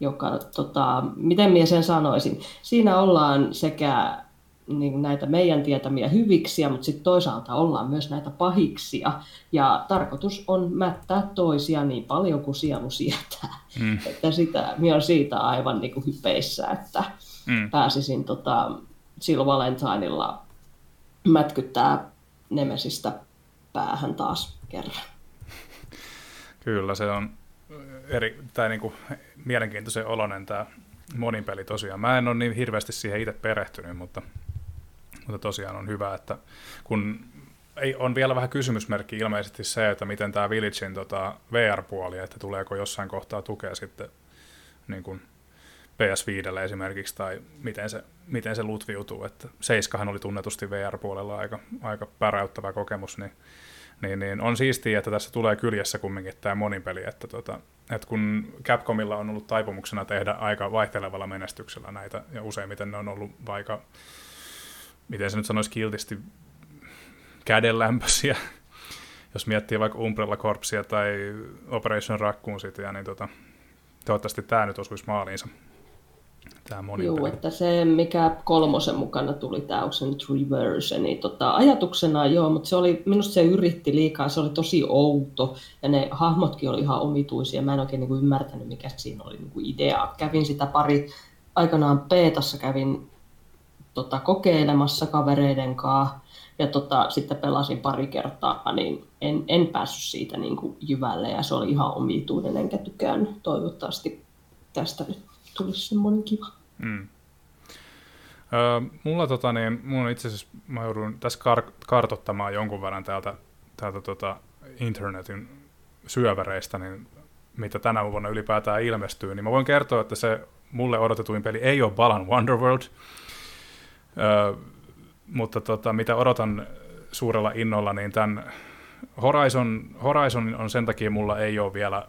joka, tota, miten minä sen sanoisin, siinä ollaan sekä niin näitä meidän tietämiä hyviksiä, mutta sitten toisaalta ollaan myös näitä pahiksia. Ja tarkoitus on mättää toisia niin paljon kuin sielu sietää. Mm. Että sitä, minä olen siitä aivan niin kuin hypeissä, että mm. pääsisin tota, sillä Valentineilla mätkyttää Nemesistä päähän taas kerran. Kyllä, se on eri, tai niin kuin mielenkiintoisen oloinen tämä monipeli tosiaan. Mä en ole niin hirveästi siihen itse perehtynyt, mutta mutta tosiaan on hyvä, että kun ei, on vielä vähän kysymysmerkki ilmeisesti se, että miten tämä Villagein tota VR-puoli, että tuleeko jossain kohtaa tukea sitten niin kuin PS5 esimerkiksi, tai miten se, miten se lutviutuu, että Seiskahan oli tunnetusti VR-puolella aika, aika päräyttävä kokemus, niin, niin, niin on siistiä, että tässä tulee kyljessä kumminkin tämä monipeli, että tota, että kun Capcomilla on ollut taipumuksena tehdä aika vaihtelevalla menestyksellä näitä, ja useimmiten ne on ollut vaikka, miten se nyt sanoisi kiltisti, kädenlämpöisiä, (laughs) jos miettii vaikka Umbrella Corpsia tai Operation Raccoon Cityä, niin tota, toivottavasti tämä nyt osuisi maaliinsa. Tämä Joo, että se mikä kolmosen mukana tuli, tämä Ocean Reverse, niin tota, ajatuksena joo, mutta se oli, minusta se yritti liikaa, se oli tosi outo ja ne hahmotkin oli ihan omituisia, mä en oikein niin kuin ymmärtänyt mikä siinä oli niin kuin idea. Kävin sitä pari, aikanaan Peetassa kävin tota, kokeilemassa kavereiden kanssa ja tota, sitten pelasin pari kertaa, niin en, en päässyt siitä niin kuin jyvälle ja se oli ihan omituinen enkä tykännyt. Toivottavasti tästä nyt tulisi semmoinen kiva. Mm. Öö, mulla, tota, niin, mulla itse asiassa, mä joudun tässä kar- kartottamaan jonkun verran täältä, täältä tota, internetin syöväreistä, niin mitä tänä vuonna ylipäätään ilmestyy, niin mä voin kertoa, että se mulle odotetuin peli ei ole Balan Wonderworld, öö, mutta tota, mitä odotan suurella innolla, niin tämän Horizon, Horizon on sen takia mulla ei ole vielä,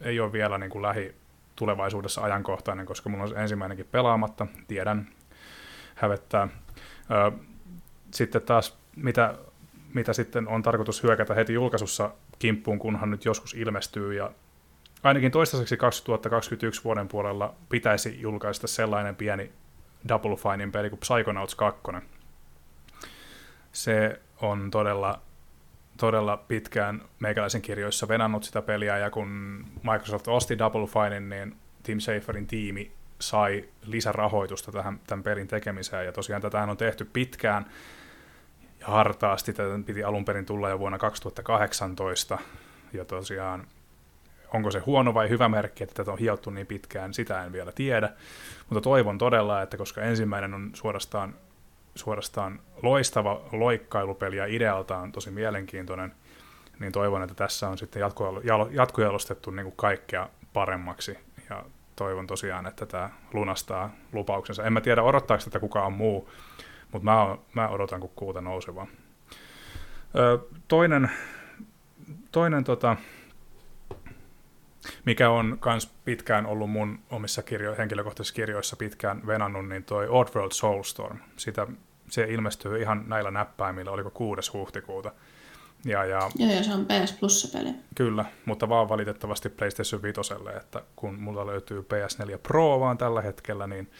ei ole vielä niin kuin lähi tulevaisuudessa ajankohtainen, koska mulla on ensimmäinenkin pelaamatta, tiedän, hävettää. Sitten taas, mitä, mitä sitten on tarkoitus hyökätä heti julkaisussa kimppuun, kunhan nyt joskus ilmestyy, ja ainakin toistaiseksi 2021 vuoden puolella pitäisi julkaista sellainen pieni Double Finein peli kuin Psychonauts 2. Se on todella todella pitkään meikäläisen kirjoissa venannut sitä peliä, ja kun Microsoft osti Double Finein, niin Tim Schaferin tiimi sai lisärahoitusta tähän, tämän pelin tekemiseen, ja tosiaan tätä on tehty pitkään ja hartaasti, tätä piti alun perin tulla jo vuonna 2018, ja tosiaan onko se huono vai hyvä merkki, että tätä on hiottu niin pitkään, sitä en vielä tiedä, mutta toivon todella, että koska ensimmäinen on suorastaan suorastaan loistava loikkailupeli ja idealtaan tosi mielenkiintoinen, niin toivon, että tässä on sitten jatkojalostettu niin kuin kaikkea paremmaksi ja toivon tosiaan, että tämä lunastaa lupauksensa. En mä tiedä, odottaako tätä kukaan muu, mutta mä, mä odotan kuin kuuta nousevaa. toinen, toinen tota, mikä on myös pitkään ollut mun omissa kirjo- henkilökohtaisissa kirjoissa pitkään venannut, niin toi Oddworld Soulstorm. Sitä, se ilmestyy ihan näillä näppäimillä, oliko 6. huhtikuuta. Ja, ja, Joo, ja se on PS Plus-peli. Kyllä, mutta vaan valitettavasti PlayStation 5, että kun mulla löytyy PS4 Pro vaan tällä hetkellä, niin,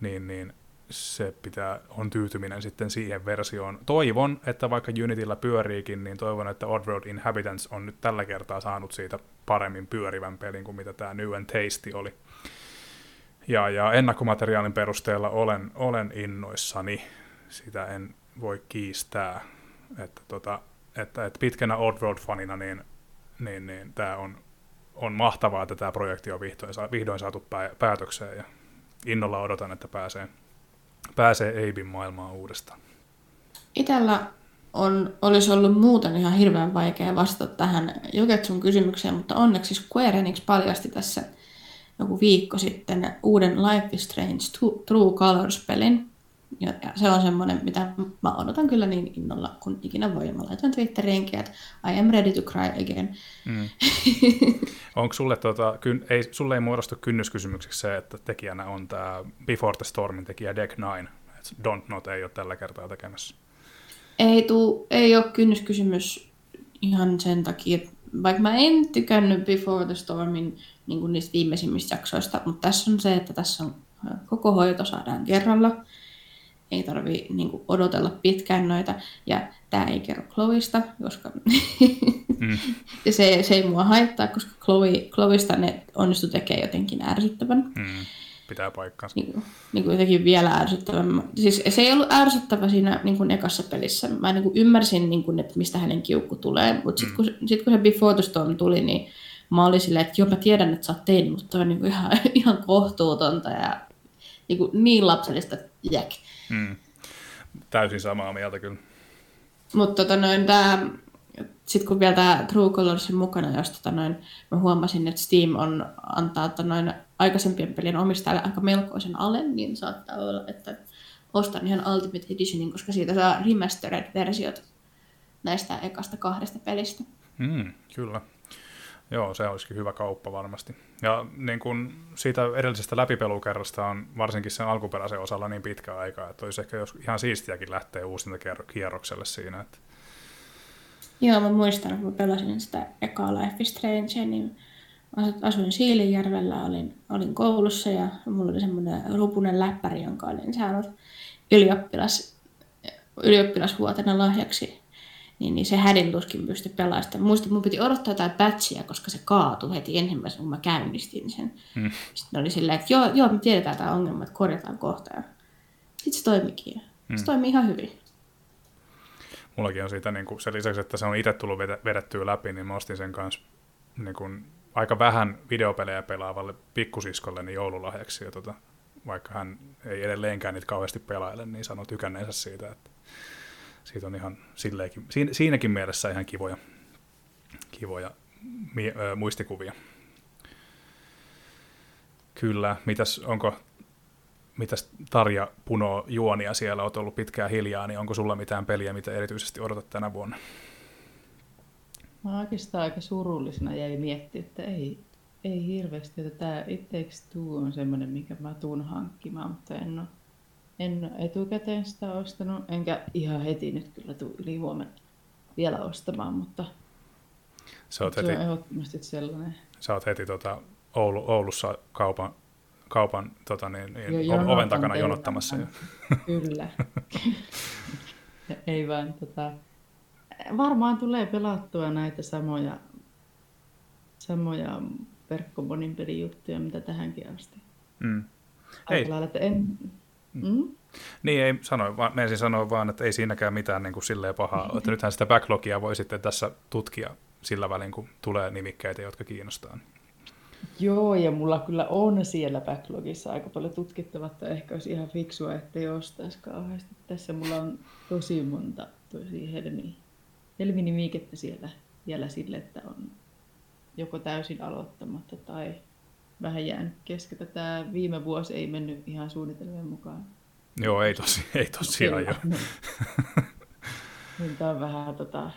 niin, niin se pitää, on tyytyminen sitten siihen versioon. Toivon, että vaikka Unityllä pyöriikin, niin toivon, että Oddworld Inhabitants on nyt tällä kertaa saanut siitä paremmin pyörivän pelin kuin mitä tämä New and Tasty oli. Ja, ja ennakkomateriaalin perusteella olen, olen innoissani, sitä en voi kiistää, että, tota, että, että pitkänä Oddworld-fanina niin, niin, niin tämä on, on mahtavaa, että tämä projekti on vihdoin, vihdoin saatu päätökseen ja innolla odotan, että pääsee pääsee Abin maailmaan uudestaan? Itellä on, olisi ollut muuten ihan hirveän vaikea vastata tähän Joketsun kysymykseen, mutta onneksi Square Enix paljasti tässä joku viikko sitten uuden Life is Strange True Colors-pelin. Ja, se on semmoinen, mitä mä odotan kyllä niin innolla, kun ikinä voi. Mä laitan Twitteriinkin, että I am ready to cry again. Mm. (laughs) Onko sulle, tota, kyn, ei, sulle ei muodostu kynnyskysymykseksi se, että tekijänä on tämä Before the Stormin tekijä Deck 9, Don't Not ei ole tällä kertaa tekemässä? Ei, tuu, ei ole kynnyskysymys ihan sen takia, että vaikka mä en tykännyt Before the Stormin niin niistä viimeisimmistä jaksoista, mutta tässä on se, että tässä on koko hoito saadaan kerralla ei tarvi niin odotella pitkään noita. Ja tämä ei kerro Chloista, koska (laughs) mm. ja se, se ei mua haittaa, koska Chloe, Chloista ne onnistu tekemään jotenkin ärsyttävän. Mm. Pitää paikkansa. Niin, niin kuin jotenkin vielä ärsyttävän. Siis se ei ollut ärsyttävä siinä niin kuin ekassa pelissä. Mä niin kuin ymmärsin, niin kuin, että mistä hänen kiukku tulee. Mutta sitten mm. kun, sit, kun se Before the Storm tuli, niin mä olin silleen, että jopa tiedän, että sä oot tein, mutta toi on niin kuin ihan, (laughs) ihan kohtuutonta ja niin, kuin niin lapsellista, että jäk. Mm. Täysin samaa mieltä kyllä. Mutta tota noin, tää, sitten kun vielä tämä True Colorsin mukana, jos tota noin, mä huomasin, että Steam on, antaa tota noin, aikaisempien pelien omistajalle aika melkoisen alen, niin saattaa olla, että ostan ihan Ultimate Editionin, koska siitä saa remastered-versiot näistä ekasta kahdesta pelistä. Mm, kyllä. Joo, se olisikin hyvä kauppa varmasti. Ja niin kun siitä edellisestä läpipelukerrasta on varsinkin sen alkuperäisen osalla niin pitkä aika, että olisi ehkä jos ihan siistiäkin lähteä uusinta kierrokselle siinä. Että... Joo, mä muistan, kun mä pelasin sitä ekaa Life is Strange, niin asuin Siilinjärvellä, olin, olin koulussa ja mulla oli semmoinen rupunen läppäri, jonka olin saanut ylioppilas, ylioppilasvuotena lahjaksi niin, niin se hädin tuskin pystyi pelaamaan Muistan, että mun piti odottaa jotain patchia, koska se kaatui heti ensimmäisenä, kun mä käynnistin sen. Hmm. Sitten oli silleen, että joo, joo me tiedetään tämä ongelma, että korjataan kohta. Sitten se toimikin. Hmm. Se toimii ihan hyvin. Mullakin on siitä, niin kuin, sen lisäksi, että se on itse tullut vedettyä läpi, niin mä ostin sen kanssa niin kuin, aika vähän videopelejä pelaavalle pikkusiskolle niin joululahjaksi. Ja tota, vaikka hän ei edelleenkään niitä kauheasti pelaile, niin sanoi tykänneensä siitä, että siitä on ihan silleenkin, siinäkin mielessä ihan kivoja, kivoja muistikuvia. Kyllä, mitäs, onko, mitäs Tarja Puno juonia siellä, olet ollut pitkään hiljaa, niin onko sulla mitään peliä, mitä erityisesti odotat tänä vuonna? Mä oikeastaan aika surullisena jäi miettiä, että ei, ei hirveästi, että tämä It Takes Two on semmoinen, mikä mä tuun hankkimaan, mutta en ole en ole etukäteen sitä ostanut, enkä ihan heti nyt kyllä tule yli huomenna vielä ostamaan, mutta se, on heti, ehdottomasti sellainen. Sä oot heti tota, Oulu, Oulussa kaupan, kaupan tota, niin, niin, jo, oven takana jonottamassa. Jo. (laughs) Kyllä. (laughs) Ei vaan, tota, varmaan tulee pelattua näitä samoja, samoja verkkomonin pelijuttuja, mitä tähänkin asti. Mm. Ei. Lailla, että en, Mm. Niin, ei sano, vaan, ensin sanoa vaan, että ei siinäkään mitään niin kuin silleen pahaa. että nythän sitä backlogia voi sitten tässä tutkia sillä välin, kun tulee nimikkeitä, jotka kiinnostaa. Joo, ja mulla kyllä on siellä backlogissa aika paljon tutkittavaa, että ehkä olisi ihan fiksua, ettei ostaisi kauheasti. Tässä mulla on tosi monta tosi helmi, helminimikettä siellä vielä sille, että on joko täysin aloittamatta tai vähän jäänyt kesken. Tämä viime vuosi ei mennyt ihan suunnitelmien mukaan. Joo, ei, tosi, ei tosiaan jo. niin tämä on vähän tota,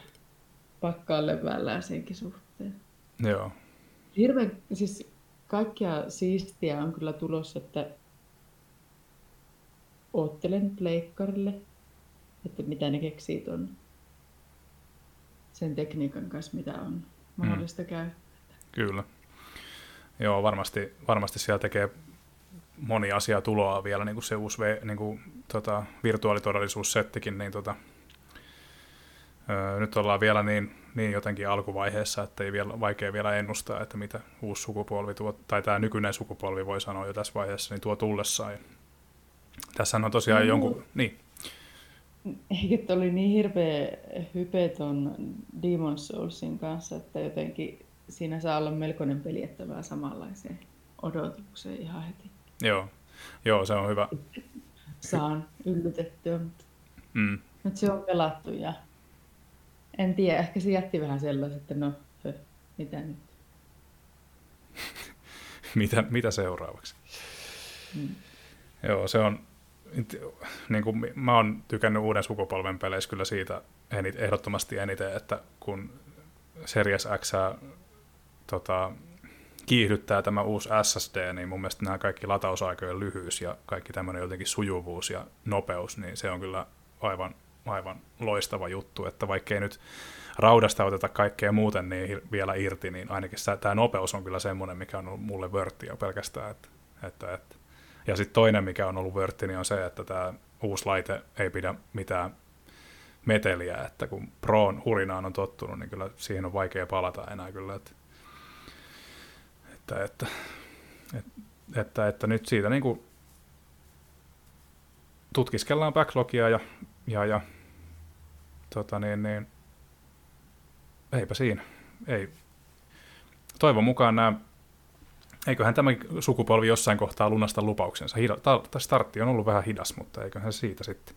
pakkaa levällään senkin suhteen. Joo. Hirveän, siis kaikkia siistiä on kyllä tulossa, että oottelen pleikkarille, että mitä ne keksii ton sen tekniikan kanssa, mitä on mahdollista mm. käyttää. Kyllä. Joo, varmasti, varmasti siellä tekee moni asia tuloa vielä, niin kuin se uusi niin kuin, tota, virtuaalitodellisuussettikin, niin tota, öö, nyt ollaan vielä niin, niin jotenkin alkuvaiheessa, että ei vielä, vaikea vielä ennustaa, että mitä uusi sukupolvi tuo, tai tämä nykyinen sukupolvi voi sanoa jo tässä vaiheessa, niin tuo tullessaan. Tässä on tosiaan no, jonkun... Niin. Eikö oli niin hirveä hype ton Demon's Soulsin kanssa, että jotenkin siinä saa olla melkoinen peli, että vähän samanlaiseen odotukseen ihan heti. Joo, Joo se on hyvä. Saan yllytettyä, mutta mm. nyt se on pelattu ja en tiedä, ehkä se jätti vähän sellaiset, että no, hö, mitä nyt? (laughs) mitä, mitä seuraavaksi? Mm. Joo, se on, niin kuin, mä oon tykännyt uuden sukupolven peleissä kyllä siitä ehdottomasti eniten, että kun Series X tota, kiihdyttää tämä uusi SSD, niin mun mielestä nämä kaikki latausaikojen lyhyys ja kaikki tämmöinen jotenkin sujuvuus ja nopeus, niin se on kyllä aivan, aivan loistava juttu, että vaikkei nyt raudasta oteta kaikkea muuten niin vielä irti, niin ainakin tämä nopeus on kyllä semmoinen, mikä on ollut mulle vörtti jo pelkästään. Että, että, että. Ja sitten toinen, mikä on ollut vörtti, niin on se, että tämä uusi laite ei pidä mitään meteliä, että kun Proon hurinaan on tottunut, niin kyllä siihen on vaikea palata enää kyllä. Että että, että, että, että, nyt siitä niin kuin tutkiskellaan backlogia ja, ja, ja tota niin, niin, eipä siinä. Ei. Toivon mukaan nämä, eiköhän tämä sukupolvi jossain kohtaa lunasta lupauksensa. Tämä startti on ollut vähän hidas, mutta eiköhän siitä sitten.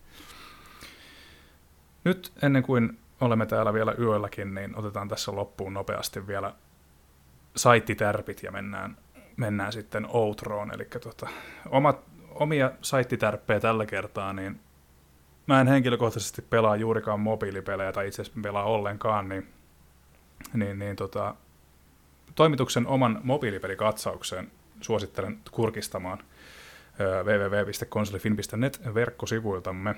Nyt ennen kuin olemme täällä vielä yölläkin, niin otetaan tässä loppuun nopeasti vielä saittitärpit ja mennään, mennään sitten outroon. Eli tota, omat, omia saittitärppejä tällä kertaa, niin mä en henkilökohtaisesti pelaa juurikaan mobiilipelejä tai itse asiassa pelaa ollenkaan, niin, niin, niin tota, toimituksen oman mobiilipelikatsauksen suosittelen kurkistamaan www.konsolifin.net verkkosivuiltamme.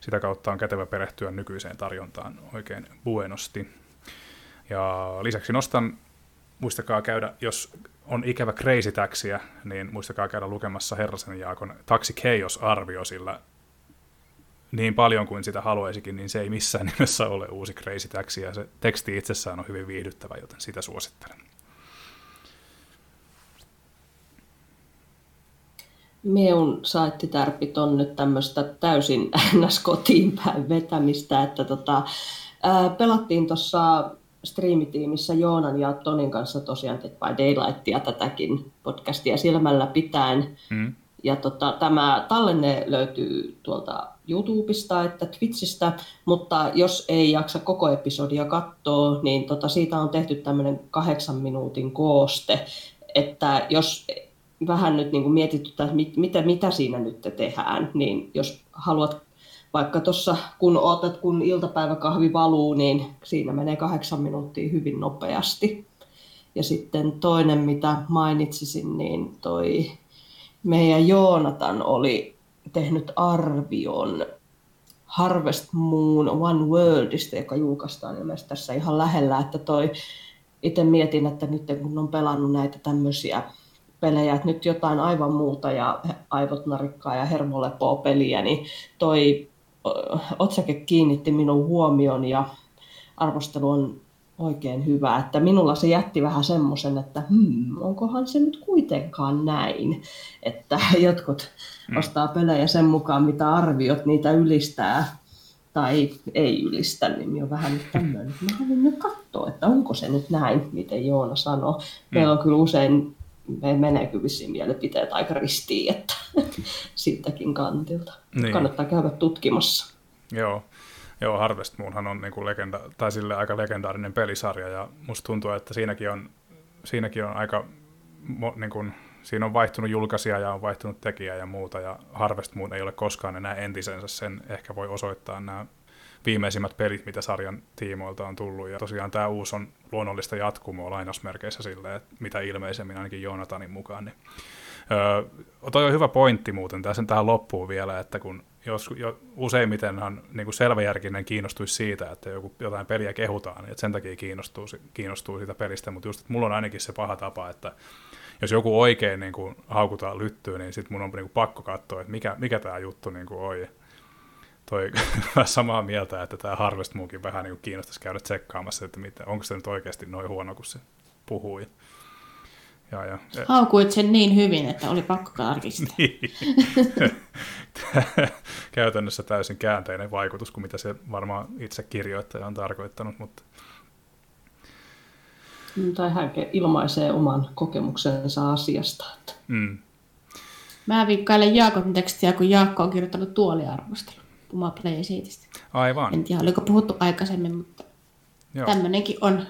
Sitä kautta on kätevä perehtyä nykyiseen tarjontaan oikein buenosti. Ja lisäksi nostan, muistakaa käydä, jos on ikävä Crazy Taxiä, niin muistakaa käydä lukemassa Herrasen Jaakon Taxi Chaos-arvio, sillä niin paljon kuin sitä haluaisikin, niin se ei missään nimessä ole uusi Crazy Taxi, ja se teksti itsessään on hyvin viihdyttävä, joten sitä suosittelen. Meun saittitärpit on nyt tämmöistä täysin (laughs) ns. kotiin päin vetämistä, että tota, ää, pelattiin tuossa striimitiimissä Joonan ja Tonin kanssa tosiaan Dead by Daylightia tätäkin podcastia silmällä pitäen. Mm. Ja tota, tämä tallenne löytyy tuolta YouTubesta että Twitchistä, mutta jos ei jaksa koko episodia katsoa, niin tota, siitä on tehty tämmöinen kahdeksan minuutin kooste, että jos vähän nyt niin kuin mietityttää, että mitä, mitä siinä nyt tehdään, niin jos haluat vaikka tuossa kun otat, kun iltapäiväkahvi valuu, niin siinä menee kahdeksan minuuttia hyvin nopeasti. Ja sitten toinen, mitä mainitsisin, niin toi meidän Joonatan oli tehnyt arvion Harvest Moon One Worldista, joka julkaistaan ilmeisesti tässä ihan lähellä, että toi itse mietin, että nyt kun on pelannut näitä tämmöisiä pelejä, että nyt jotain aivan muuta ja aivot narikkaa ja hermolepoa peliä, niin toi otsake kiinnitti minun huomion ja arvostelu on oikein hyvä. Että minulla se jätti vähän semmoisen, että hmm, onkohan se nyt kuitenkaan näin, että (laughs) jotkut mm. ostaa pelejä sen mukaan, mitä arviot niitä ylistää tai ei ylistä, niin on vähän nyt tämmöinen. Mä haluan nyt katsoa, että onko se nyt näin, miten Joona sanoo. Meillä on kyllä usein me menee kyllä vissiin mielipiteet aika ristiin, että (laughs) siltäkin kantilta. Niin. Kannattaa käydä tutkimassa. Joo. Joo, Harvest Moonhan on niin kuin legenda, tai sille aika legendaarinen pelisarja, ja musta tuntuu, että siinäkin on, siinäkin on aika, niin kuin, siinä on vaihtunut julkaisija ja on vaihtunut tekijä ja muuta, ja Harvest Moon ei ole koskaan enää entisensä, sen ehkä voi osoittaa nämä viimeisimmät pelit, mitä sarjan tiimoilta on tullut. Ja tosiaan tämä uusi on luonnollista jatkumoa lainausmerkeissä sille, että mitä ilmeisemmin ainakin Joonatanin mukaan. Niin, öö, toi on hyvä pointti muuten tässä tähän loppuun vielä, että kun jos, jo, useimmitenhan niin kuin selväjärkinen kiinnostuisi siitä, että joku, jotain peliä kehutaan, niin että sen takia kiinnostuu, kiinnostuu siitä pelistä, mutta just, että mulla on ainakin se paha tapa, että jos joku oikein niin kuin, haukutaan lyttyä, niin sitten mun on niin kuin, pakko katsoa, että mikä, mikä tämä juttu niin kuin, on toi (laughs) samaa mieltä, että tämä Harvest Moonkin vähän niin kiinnostaisi käydä tsekkaamassa, että mitä, onko se nyt oikeasti noin huono, kun se puhuu. Ja, ja, ja, (laughs) Haukuit sen niin hyvin, että oli pakko tarkistaa. (laughs) niin. Käytännössä täysin käänteinen vaikutus kuin mitä se varmaan itse kirjoittaja on tarkoittanut, mutta tai hän ilmaisee oman kokemuksensa asiasta. Mm. Mä viikkailen Jaakon tekstiä, kun Jaakko on kirjoittanut tuoliarvostelun. Play Seatistä. Aivan. En tiedä, oliko puhuttu aikaisemmin, mutta Joo. tämmöinenkin on.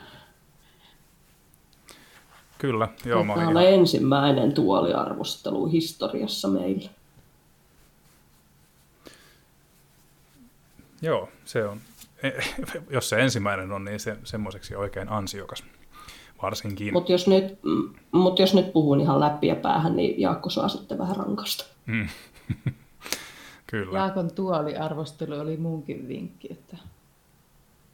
Kyllä, joo. Tämä on ensimmäinen tuoliarvostelu historiassa meillä. Joo, se on. E, (laughs) jos se ensimmäinen on, niin se semmoiseksi oikein ansiokas varsinkin. Mutta jos, nyt, mut jos nyt puhun ihan läpi ja päähän, niin Jaakko saa sitten vähän rankasta. Mm. (laughs) Kyllä. Jaakon tuoliarvostelu oli munkin vinkki, että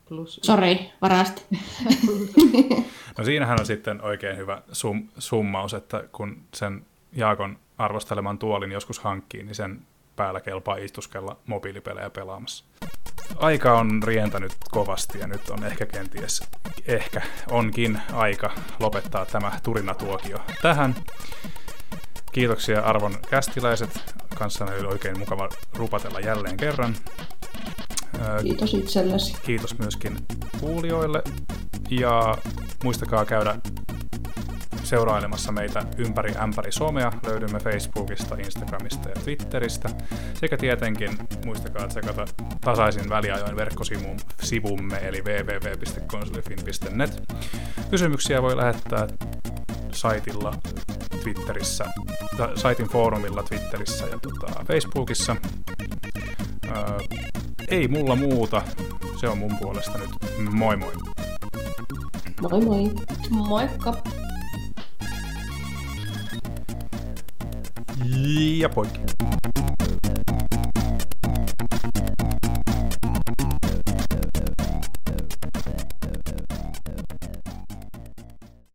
plus. Sori, varasti. (laughs) no siinähän on sitten oikein hyvä sum, summaus, että kun sen Jaakon arvosteleman tuolin joskus hankkii, niin sen päällä kelpaa istuskella mobiilipelejä pelaamassa. Aika on rientänyt kovasti ja nyt on ehkä kenties, ehkä onkin aika lopettaa tämä turinatuokio tähän. Kiitoksia arvon kästiläiset. Kanssani oli oikein mukava rupatella jälleen kerran. Kiitos itsellesi. Kiitos myöskin kuulijoille. Ja muistakaa käydä seurailemassa meitä ympäri ämpäri somea. Löydymme Facebookista, Instagramista ja Twitteristä. Sekä tietenkin muistakaa tsekata tasaisin väliajoin verkkosivumme eli www.konsolifin.net. Kysymyksiä voi lähettää saitilla, Twitterissä, saitin foorumilla, Twitterissä ja tota, Facebookissa. Ää, ei mulla muuta. Se on mun puolesta nyt. Moi moi. Moi moi. Moikka. Ja poikki.